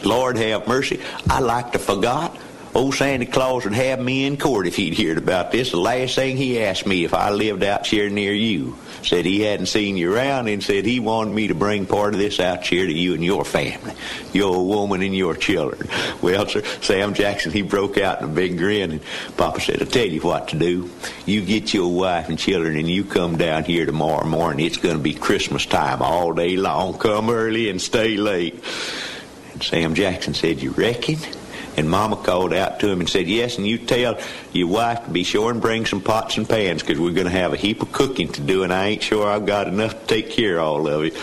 Lord have mercy. I like to forgot Old Santa Claus would have me in court if he'd heard about this. The last thing he asked me if I lived out here near you. Said he hadn't seen you around and said he wanted me to bring part of this out here to you and your family, your woman and your children. Well, sir, Sam Jackson, he broke out in a big grin and Papa said, I'll tell you what to do. You get your wife and children and you come down here tomorrow morning. It's going to be Christmas time all day long. Come early and stay late. And Sam Jackson said, You reckon? And Mama called out to him and said, Yes, and you tell your wife to be sure and bring some pots and pans because we're going to have a heap of cooking to do, and I ain't sure I've got enough to take care of all of it.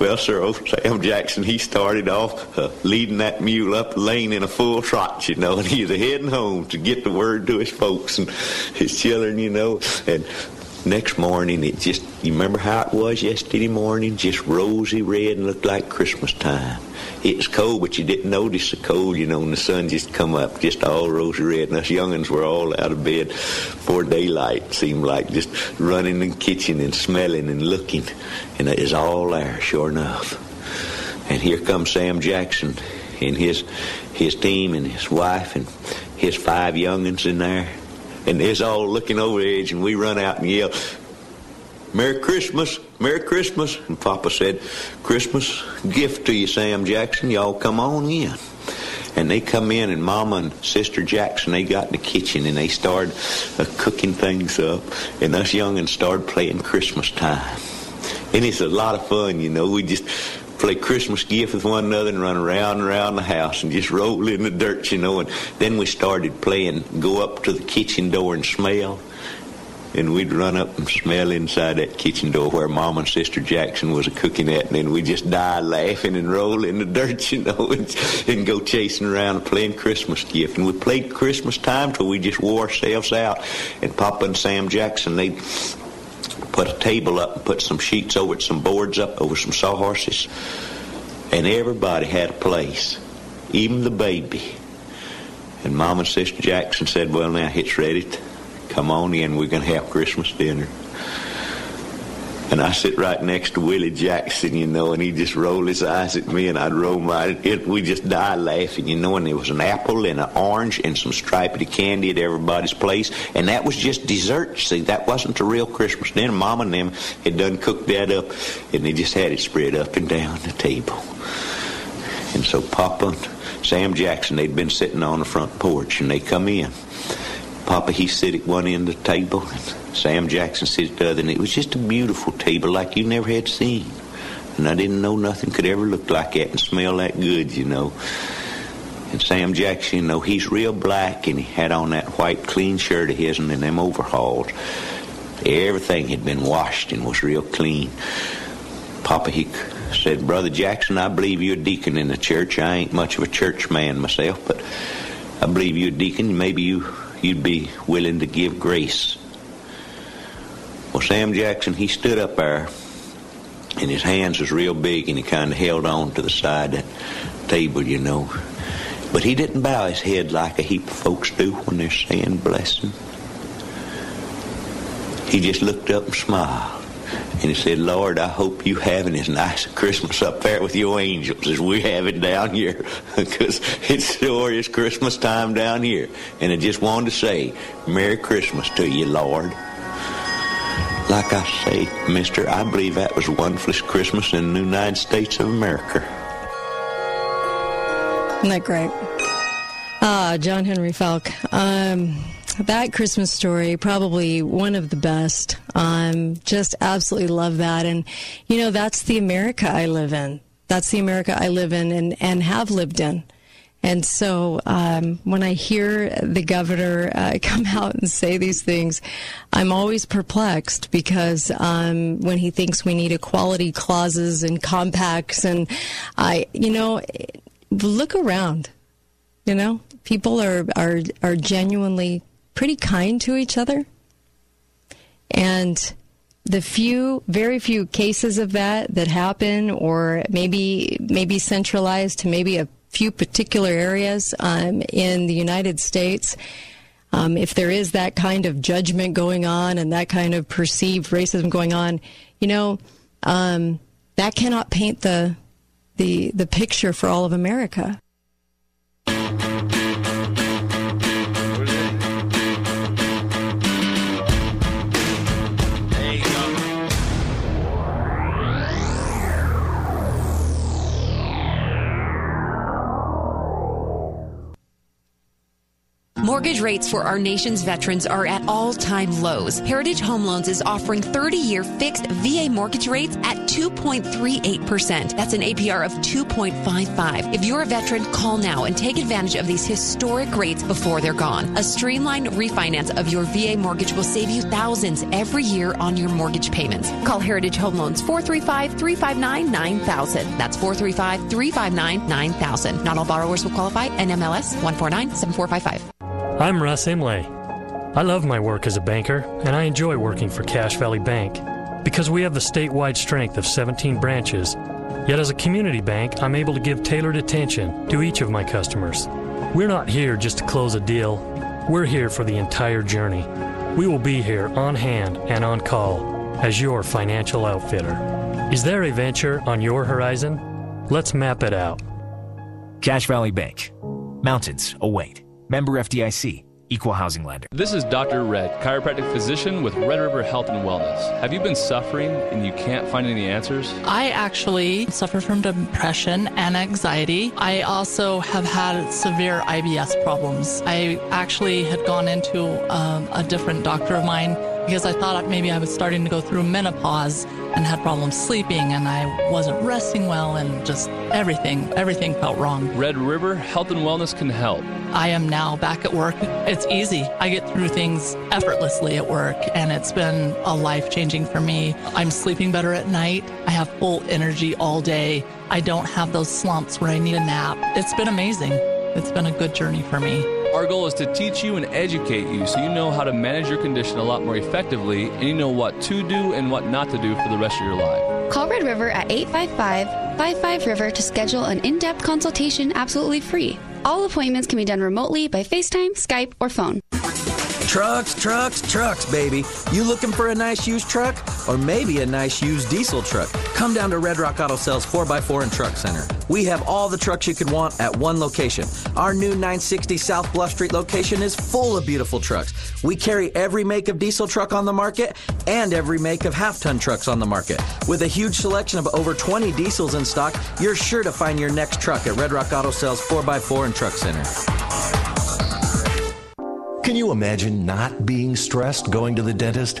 Well, sir, old Sam Jackson, he started off uh, leading that mule up the lane in a full trot, you know, and he was heading home to get the word to his folks and his children, you know. And next morning, it just, you remember how it was yesterday morning? Just rosy red and looked like Christmas time. It was cold, but you didn't notice the cold, you know, and the sun just come up, just all rosy red, and us young'uns were all out of bed before daylight, seemed like, just running in the kitchen and smelling and looking, and it is all there, sure enough. And here comes Sam Jackson and his his team and his wife and his five young'uns in there, and they's all looking over the edge, and we run out and yell, Merry Christmas, Merry Christmas. And Papa said, Christmas gift to you, Sam Jackson. Y'all come on in. And they come in, and Mama and Sister Jackson, they got in the kitchen, and they started uh, cooking things up. And us young'uns started playing Christmas time. And it's a lot of fun, you know. We just play Christmas gift with one another and run around and around the house and just roll in the dirt, you know. And then we started playing go up to the kitchen door and smell and we'd run up and smell inside that kitchen door where Mom and Sister Jackson was a cooking at, and then we'd just die laughing and roll in the dirt, you know, and, and go chasing around and playing Christmas gift. And we played Christmas time till we just wore ourselves out. And Papa and Sam Jackson, they put a table up and put some sheets over it, some boards up over some sawhorses, and everybody had a place, even the baby. And Mom and Sister Jackson said, "Well, now it's ready." To, come on in, we're going to have Christmas dinner. And I sit right next to Willie Jackson, you know, and he just rolled his eyes at me, and I'd roll my. It, we just died laughing, you know. And there was an apple and an orange and some stripedy candy at everybody's place, and that was just dessert. See, that wasn't the real Christmas dinner. Mama and them had done cooked that up, and they just had it spread up and down the table. And so Papa and Sam Jackson, they'd been sitting on the front porch, and they come in. Papa, he sit at one end of the table, and Sam Jackson sits at the other, and it was just a beautiful table like you never had seen. And I didn't know nothing could ever look like that and smell that good, you know. And Sam Jackson, you know, he's real black, and he had on that white clean shirt of his and them overalls. Everything had been washed and was real clean. Papa, he said, Brother Jackson, I believe you're a deacon in the church. I ain't much of a church man myself, but I believe you're a deacon. Maybe you you'd be willing to give grace. Well, Sam Jackson, he stood up there, and his hands was real big, and he kind of held on to the side of that table, you know. But he didn't bow his head like a heap of folks do when they're saying blessing. He just looked up and smiled. And he said, Lord, I hope you having as nice a Christmas up there with your angels as we have it down here. Because it's sure is Christmas time down here. And I just wanted to say, Merry Christmas to you, Lord. Like I say, mister, I believe that was the wonderfulest Christmas in the United States of America. Isn't that great? Ah, John Henry Faulk. Um, that Christmas story, probably one of the best. Um, just absolutely love that. And, you know, that's the America I live in. That's the America I live in and, and have lived in. And so um, when I hear the governor uh, come out and say these things, I'm always perplexed because um, when he thinks we need equality clauses and compacts, and I, you know, look around. You know, people are are are genuinely pretty kind to each other. And the few, very few cases of that that happen, or maybe maybe centralized to maybe a few particular areas um, in the United States. Um, if there is that kind of judgment going on and that kind of perceived racism going on, you know, um, that cannot paint the the the picture for all of America. Mortgage rates for our nation's veterans are at all time lows. Heritage Home Loans is offering 30 year fixed VA mortgage rates at 2.38%. That's an APR of 2.55. If you're a veteran, call now and take advantage of these historic rates before they're gone. A streamlined refinance of your VA mortgage will save you thousands every year on your mortgage payments. Call Heritage Home Loans 435 359 9000. That's 435 359 9000. Not all borrowers will qualify. NMLS 149 7455. I'm Russ Imlay. I love my work as a banker, and I enjoy working for Cache Valley Bank because we have the statewide strength of 17 branches. Yet, as a community bank, I'm able to give tailored attention to each of my customers. We're not here just to close a deal, we're here for the entire journey. We will be here on hand and on call as your financial outfitter. Is there a venture on your horizon? Let's map it out. Cache Valley Bank. Mountains await. Member FDIC. Equal housing lender. This is Dr. Red, chiropractic physician with Red River Health and Wellness. Have you been suffering and you can't find any answers? I actually suffer from depression and anxiety. I also have had severe IBS problems. I actually had gone into um, a different doctor of mine because I thought maybe I was starting to go through menopause and had problems sleeping and I wasn't resting well and just everything, everything felt wrong. Red River Health and Wellness can help. I am now back at work. It's easy. I get through things effortlessly at work and it's been a life changing for me. I'm sleeping better at night. I have full energy all day. I don't have those slumps where I need a nap. It's been amazing. It's been a good journey for me. Our goal is to teach you and educate you so you know how to manage your condition a lot more effectively and you know what to do and what not to do for the rest of your life. Call Red River at 855 55 River to schedule an in depth consultation absolutely free. All appointments can be done remotely by FaceTime, Skype, or phone. Trucks, trucks, trucks, baby. You looking for a nice used truck? Or maybe a nice used diesel truck? Come down to Red Rock Auto Sales 4x4 and Truck Center. We have all the trucks you could want at one location. Our new 960 South Bluff Street location is full of beautiful trucks. We carry every make of diesel truck on the market and every make of half ton trucks on the market. With a huge selection of over 20 diesels in stock, you're sure to find your next truck at Red Rock Auto Sales 4x4 and Truck Center. Can you imagine not being stressed going to the dentist?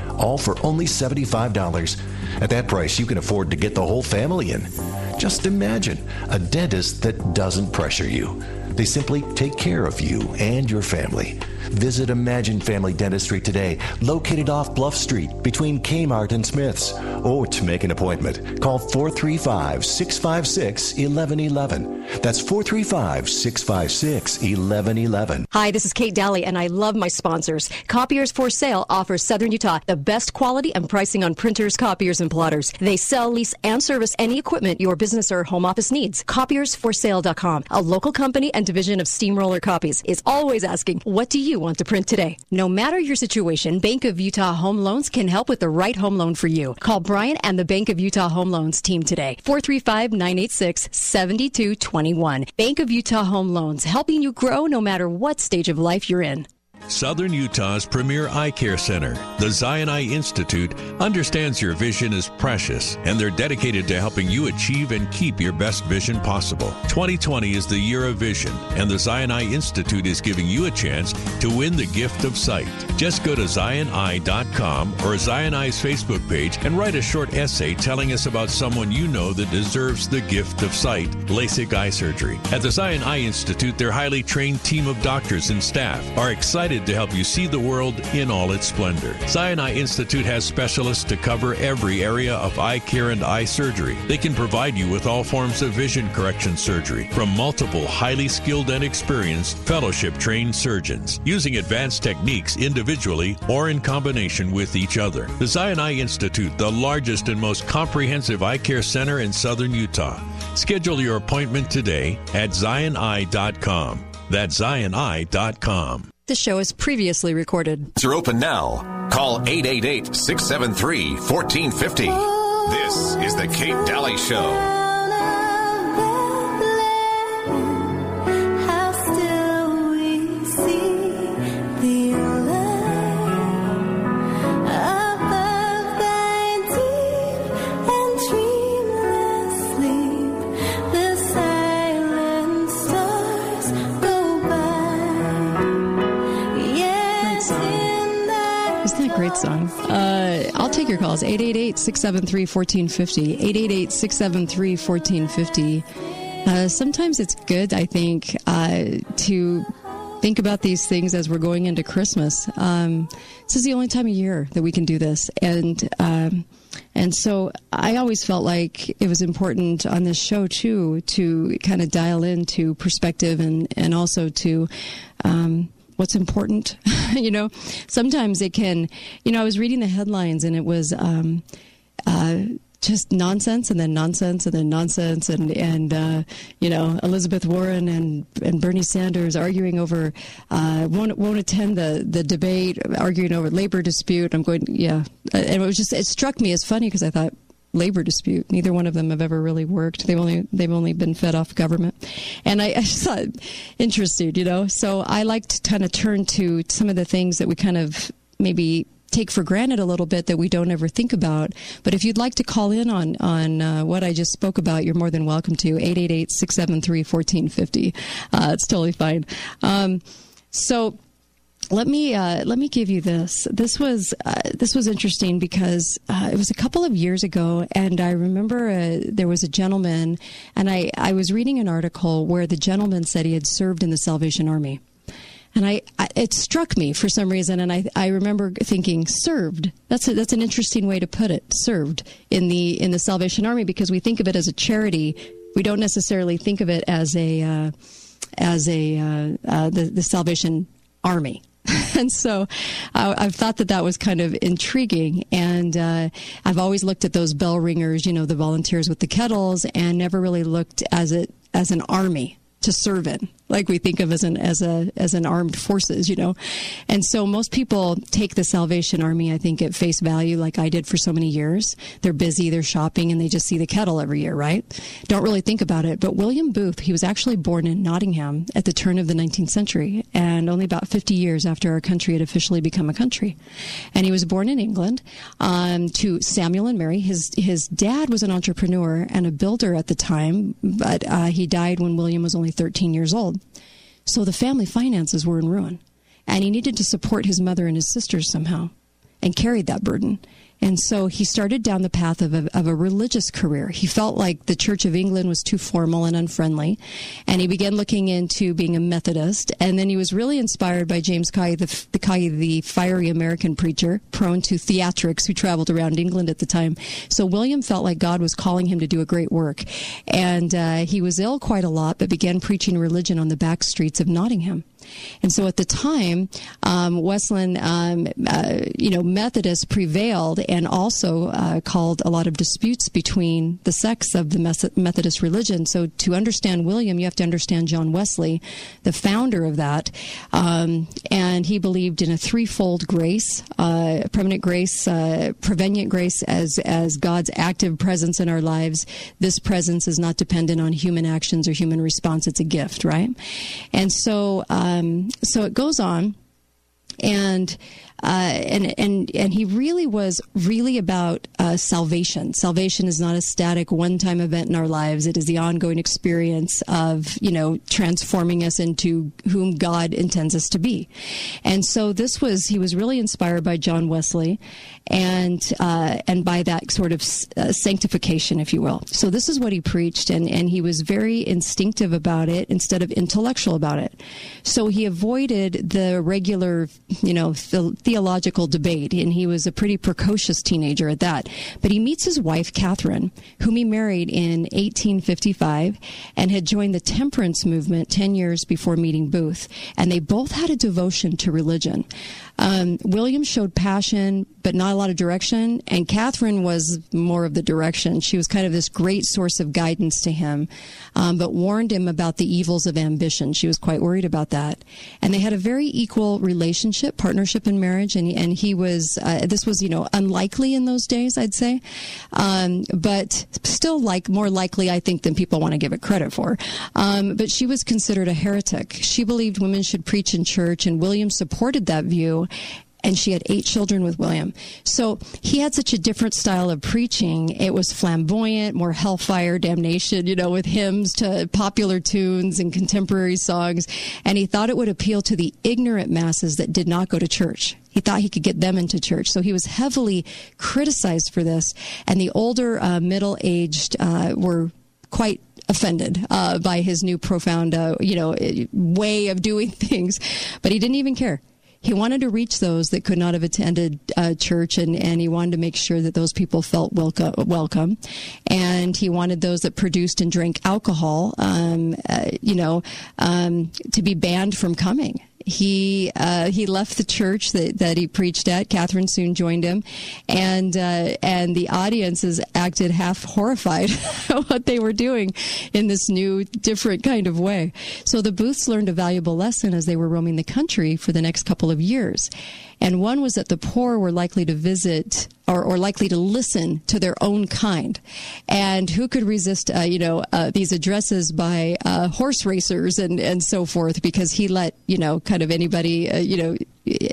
all for only $75. At that price, you can afford to get the whole family in. Just imagine a dentist that doesn't pressure you. They simply take care of you and your family. Visit Imagine Family Dentistry today, located off Bluff Street between Kmart and Smith's. Or to make an appointment, call 435 656 1111. That's 435 656 1111. Hi, this is Kate Dalley, and I love my sponsors. Copiers for Sale offers Southern Utah the best quality and pricing on printers, copiers, and plotters. They sell, lease, and service any equipment your business or home office needs. Copiersforsale.com, a local company and division of Steamroller Copies, is always asking, What do you want to print today? No matter your situation, Bank of Utah Home Loans can help with the right home loan for you. Call Brian and the Bank of Utah Home Loans team today. 435 986 7221. Bank of Utah Home Loans, helping you grow no matter what stage of life you're in. Southern Utah's premier eye care center, the Zion Eye Institute, understands your vision is precious and they're dedicated to helping you achieve and keep your best vision possible. 2020 is the year of vision, and the Zion Eye Institute is giving you a chance to win the gift of sight. Just go to zioneye.com or Zion Eye's Facebook page and write a short essay telling us about someone you know that deserves the gift of sight LASIK eye surgery. At the Zion Eye Institute, their highly trained team of doctors and staff are excited to help you see the world in all its splendor. Eye Institute has specialists to cover every area of eye care and eye surgery. They can provide you with all forms of vision correction surgery from multiple highly skilled and experienced fellowship trained surgeons using advanced techniques individually or in combination with each other. The Eye Institute, the largest and most comprehensive eye care center in southern Utah. Schedule your appointment today at zioneye.com. That's zioneye.com. the show is previously recorded. Are open now. Call 888 673 1450. This is The Kate Dalley Show. Calls 888 673 1450. 888 673 1450. Uh, sometimes it's good, I think, uh, to think about these things as we're going into Christmas. Um, this is the only time of year that we can do this. And. Um, and so I always felt like it was important on this show too to kind of dial into perspective and and also to um, what's important. you know, sometimes it can. You know, I was reading the headlines and it was. Um, uh, just nonsense and then nonsense and then nonsense and and uh, you know Elizabeth Warren and and Bernie Sanders arguing over uh, won't won't attend the the debate arguing over labor dispute. I'm going yeah, and it was just it struck me as funny because I thought labor dispute. Neither one of them have ever really worked. They've only they've only been fed off government, and I, I just thought interested, you know. So I like to kind of turn to some of the things that we kind of maybe take for granted a little bit that we don't ever think about. But if you'd like to call in on on uh, what I just spoke about, you're more than welcome to 888-673-1450. Uh, it's totally fine. Um, so let me uh, let me give you this. This was uh, this was interesting because uh, it was a couple of years ago, and I remember uh, there was a gentleman, and I I was reading an article where the gentleman said he had served in the Salvation Army. And I, I, it struck me for some reason, and I, I remember thinking, served. That's a, that's an interesting way to put it. Served in the in the Salvation Army because we think of it as a charity. We don't necessarily think of it as a uh, as a uh, uh, the the Salvation Army. and so uh, I've thought that that was kind of intriguing. And uh, I've always looked at those bell ringers, you know, the volunteers with the kettles, and never really looked as it as an army to serve in like we think of as an as a as an armed forces you know? And so most people take the salvation army i think at face value like i did for so many years. They're busy they're shopping and they just see the kettle every year right? Don't really think about it. But william booth he was actually born in nottingham at the turn of the 19th century and only about 50 years after our country had officially become a country. And he was born in england um, to samuel and mary. His his dad was an entrepreneur and a builder at the time but uh, he died when william was only 13 years old so the family finances were in ruin. And he needed to support his mother and his sisters somehow and carried that burden. And so he started down the path of a, of a religious career. He felt like the Church of England was too formal and unfriendly. And he began looking into being a Methodist. And then he was really inspired by James Caughey, the, the the fiery American preacher, prone to theatrics who traveled around England at the time. So William felt like God was calling him to do a great work. And uh, he was ill quite a lot, but began preaching religion on the back streets of Nottingham. And so at the time, um, Wesleyan, um, uh, you know, Methodists prevailed and also uh, called a lot of disputes between the sects of the Methodist religion. So to understand William, you have to understand John Wesley, the founder of that. Um, and he believed in a threefold grace, uh, permanent grace, uh, prevenient grace as, as God's active presence in our lives. This presence is not dependent on human actions or human response. It's a gift, right? And so, um, so it goes on and and and and he really was really about uh, salvation. Salvation is not a static one-time event in our lives. It is the ongoing experience of you know transforming us into whom God intends us to be. And so this was he was really inspired by John Wesley, and uh, and by that sort of uh, sanctification, if you will. So this is what he preached, and and he was very instinctive about it instead of intellectual about it. So he avoided the regular you know. The, theological debate, and he was a pretty precocious teenager at that. But he meets his wife, Catherine, whom he married in 1855 and had joined the temperance movement 10 years before meeting Booth. And they both had a devotion to religion. Um, William showed passion, but not a lot of direction, and Catherine was more of the direction. She was kind of this great source of guidance to him, um, but warned him about the evils of ambition. She was quite worried about that, and they had a very equal relationship, partnership in marriage, and and he was uh, this was you know unlikely in those days, I'd say, um, but still like more likely, I think, than people want to give it credit for. Um, but she was considered a heretic. She believed women should preach in church, and William supported that view and she had eight children with William. So he had such a different style of preaching. It was flamboyant, more hellfire, damnation, you know, with hymns to popular tunes and contemporary songs. And he thought it would appeal to the ignorant masses that did not go to church. He thought he could get them into church. So he was heavily criticized for this. And the older, uh, middle aged uh, were quite offended uh, by his new profound, uh, you know, way of doing things. But he didn't even care he wanted to reach those that could not have attended uh, church and, and he wanted to make sure that those people felt welcome, welcome. And he wanted those that produced and drank alcohol, um, uh, you know, um, to be banned from coming he uh, he left the church that, that he preached at. Catherine soon joined him, and uh, and the audiences acted half horrified at what they were doing in this new, different kind of way. So the Booths learned a valuable lesson as they were roaming the country for the next couple of years. And one was that the poor were likely to visit or, or likely to listen to their own kind. And who could resist, uh, you know, uh, these addresses by uh, horse racers and, and so forth because he let, you know, kind of anybody, uh, you know,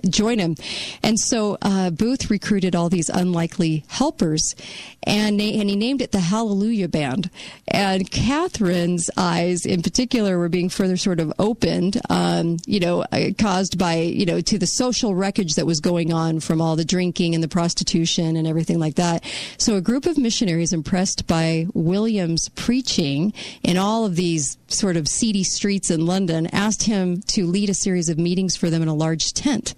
join him. And so uh, Booth recruited all these unlikely helpers, and and he named it the Hallelujah Band. And Catherine's eyes, in particular, were being further sort of opened, um, you know, uh, caused by you know to the social wreckage that was going on from all the drinking and the prostitution and everything like that. So a group of missionaries impressed by William's preaching in all of these sort of seedy streets in London asked him to lead a series of meetings for them in a large tent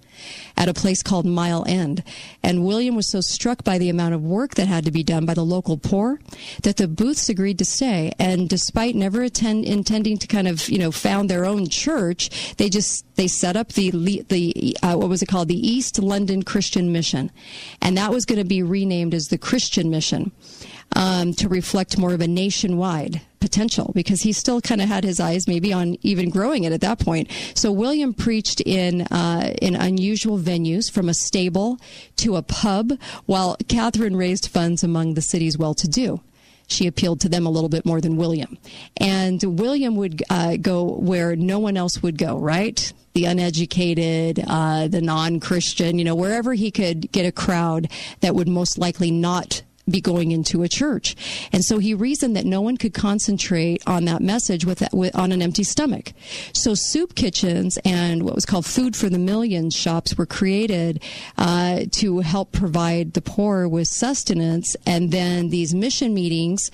at a place called Mile End. And William was so struck by the amount of work that had to be done by the local poor that the Booths agreed to stay. And despite never attend, intending to kind of, you know, found their own church, they just, they set up the, the, uh, what was it called? The East London Christian Mission. And that was going to be renamed as the Christian Mission um, to reflect more of a nationwide potential because he still kind of had his eyes maybe on even growing it at that point. So William preached in uh, in unusual venues from a stable to a pub, while Catherine raised funds among the city's well-to-do she appealed to them a little bit more than William. And William would uh, go where no one else would go, right? The uneducated, uh, the non Christian, you know, wherever he could get a crowd that would most likely not be going into a church. And so he reasoned that no one could concentrate on that message with, with, on an empty stomach. So soup kitchens and what was called food for the millions shops were created uh, to help provide the poor with sustenance. And then these mission meetings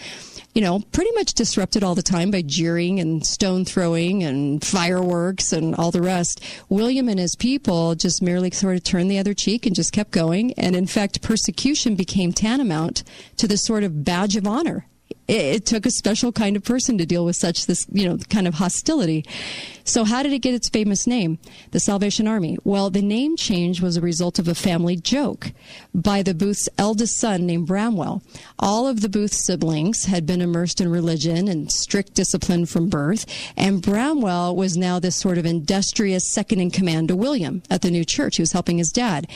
you know, pretty much disrupted all the time by jeering and stone throwing and fireworks and all the rest. William and his people just merely sort of turned the other cheek and just kept going. And in fact, persecution became tantamount to the sort of badge of honor it, it, took a special kind of person to deal with such this, you know, kind of hostility. So how did it get its famous name, the Salvation Army? Well, the name change was a result of a family joke by the Booth's eldest son named Bramwell. All of the Booth siblings had been immersed in religion and strict discipline from birth, and Bramwell was now this sort of industrious second in command to William at the new church. He was helping his dad.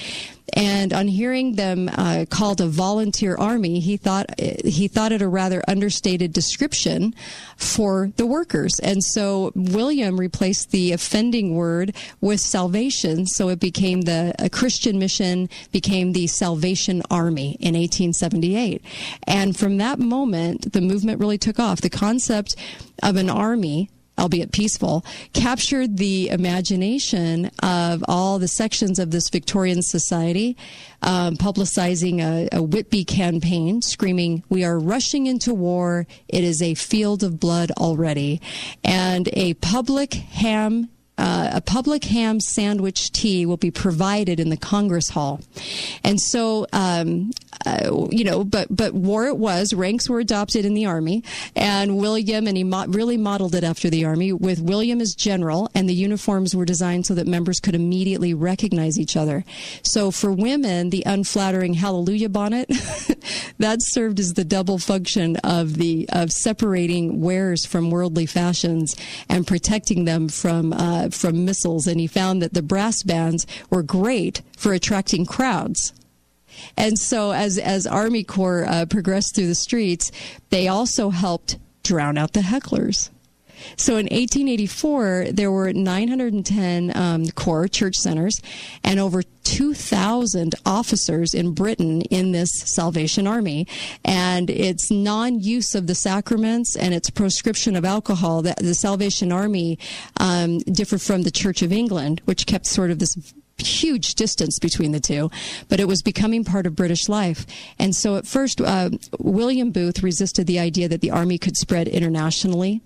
And on hearing them uh, called a volunteer army, he thought he thought it a rather understated description for the workers. And so William replaced the offending word with salvation. So it became the a Christian mission became the Salvation Army in 1878. And from that moment, the movement really took off. The concept of an army albeit peaceful, captured the imagination of all the sections of this Victorian society, um, publicizing a, a Whitby campaign, screaming, We are rushing into war. It is a field of blood already. And a public ham uh, a public ham sandwich tea will be provided in the Congress Hall. And so, um, uh, you know, but but war it was. Ranks were adopted in the army, and William and he mo- really modeled it after the army with William as general, and the uniforms were designed so that members could immediately recognize each other. So for women, the unflattering hallelujah bonnet that served as the double function of the of separating wearers from worldly fashions and protecting them from uh, from missiles. And he found that the brass bands were great for attracting crowds. And so, as as Army Corps uh, progressed through the streets, they also helped drown out the hecklers. So in 1884, there were 910 um, Corps church centers and over 2,000 officers in Britain in this Salvation Army. And its non use of the sacraments and its proscription of alcohol, the, the Salvation Army um, differed from the Church of England, which kept sort of this huge distance between the two, but it was becoming part of British life. And so at first, uh, William Booth resisted the idea that the army could spread internationally,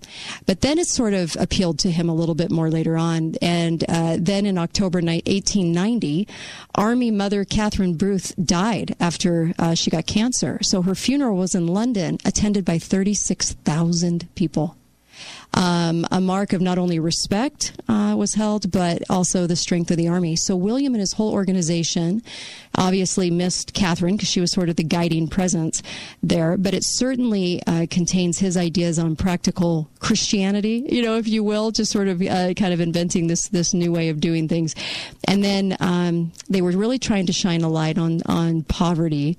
but then it sort of appealed to him a little bit more later on. And uh, then in October 1890, Army Mother Catherine Booth died after uh, she got cancer. So her funeral was in London, attended by 36,000 people um, a mark of not only respect uh, was held, but also the strength of the army. So William and his whole organization obviously missed Catherine because she was sort of the guiding presence there, but it certainly uh, contains his ideas on practical Christianity, you know, if you will, just sort of uh, kind of inventing this this new way of doing things. And then um, they were really trying to shine a light on on poverty,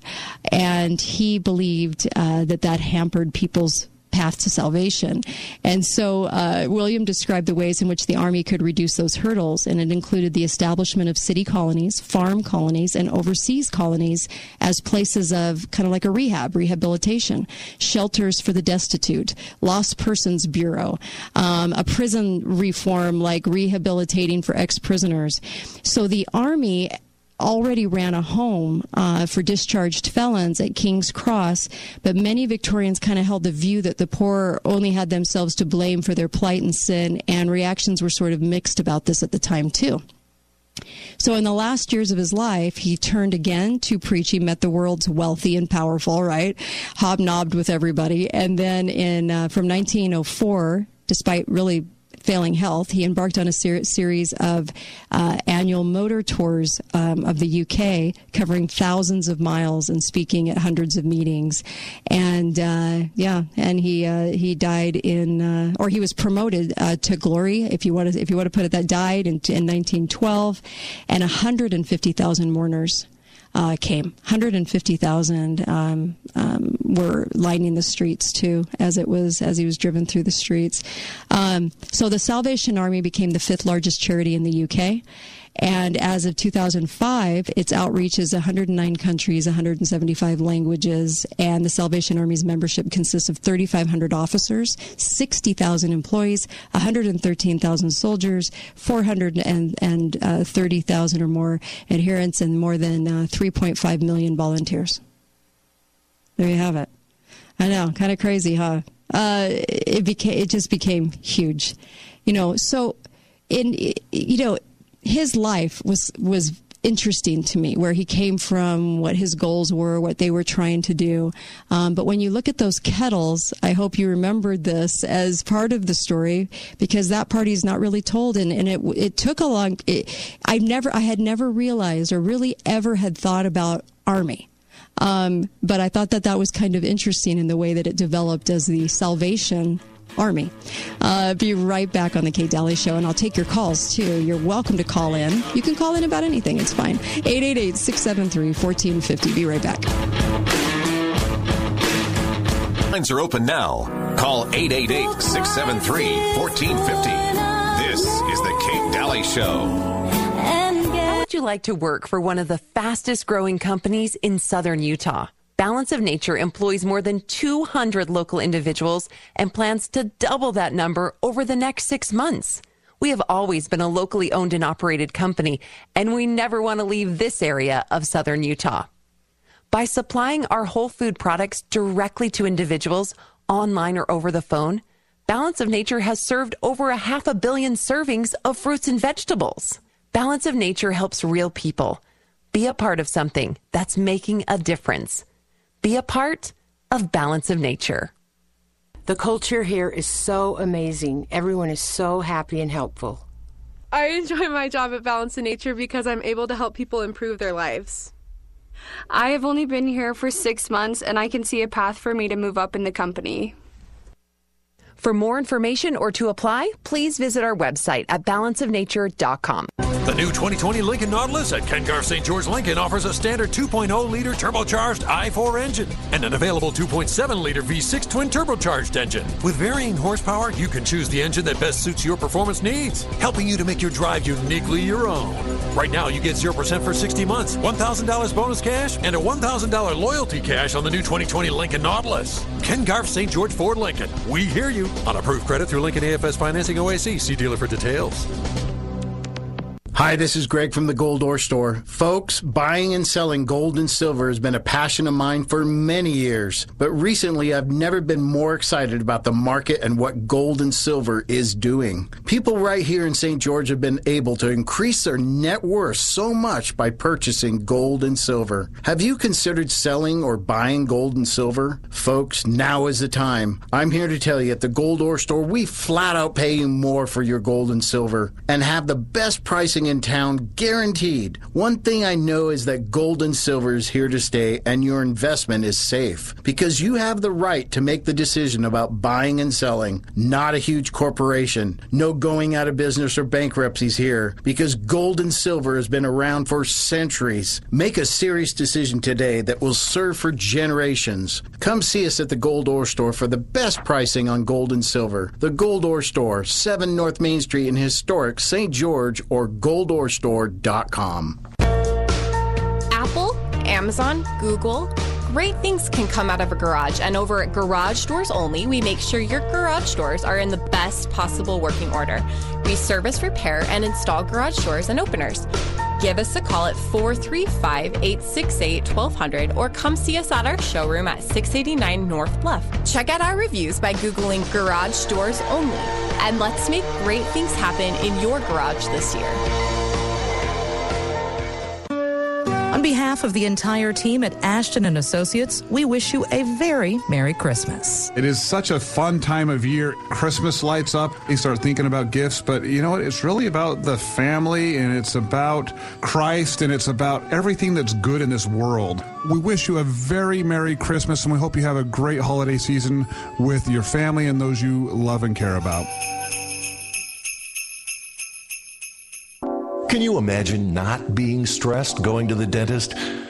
and he believed uh, that that hampered people's path to salvation. And so uh, William described the ways in which the Army could reduce those hurdles, and it included the establishment of city colonies, farm colonies, and overseas colonies as places of kind of like a rehab, rehabilitation, shelters for the destitute, lost persons bureau, um, a prison reform like rehabilitating for ex prisoners. So the Army already ran a home uh, for discharged felons at King's Cross, but many Victorians kind of held the view that the poor only had themselves to blame for their plight and sin, and reactions were sort of mixed about this at the time, too. So, in the last years of his life, he turned again to preaching, met the world's wealthy and powerful, right? Hobnobbed with everybody. And then in, uh, from 1904, despite really failing health, he embarked on a ser- series of uh, annual motor tours um, of the UK, covering thousands of miles and speaking at hundreds of meetings. And uh, yeah, and he uh, he died in, uh, or he was promoted uh, to glory, if you want to if you want to put it that, died in, in 1912, and 150,000 mourners uh, came. 150,000 um, um, were lining the streets too, as it was as he was driven through the streets. Um, so the Salvation Army became the fifth largest charity in the UK. And as of 2005, its outreach is 109 countries, 175 languages, and the Salvation Army's membership consists of 3,500 officers, 60,000 employees, 113,000 soldiers, 430,000 uh, or more adherents, and more than uh, 3.5 million volunteers. There you have it. I know, kind of crazy, huh? Uh, it became it just became huge, you know. So, in you know, his life was was interesting to me where he came from, what his goals were, what they were trying to do. Um, but when you look at those kettles, I hope you remembered this as part of the story because that party is not really told. And, and it, it took a long, it, I never, I had never realized or really ever had thought about army. Um, but I thought that that was kind of interesting in the way that it developed as the salvation Army. Uh, be right back on the Kate Dalley Show, and I'll take your calls too. You're welcome to call in. You can call in about anything, it's fine. 888 673 1450. Be right back. Lines are open now. Call 888 673 1450. This is the Kate Dalley Show. How would you like to work for one of the fastest growing companies in southern Utah? Balance of Nature employs more than 200 local individuals and plans to double that number over the next six months. We have always been a locally owned and operated company, and we never want to leave this area of southern Utah. By supplying our whole food products directly to individuals online or over the phone, Balance of Nature has served over a half a billion servings of fruits and vegetables. Balance of Nature helps real people be a part of something that's making a difference. Be a part of Balance of Nature. The culture here is so amazing. Everyone is so happy and helpful. I enjoy my job at Balance of Nature because I'm able to help people improve their lives. I have only been here for six months and I can see a path for me to move up in the company. For more information or to apply, please visit our website at balanceofnature.com. The new 2020 Lincoln Nautilus at Ken Garff St. George Lincoln offers a standard 2.0 liter turbocharged i4 engine and an available 2.7 liter V6 twin turbocharged engine. With varying horsepower, you can choose the engine that best suits your performance needs, helping you to make your drive uniquely your own. Right now, you get 0% for 60 months, $1,000 bonus cash, and a $1,000 loyalty cash on the new 2020 Lincoln Nautilus. Ken Garff St. George Ford Lincoln. We hear you. On approved credit through Lincoln AFS Financing OAC. See dealer for details. Hi, this is Greg from the Gold Ore Store. Folks, buying and selling gold and silver has been a passion of mine for many years, but recently I've never been more excited about the market and what gold and silver is doing. People right here in St. George have been able to increase their net worth so much by purchasing gold and silver. Have you considered selling or buying gold and silver? Folks, now is the time. I'm here to tell you at the Gold Ore Store, we flat out pay you more for your gold and silver and have the best pricing in town guaranteed. One thing I know is that gold and silver is here to stay and your investment is safe because you have the right to make the decision about buying and selling, not a huge corporation. No going out of business or bankruptcies here because gold and silver has been around for centuries. Make a serious decision today that will serve for generations. Come see us at the Gold Ore Store for the best pricing on gold and silver. The Gold Ore Store, 7 North Main Street in historic St. George or goldorestore.com. Apple, Amazon, Google. Great things can come out of a garage, and over at Garage Doors Only, we make sure your garage doors are in the best possible working order. We service, repair, and install garage doors and openers. Give us a call at 435 868 1200 or come see us at our showroom at 689 North Bluff. Check out our reviews by Googling Garage Doors Only, and let's make great things happen in your garage this year. On behalf of the entire team at Ashton and Associates, we wish you a very Merry Christmas. It is such a fun time of year. Christmas lights up. You start thinking about gifts, but you know what? It's really about the family and it's about Christ and it's about everything that's good in this world. We wish you a very Merry Christmas and we hope you have a great holiday season with your family and those you love and care about. Can you imagine not being stressed going to the dentist?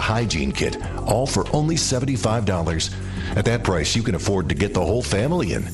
hygiene kit, all for only $75. At that price, you can afford to get the whole family in.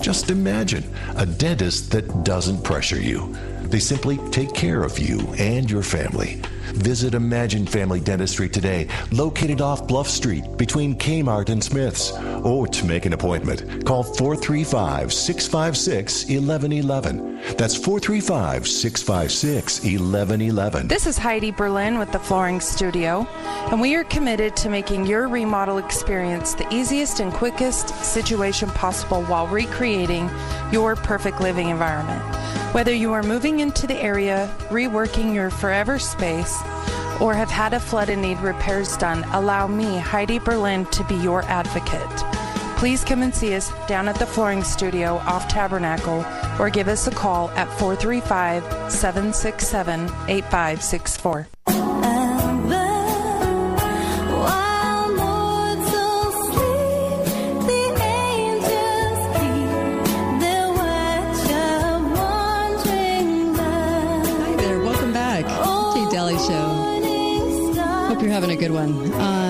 Just imagine a dentist that doesn't pressure you. They simply take care of you and your family. Visit Imagine Family Dentistry today, located off Bluff Street between Kmart and Smith's. Or to make an appointment, call 435 656 1111. That's 435 656 1111. This is Heidi Berlin with the Flooring Studio, and we are committed to making your remodel experience the easiest and quickest situation possible while recreating your perfect living environment. Whether you are moving into the area, reworking your forever space, or have had a flood and need repairs done, allow me, Heidi Berlin, to be your advocate. Please come and see us down at the Flooring Studio off Tabernacle or give us a call at 435 767 8564. Having a good one. Um,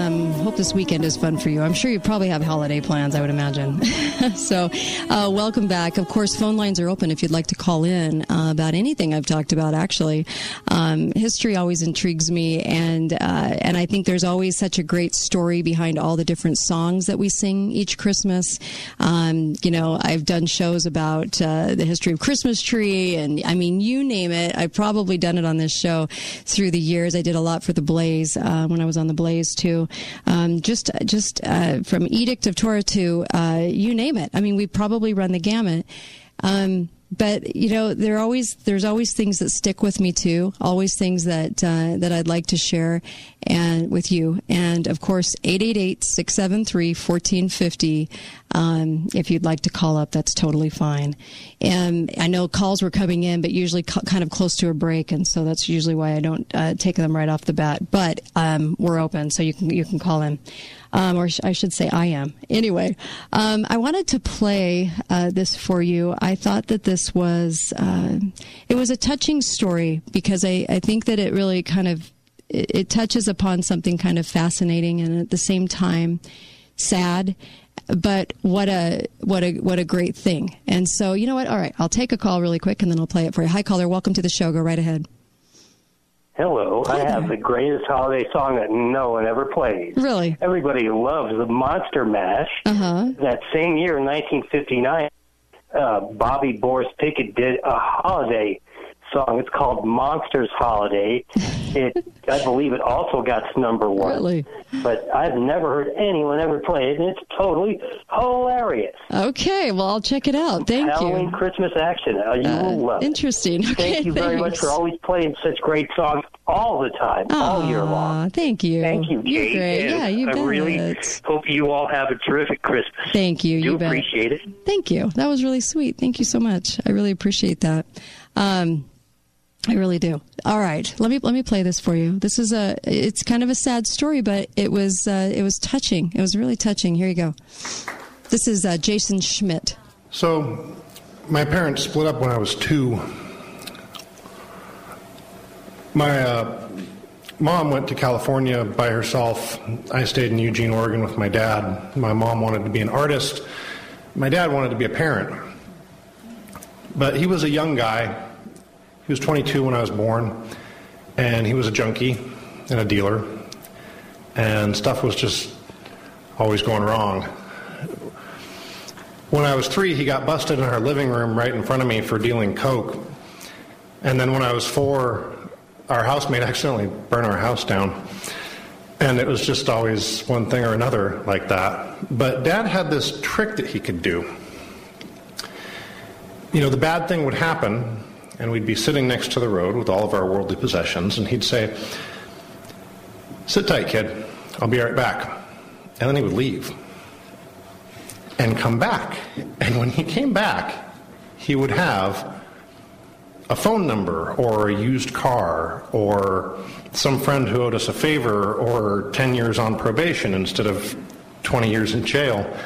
hope this weekend is fun for you. I'm sure you probably have holiday plans, I would imagine. so, uh, welcome back. Of course, phone lines are open if you'd like to call in uh, about anything I've talked about, actually. Um, history always intrigues me, and, uh, and I think there's always such a great story behind all the different songs that we sing each Christmas. Um, you know, I've done shows about uh, the history of Christmas tree, and I mean, you name it. I've probably done it on this show through the years. I did a lot for the Blaze uh, when I was on the Blaze too. Um, just just uh, from Edict of Torah to uh, you name it. I mean, we probably run the gamut. Um, but you know there always there's always things that stick with me too always things that uh, that I'd like to share and with you. And of course 888-673-1450 um, if you'd like to call up that's totally fine. And I know calls were coming in but usually kind of close to a break and so that's usually why I don't uh, take them right off the bat. But um, we're open so you can you can call in um, or sh- I should say I am. Anyway, um, I wanted to play uh, this for you. I thought that this was uh, it was a touching story because I, I think that it really kind of it, it touches upon something kind of fascinating and at the same time sad but what a what a what a great thing. And so, you know what? All right, I'll take a call really quick and then I'll play it for you. Hi caller, welcome to the show. Go right ahead. Hello. I have the greatest holiday song that no one ever plays. Really? Everybody loves the Monster Mash. Uh-huh. That same year in 1959, uh, Bobby Boris Pickett did a holiday song. It's called Monsters Holiday. It, I believe it also got to number one. Really? But I've never heard anyone ever play it, and it's totally hilarious. Okay, well I'll check it out. Thank Halloween you. Halloween Christmas action. Uh, you will love. Interesting. Okay, Thank you very much for always playing such great songs all the time, all year long. Thank you. Thank you, You're Kate. great. Yeah, you I bet. really hope you all have a terrific Christmas. Thank you. You appreciate it. Thank you. That was really sweet. Thank you so much. I really appreciate that. Um, I really do. All right, let me let me play this for you. This is a it's kind of a sad story, but it was uh, it was touching. It was really touching. Here you go. This is uh, Jason Schmidt. So, my parents split up when I was two. My uh, mom went to California by herself. I stayed in Eugene, Oregon with my dad. My mom wanted to be an artist. My dad wanted to be a parent. But he was a young guy. He was 22 when I was born, and he was a junkie and a dealer, and stuff was just always going wrong. When I was three, he got busted in our living room right in front of me for dealing coke. And then when I was four, our housemate accidentally burned our house down. And it was just always one thing or another like that. But dad had this trick that he could do. You know, the bad thing would happen, and we'd be sitting next to the road with all of our worldly possessions, and he'd say, Sit tight, kid. I'll be right back. And then he would leave and come back. And when he came back, he would have a phone number or a used car or some friend who owed us a favor or 10 years on probation instead of 20 years in jail.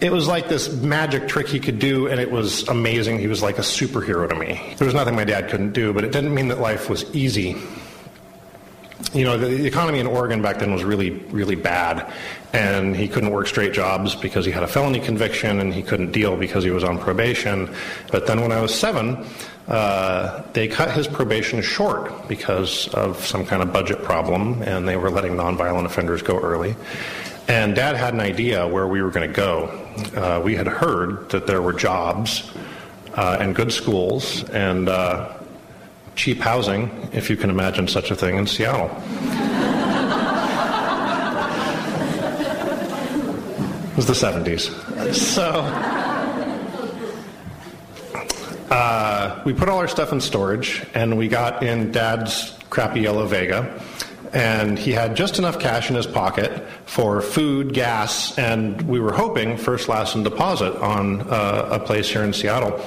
It was like this magic trick he could do, and it was amazing. He was like a superhero to me. There was nothing my dad couldn't do, but it didn't mean that life was easy you know, the economy in Oregon back then was really, really bad. And he couldn't work straight jobs because he had a felony conviction and he couldn't deal because he was on probation. But then when I was seven, uh, they cut his probation short because of some kind of budget problem and they were letting nonviolent offenders go early. And dad had an idea where we were going to go. Uh, we had heard that there were jobs uh, and good schools and uh, cheap housing, if you can imagine such a thing, in Seattle. it was the 70s. So uh, we put all our stuff in storage, and we got in Dad's crappy yellow Vega. And he had just enough cash in his pocket for food, gas, and we were hoping first, last, and deposit on uh, a place here in Seattle.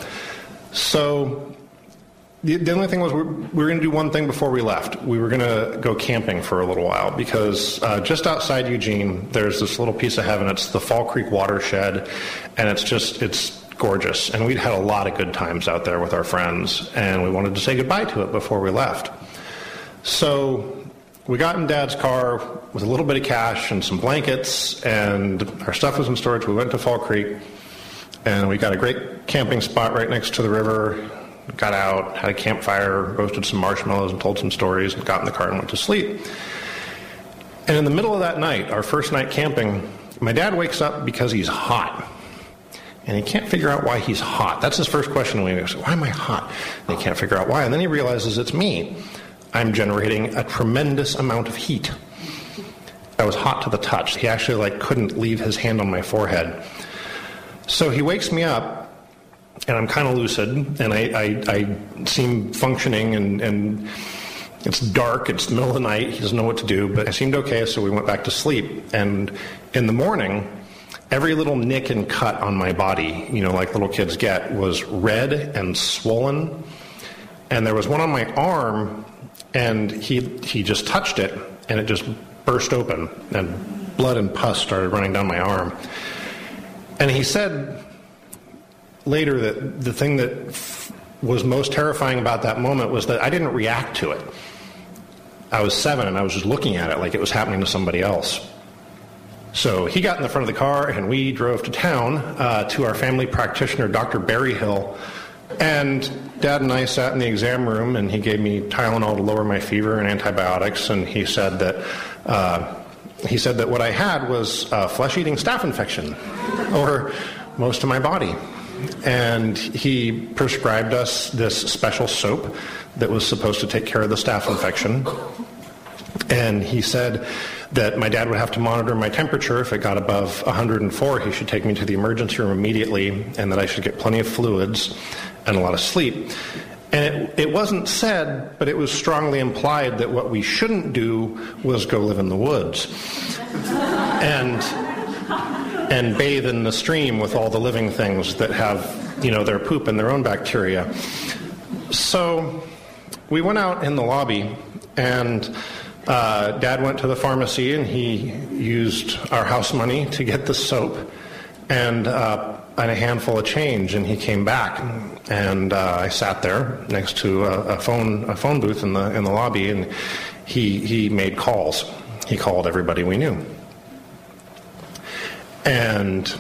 So the, the only thing was we we were going to do one thing before we left. We were going to go camping for a little while because uh, just outside Eugene, there's this little piece of heaven. It's the Fall Creek watershed, and it's just it's gorgeous. And we'd had a lot of good times out there with our friends, and we wanted to say goodbye to it before we left. So we got in Dad's car with a little bit of cash and some blankets, and our stuff was in storage. We went to Fall Creek, and we got a great camping spot right next to the river. Got out, had a campfire, roasted some marshmallows, and told some stories, and got in the car and went to sleep. And in the middle of that night, our first night camping, my dad wakes up because he's hot. And he can't figure out why he's hot. That's his first question when he goes, Why am I hot? And he can't figure out why. And then he realizes it's me. I'm generating a tremendous amount of heat. I was hot to the touch. He actually like couldn't leave his hand on my forehead. So he wakes me up and I'm kind of lucid and I, I, I seem functioning and, and it's dark, it's the middle of the night, he doesn't know what to do, but I seemed okay, so we went back to sleep. And in the morning, every little nick and cut on my body, you know, like little kids get, was red and swollen. And there was one on my arm, and he, he just touched it, and it just burst open, and blood and pus started running down my arm. And he said later that the thing that f- was most terrifying about that moment was that I didn't react to it. I was seven and I was just looking at it like it was happening to somebody else. So he got in the front of the car and we drove to town uh, to our family practitioner, Dr. Berryhill. And Dad and I sat in the exam room and he gave me Tylenol to lower my fever and antibiotics. And he said that. Uh, he said that what I had was a flesh-eating staph infection over most of my body. And he prescribed us this special soap that was supposed to take care of the staph infection. And he said that my dad would have to monitor my temperature. If it got above 104, he should take me to the emergency room immediately, and that I should get plenty of fluids and a lot of sleep. And it, it wasn't said, but it was strongly implied that what we shouldn't do was go live in the woods and, and bathe in the stream with all the living things that have, you know, their poop and their own bacteria. So we went out in the lobby, and uh, Dad went to the pharmacy and he used our house money to get the soap and, uh, and a handful of change, and he came back. And uh, I sat there next to a, a, phone a phone booth in the in the lobby, and he he made calls. He called everybody we knew, and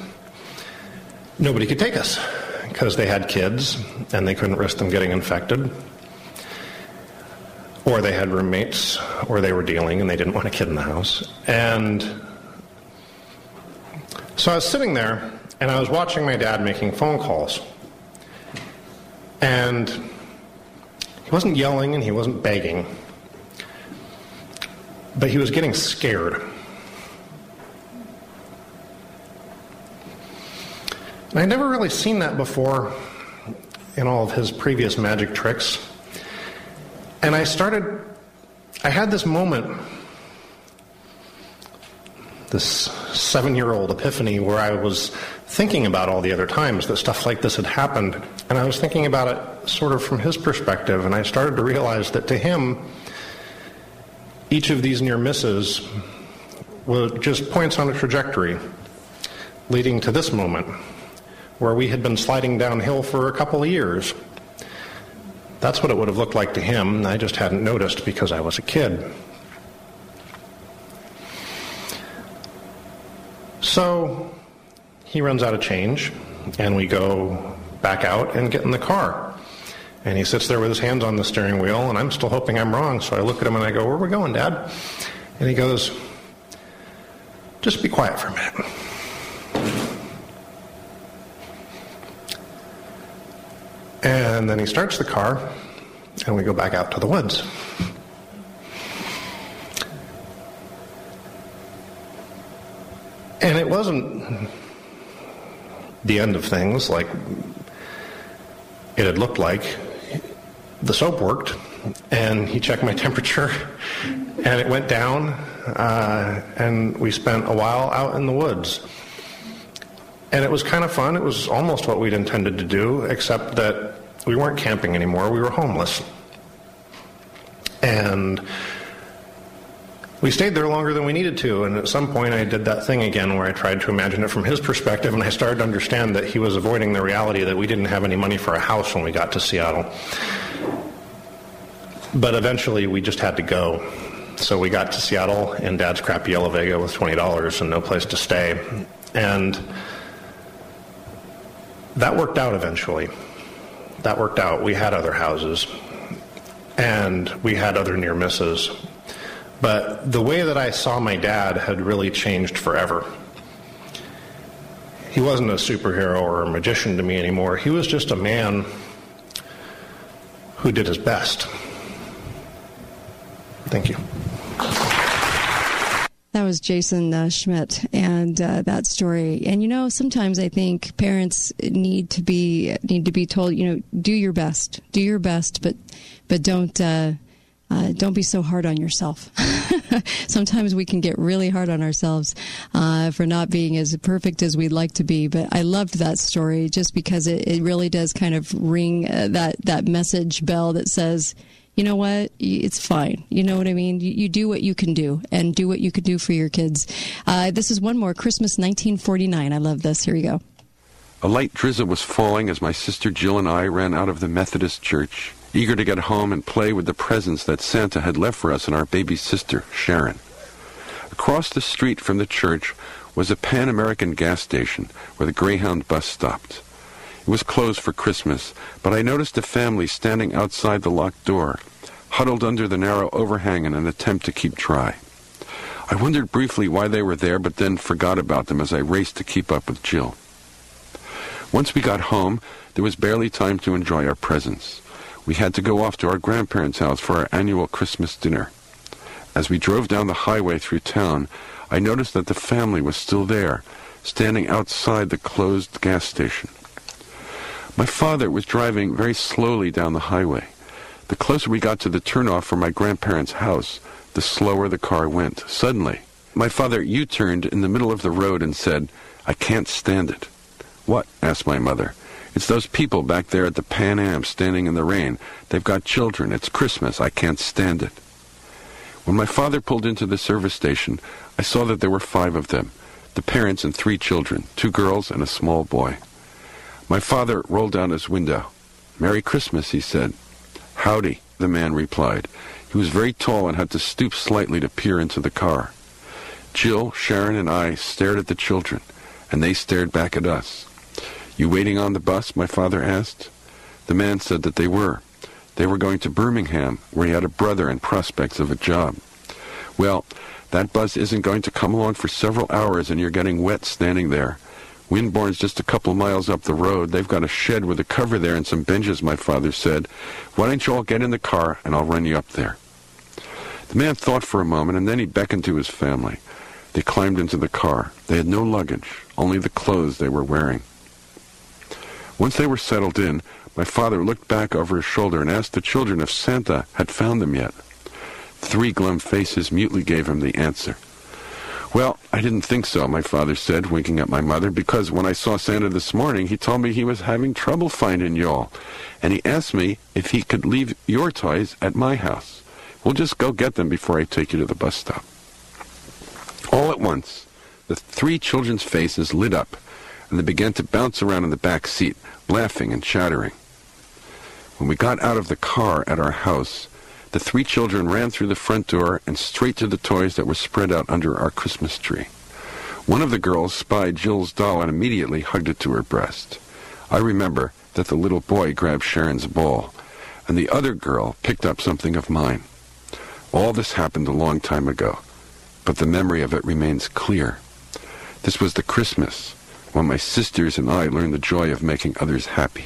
nobody could take us because they had kids and they couldn't risk them getting infected or they had roommates, or they were dealing and they didn't want a kid in the house. And so I was sitting there and I was watching my dad making phone calls. And he wasn't yelling and he wasn't begging, but he was getting scared. And I'd never really seen that before in all of his previous magic tricks. And I started, I had this moment, this seven year old epiphany where I was thinking about all the other times that stuff like this had happened. And I was thinking about it sort of from his perspective. And I started to realize that to him, each of these near misses was just points on a trajectory leading to this moment where we had been sliding downhill for a couple of years. That's what it would have looked like to him. I just hadn't noticed because I was a kid. So he runs out of change, and we go back out and get in the car. And he sits there with his hands on the steering wheel, and I'm still hoping I'm wrong. So I look at him and I go, Where are we going, Dad? And he goes, Just be quiet for a minute. And then he starts the car, and we go back out to the woods. And it wasn't the end of things like it had looked like. The soap worked, and he checked my temperature, and it went down, uh, and we spent a while out in the woods. And it was kind of fun. It was almost what we'd intended to do, except that we weren't camping anymore. We were homeless. And we stayed there longer than we needed to. And at some point, I did that thing again where I tried to imagine it from his perspective, and I started to understand that he was avoiding the reality that we didn't have any money for a house when we got to Seattle. But eventually, we just had to go. So we got to Seattle in Dad's crappy yellow Vega with $20 and no place to stay. And that worked out eventually. That worked out. We had other houses and we had other near misses. But the way that I saw my dad had really changed forever. He wasn't a superhero or a magician to me anymore. He was just a man who did his best. Thank you. That was Jason uh, Schmidt and uh, that story. And you know, sometimes I think parents need to be need to be told, you know, do your best, do your best, but but don't uh, uh don't be so hard on yourself. sometimes we can get really hard on ourselves uh, for not being as perfect as we'd like to be. But I loved that story just because it, it really does kind of ring uh, that that message bell that says you know what? It's fine. You know what I mean? You, you, do what you can do and do what you can do for your kids. Uh, this is one more Christmas 1949. I love this. Here we go. A light drizzle was falling as my sister Jill and I ran out of the Methodist church, eager to get home and play with the presents that Santa had left for us and our baby sister, Sharon. Across the street from the church was a Pan American gas station where the Greyhound bus stopped. It was closed for Christmas, but I noticed a family standing outside the locked door, huddled under the narrow overhang in an attempt to keep dry. I wondered briefly why they were there, but then forgot about them as I raced to keep up with Jill. Once we got home, there was barely time to enjoy our presents. We had to go off to our grandparents' house for our annual Christmas dinner. As we drove down the highway through town, I noticed that the family was still there, standing outside the closed gas station. My father was driving very slowly down the highway. The closer we got to the turnoff for my grandparents' house, the slower the car went. Suddenly, my father U-turned in the middle of the road and said, I can't stand it. What? asked my mother. It's those people back there at the Pan Am standing in the rain. They've got children. It's Christmas. I can't stand it. When my father pulled into the service station, I saw that there were five of them, the parents and three children, two girls and a small boy. My father rolled down his window. Merry Christmas, he said. Howdy, the man replied. He was very tall and had to stoop slightly to peer into the car. Jill, Sharon, and I stared at the children, and they stared back at us. You waiting on the bus? my father asked. The man said that they were. They were going to Birmingham, where he had a brother and prospects of a job. Well, that bus isn't going to come along for several hours, and you're getting wet standing there. Windborne's just a couple miles up the road. They've got a shed with a cover there and some benches, my father said. Why don't you all get in the car and I'll run you up there? The man thought for a moment and then he beckoned to his family. They climbed into the car. They had no luggage, only the clothes they were wearing. Once they were settled in, my father looked back over his shoulder and asked the children if Santa had found them yet. Three glum faces mutely gave him the answer. Well, I didn't think so, my father said, winking at my mother, because when I saw Santa this morning, he told me he was having trouble finding y'all. And he asked me if he could leave your toys at my house. We'll just go get them before I take you to the bus stop. All at once, the three children's faces lit up, and they began to bounce around in the back seat, laughing and chattering. When we got out of the car at our house, the three children ran through the front door and straight to the toys that were spread out under our Christmas tree. One of the girls spied Jill's doll and immediately hugged it to her breast. I remember that the little boy grabbed Sharon's ball, and the other girl picked up something of mine. All this happened a long time ago, but the memory of it remains clear. This was the Christmas when my sisters and I learned the joy of making others happy.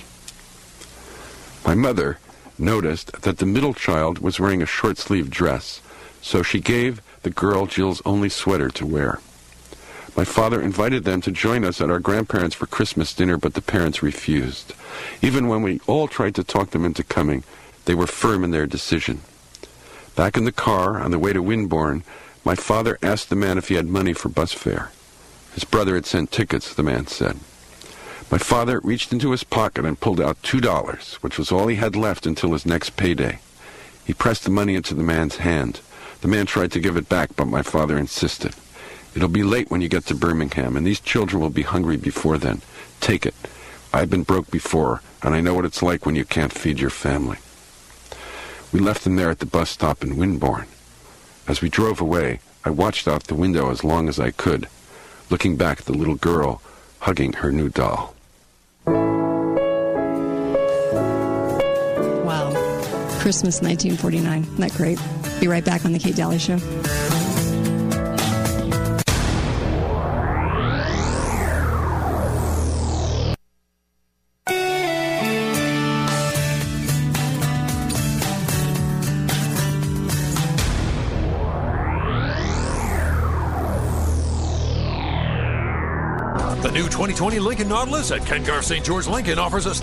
My mother noticed that the middle child was wearing a short-sleeved dress, so she gave the girl Jill's only sweater to wear. My father invited them to join us at our grandparents' for Christmas dinner, but the parents refused. Even when we all tried to talk them into coming, they were firm in their decision. Back in the car, on the way to Windborne, my father asked the man if he had money for bus fare. His brother had sent tickets, the man said. My father reached into his pocket and pulled out two dollars, which was all he had left until his next payday. He pressed the money into the man's hand. The man tried to give it back, but my father insisted. It'll be late when you get to Birmingham, and these children will be hungry before then. Take it. I've been broke before, and I know what it's like when you can't feed your family. We left them there at the bus stop in Windborne. As we drove away, I watched out the window as long as I could, looking back at the little girl hugging her new doll. Wow. Christmas 1949. Isn't that great? Be right back on The Kate Dalley Show. 2020 Lincoln Nautilus at Ken Garff St. George Lincoln offers a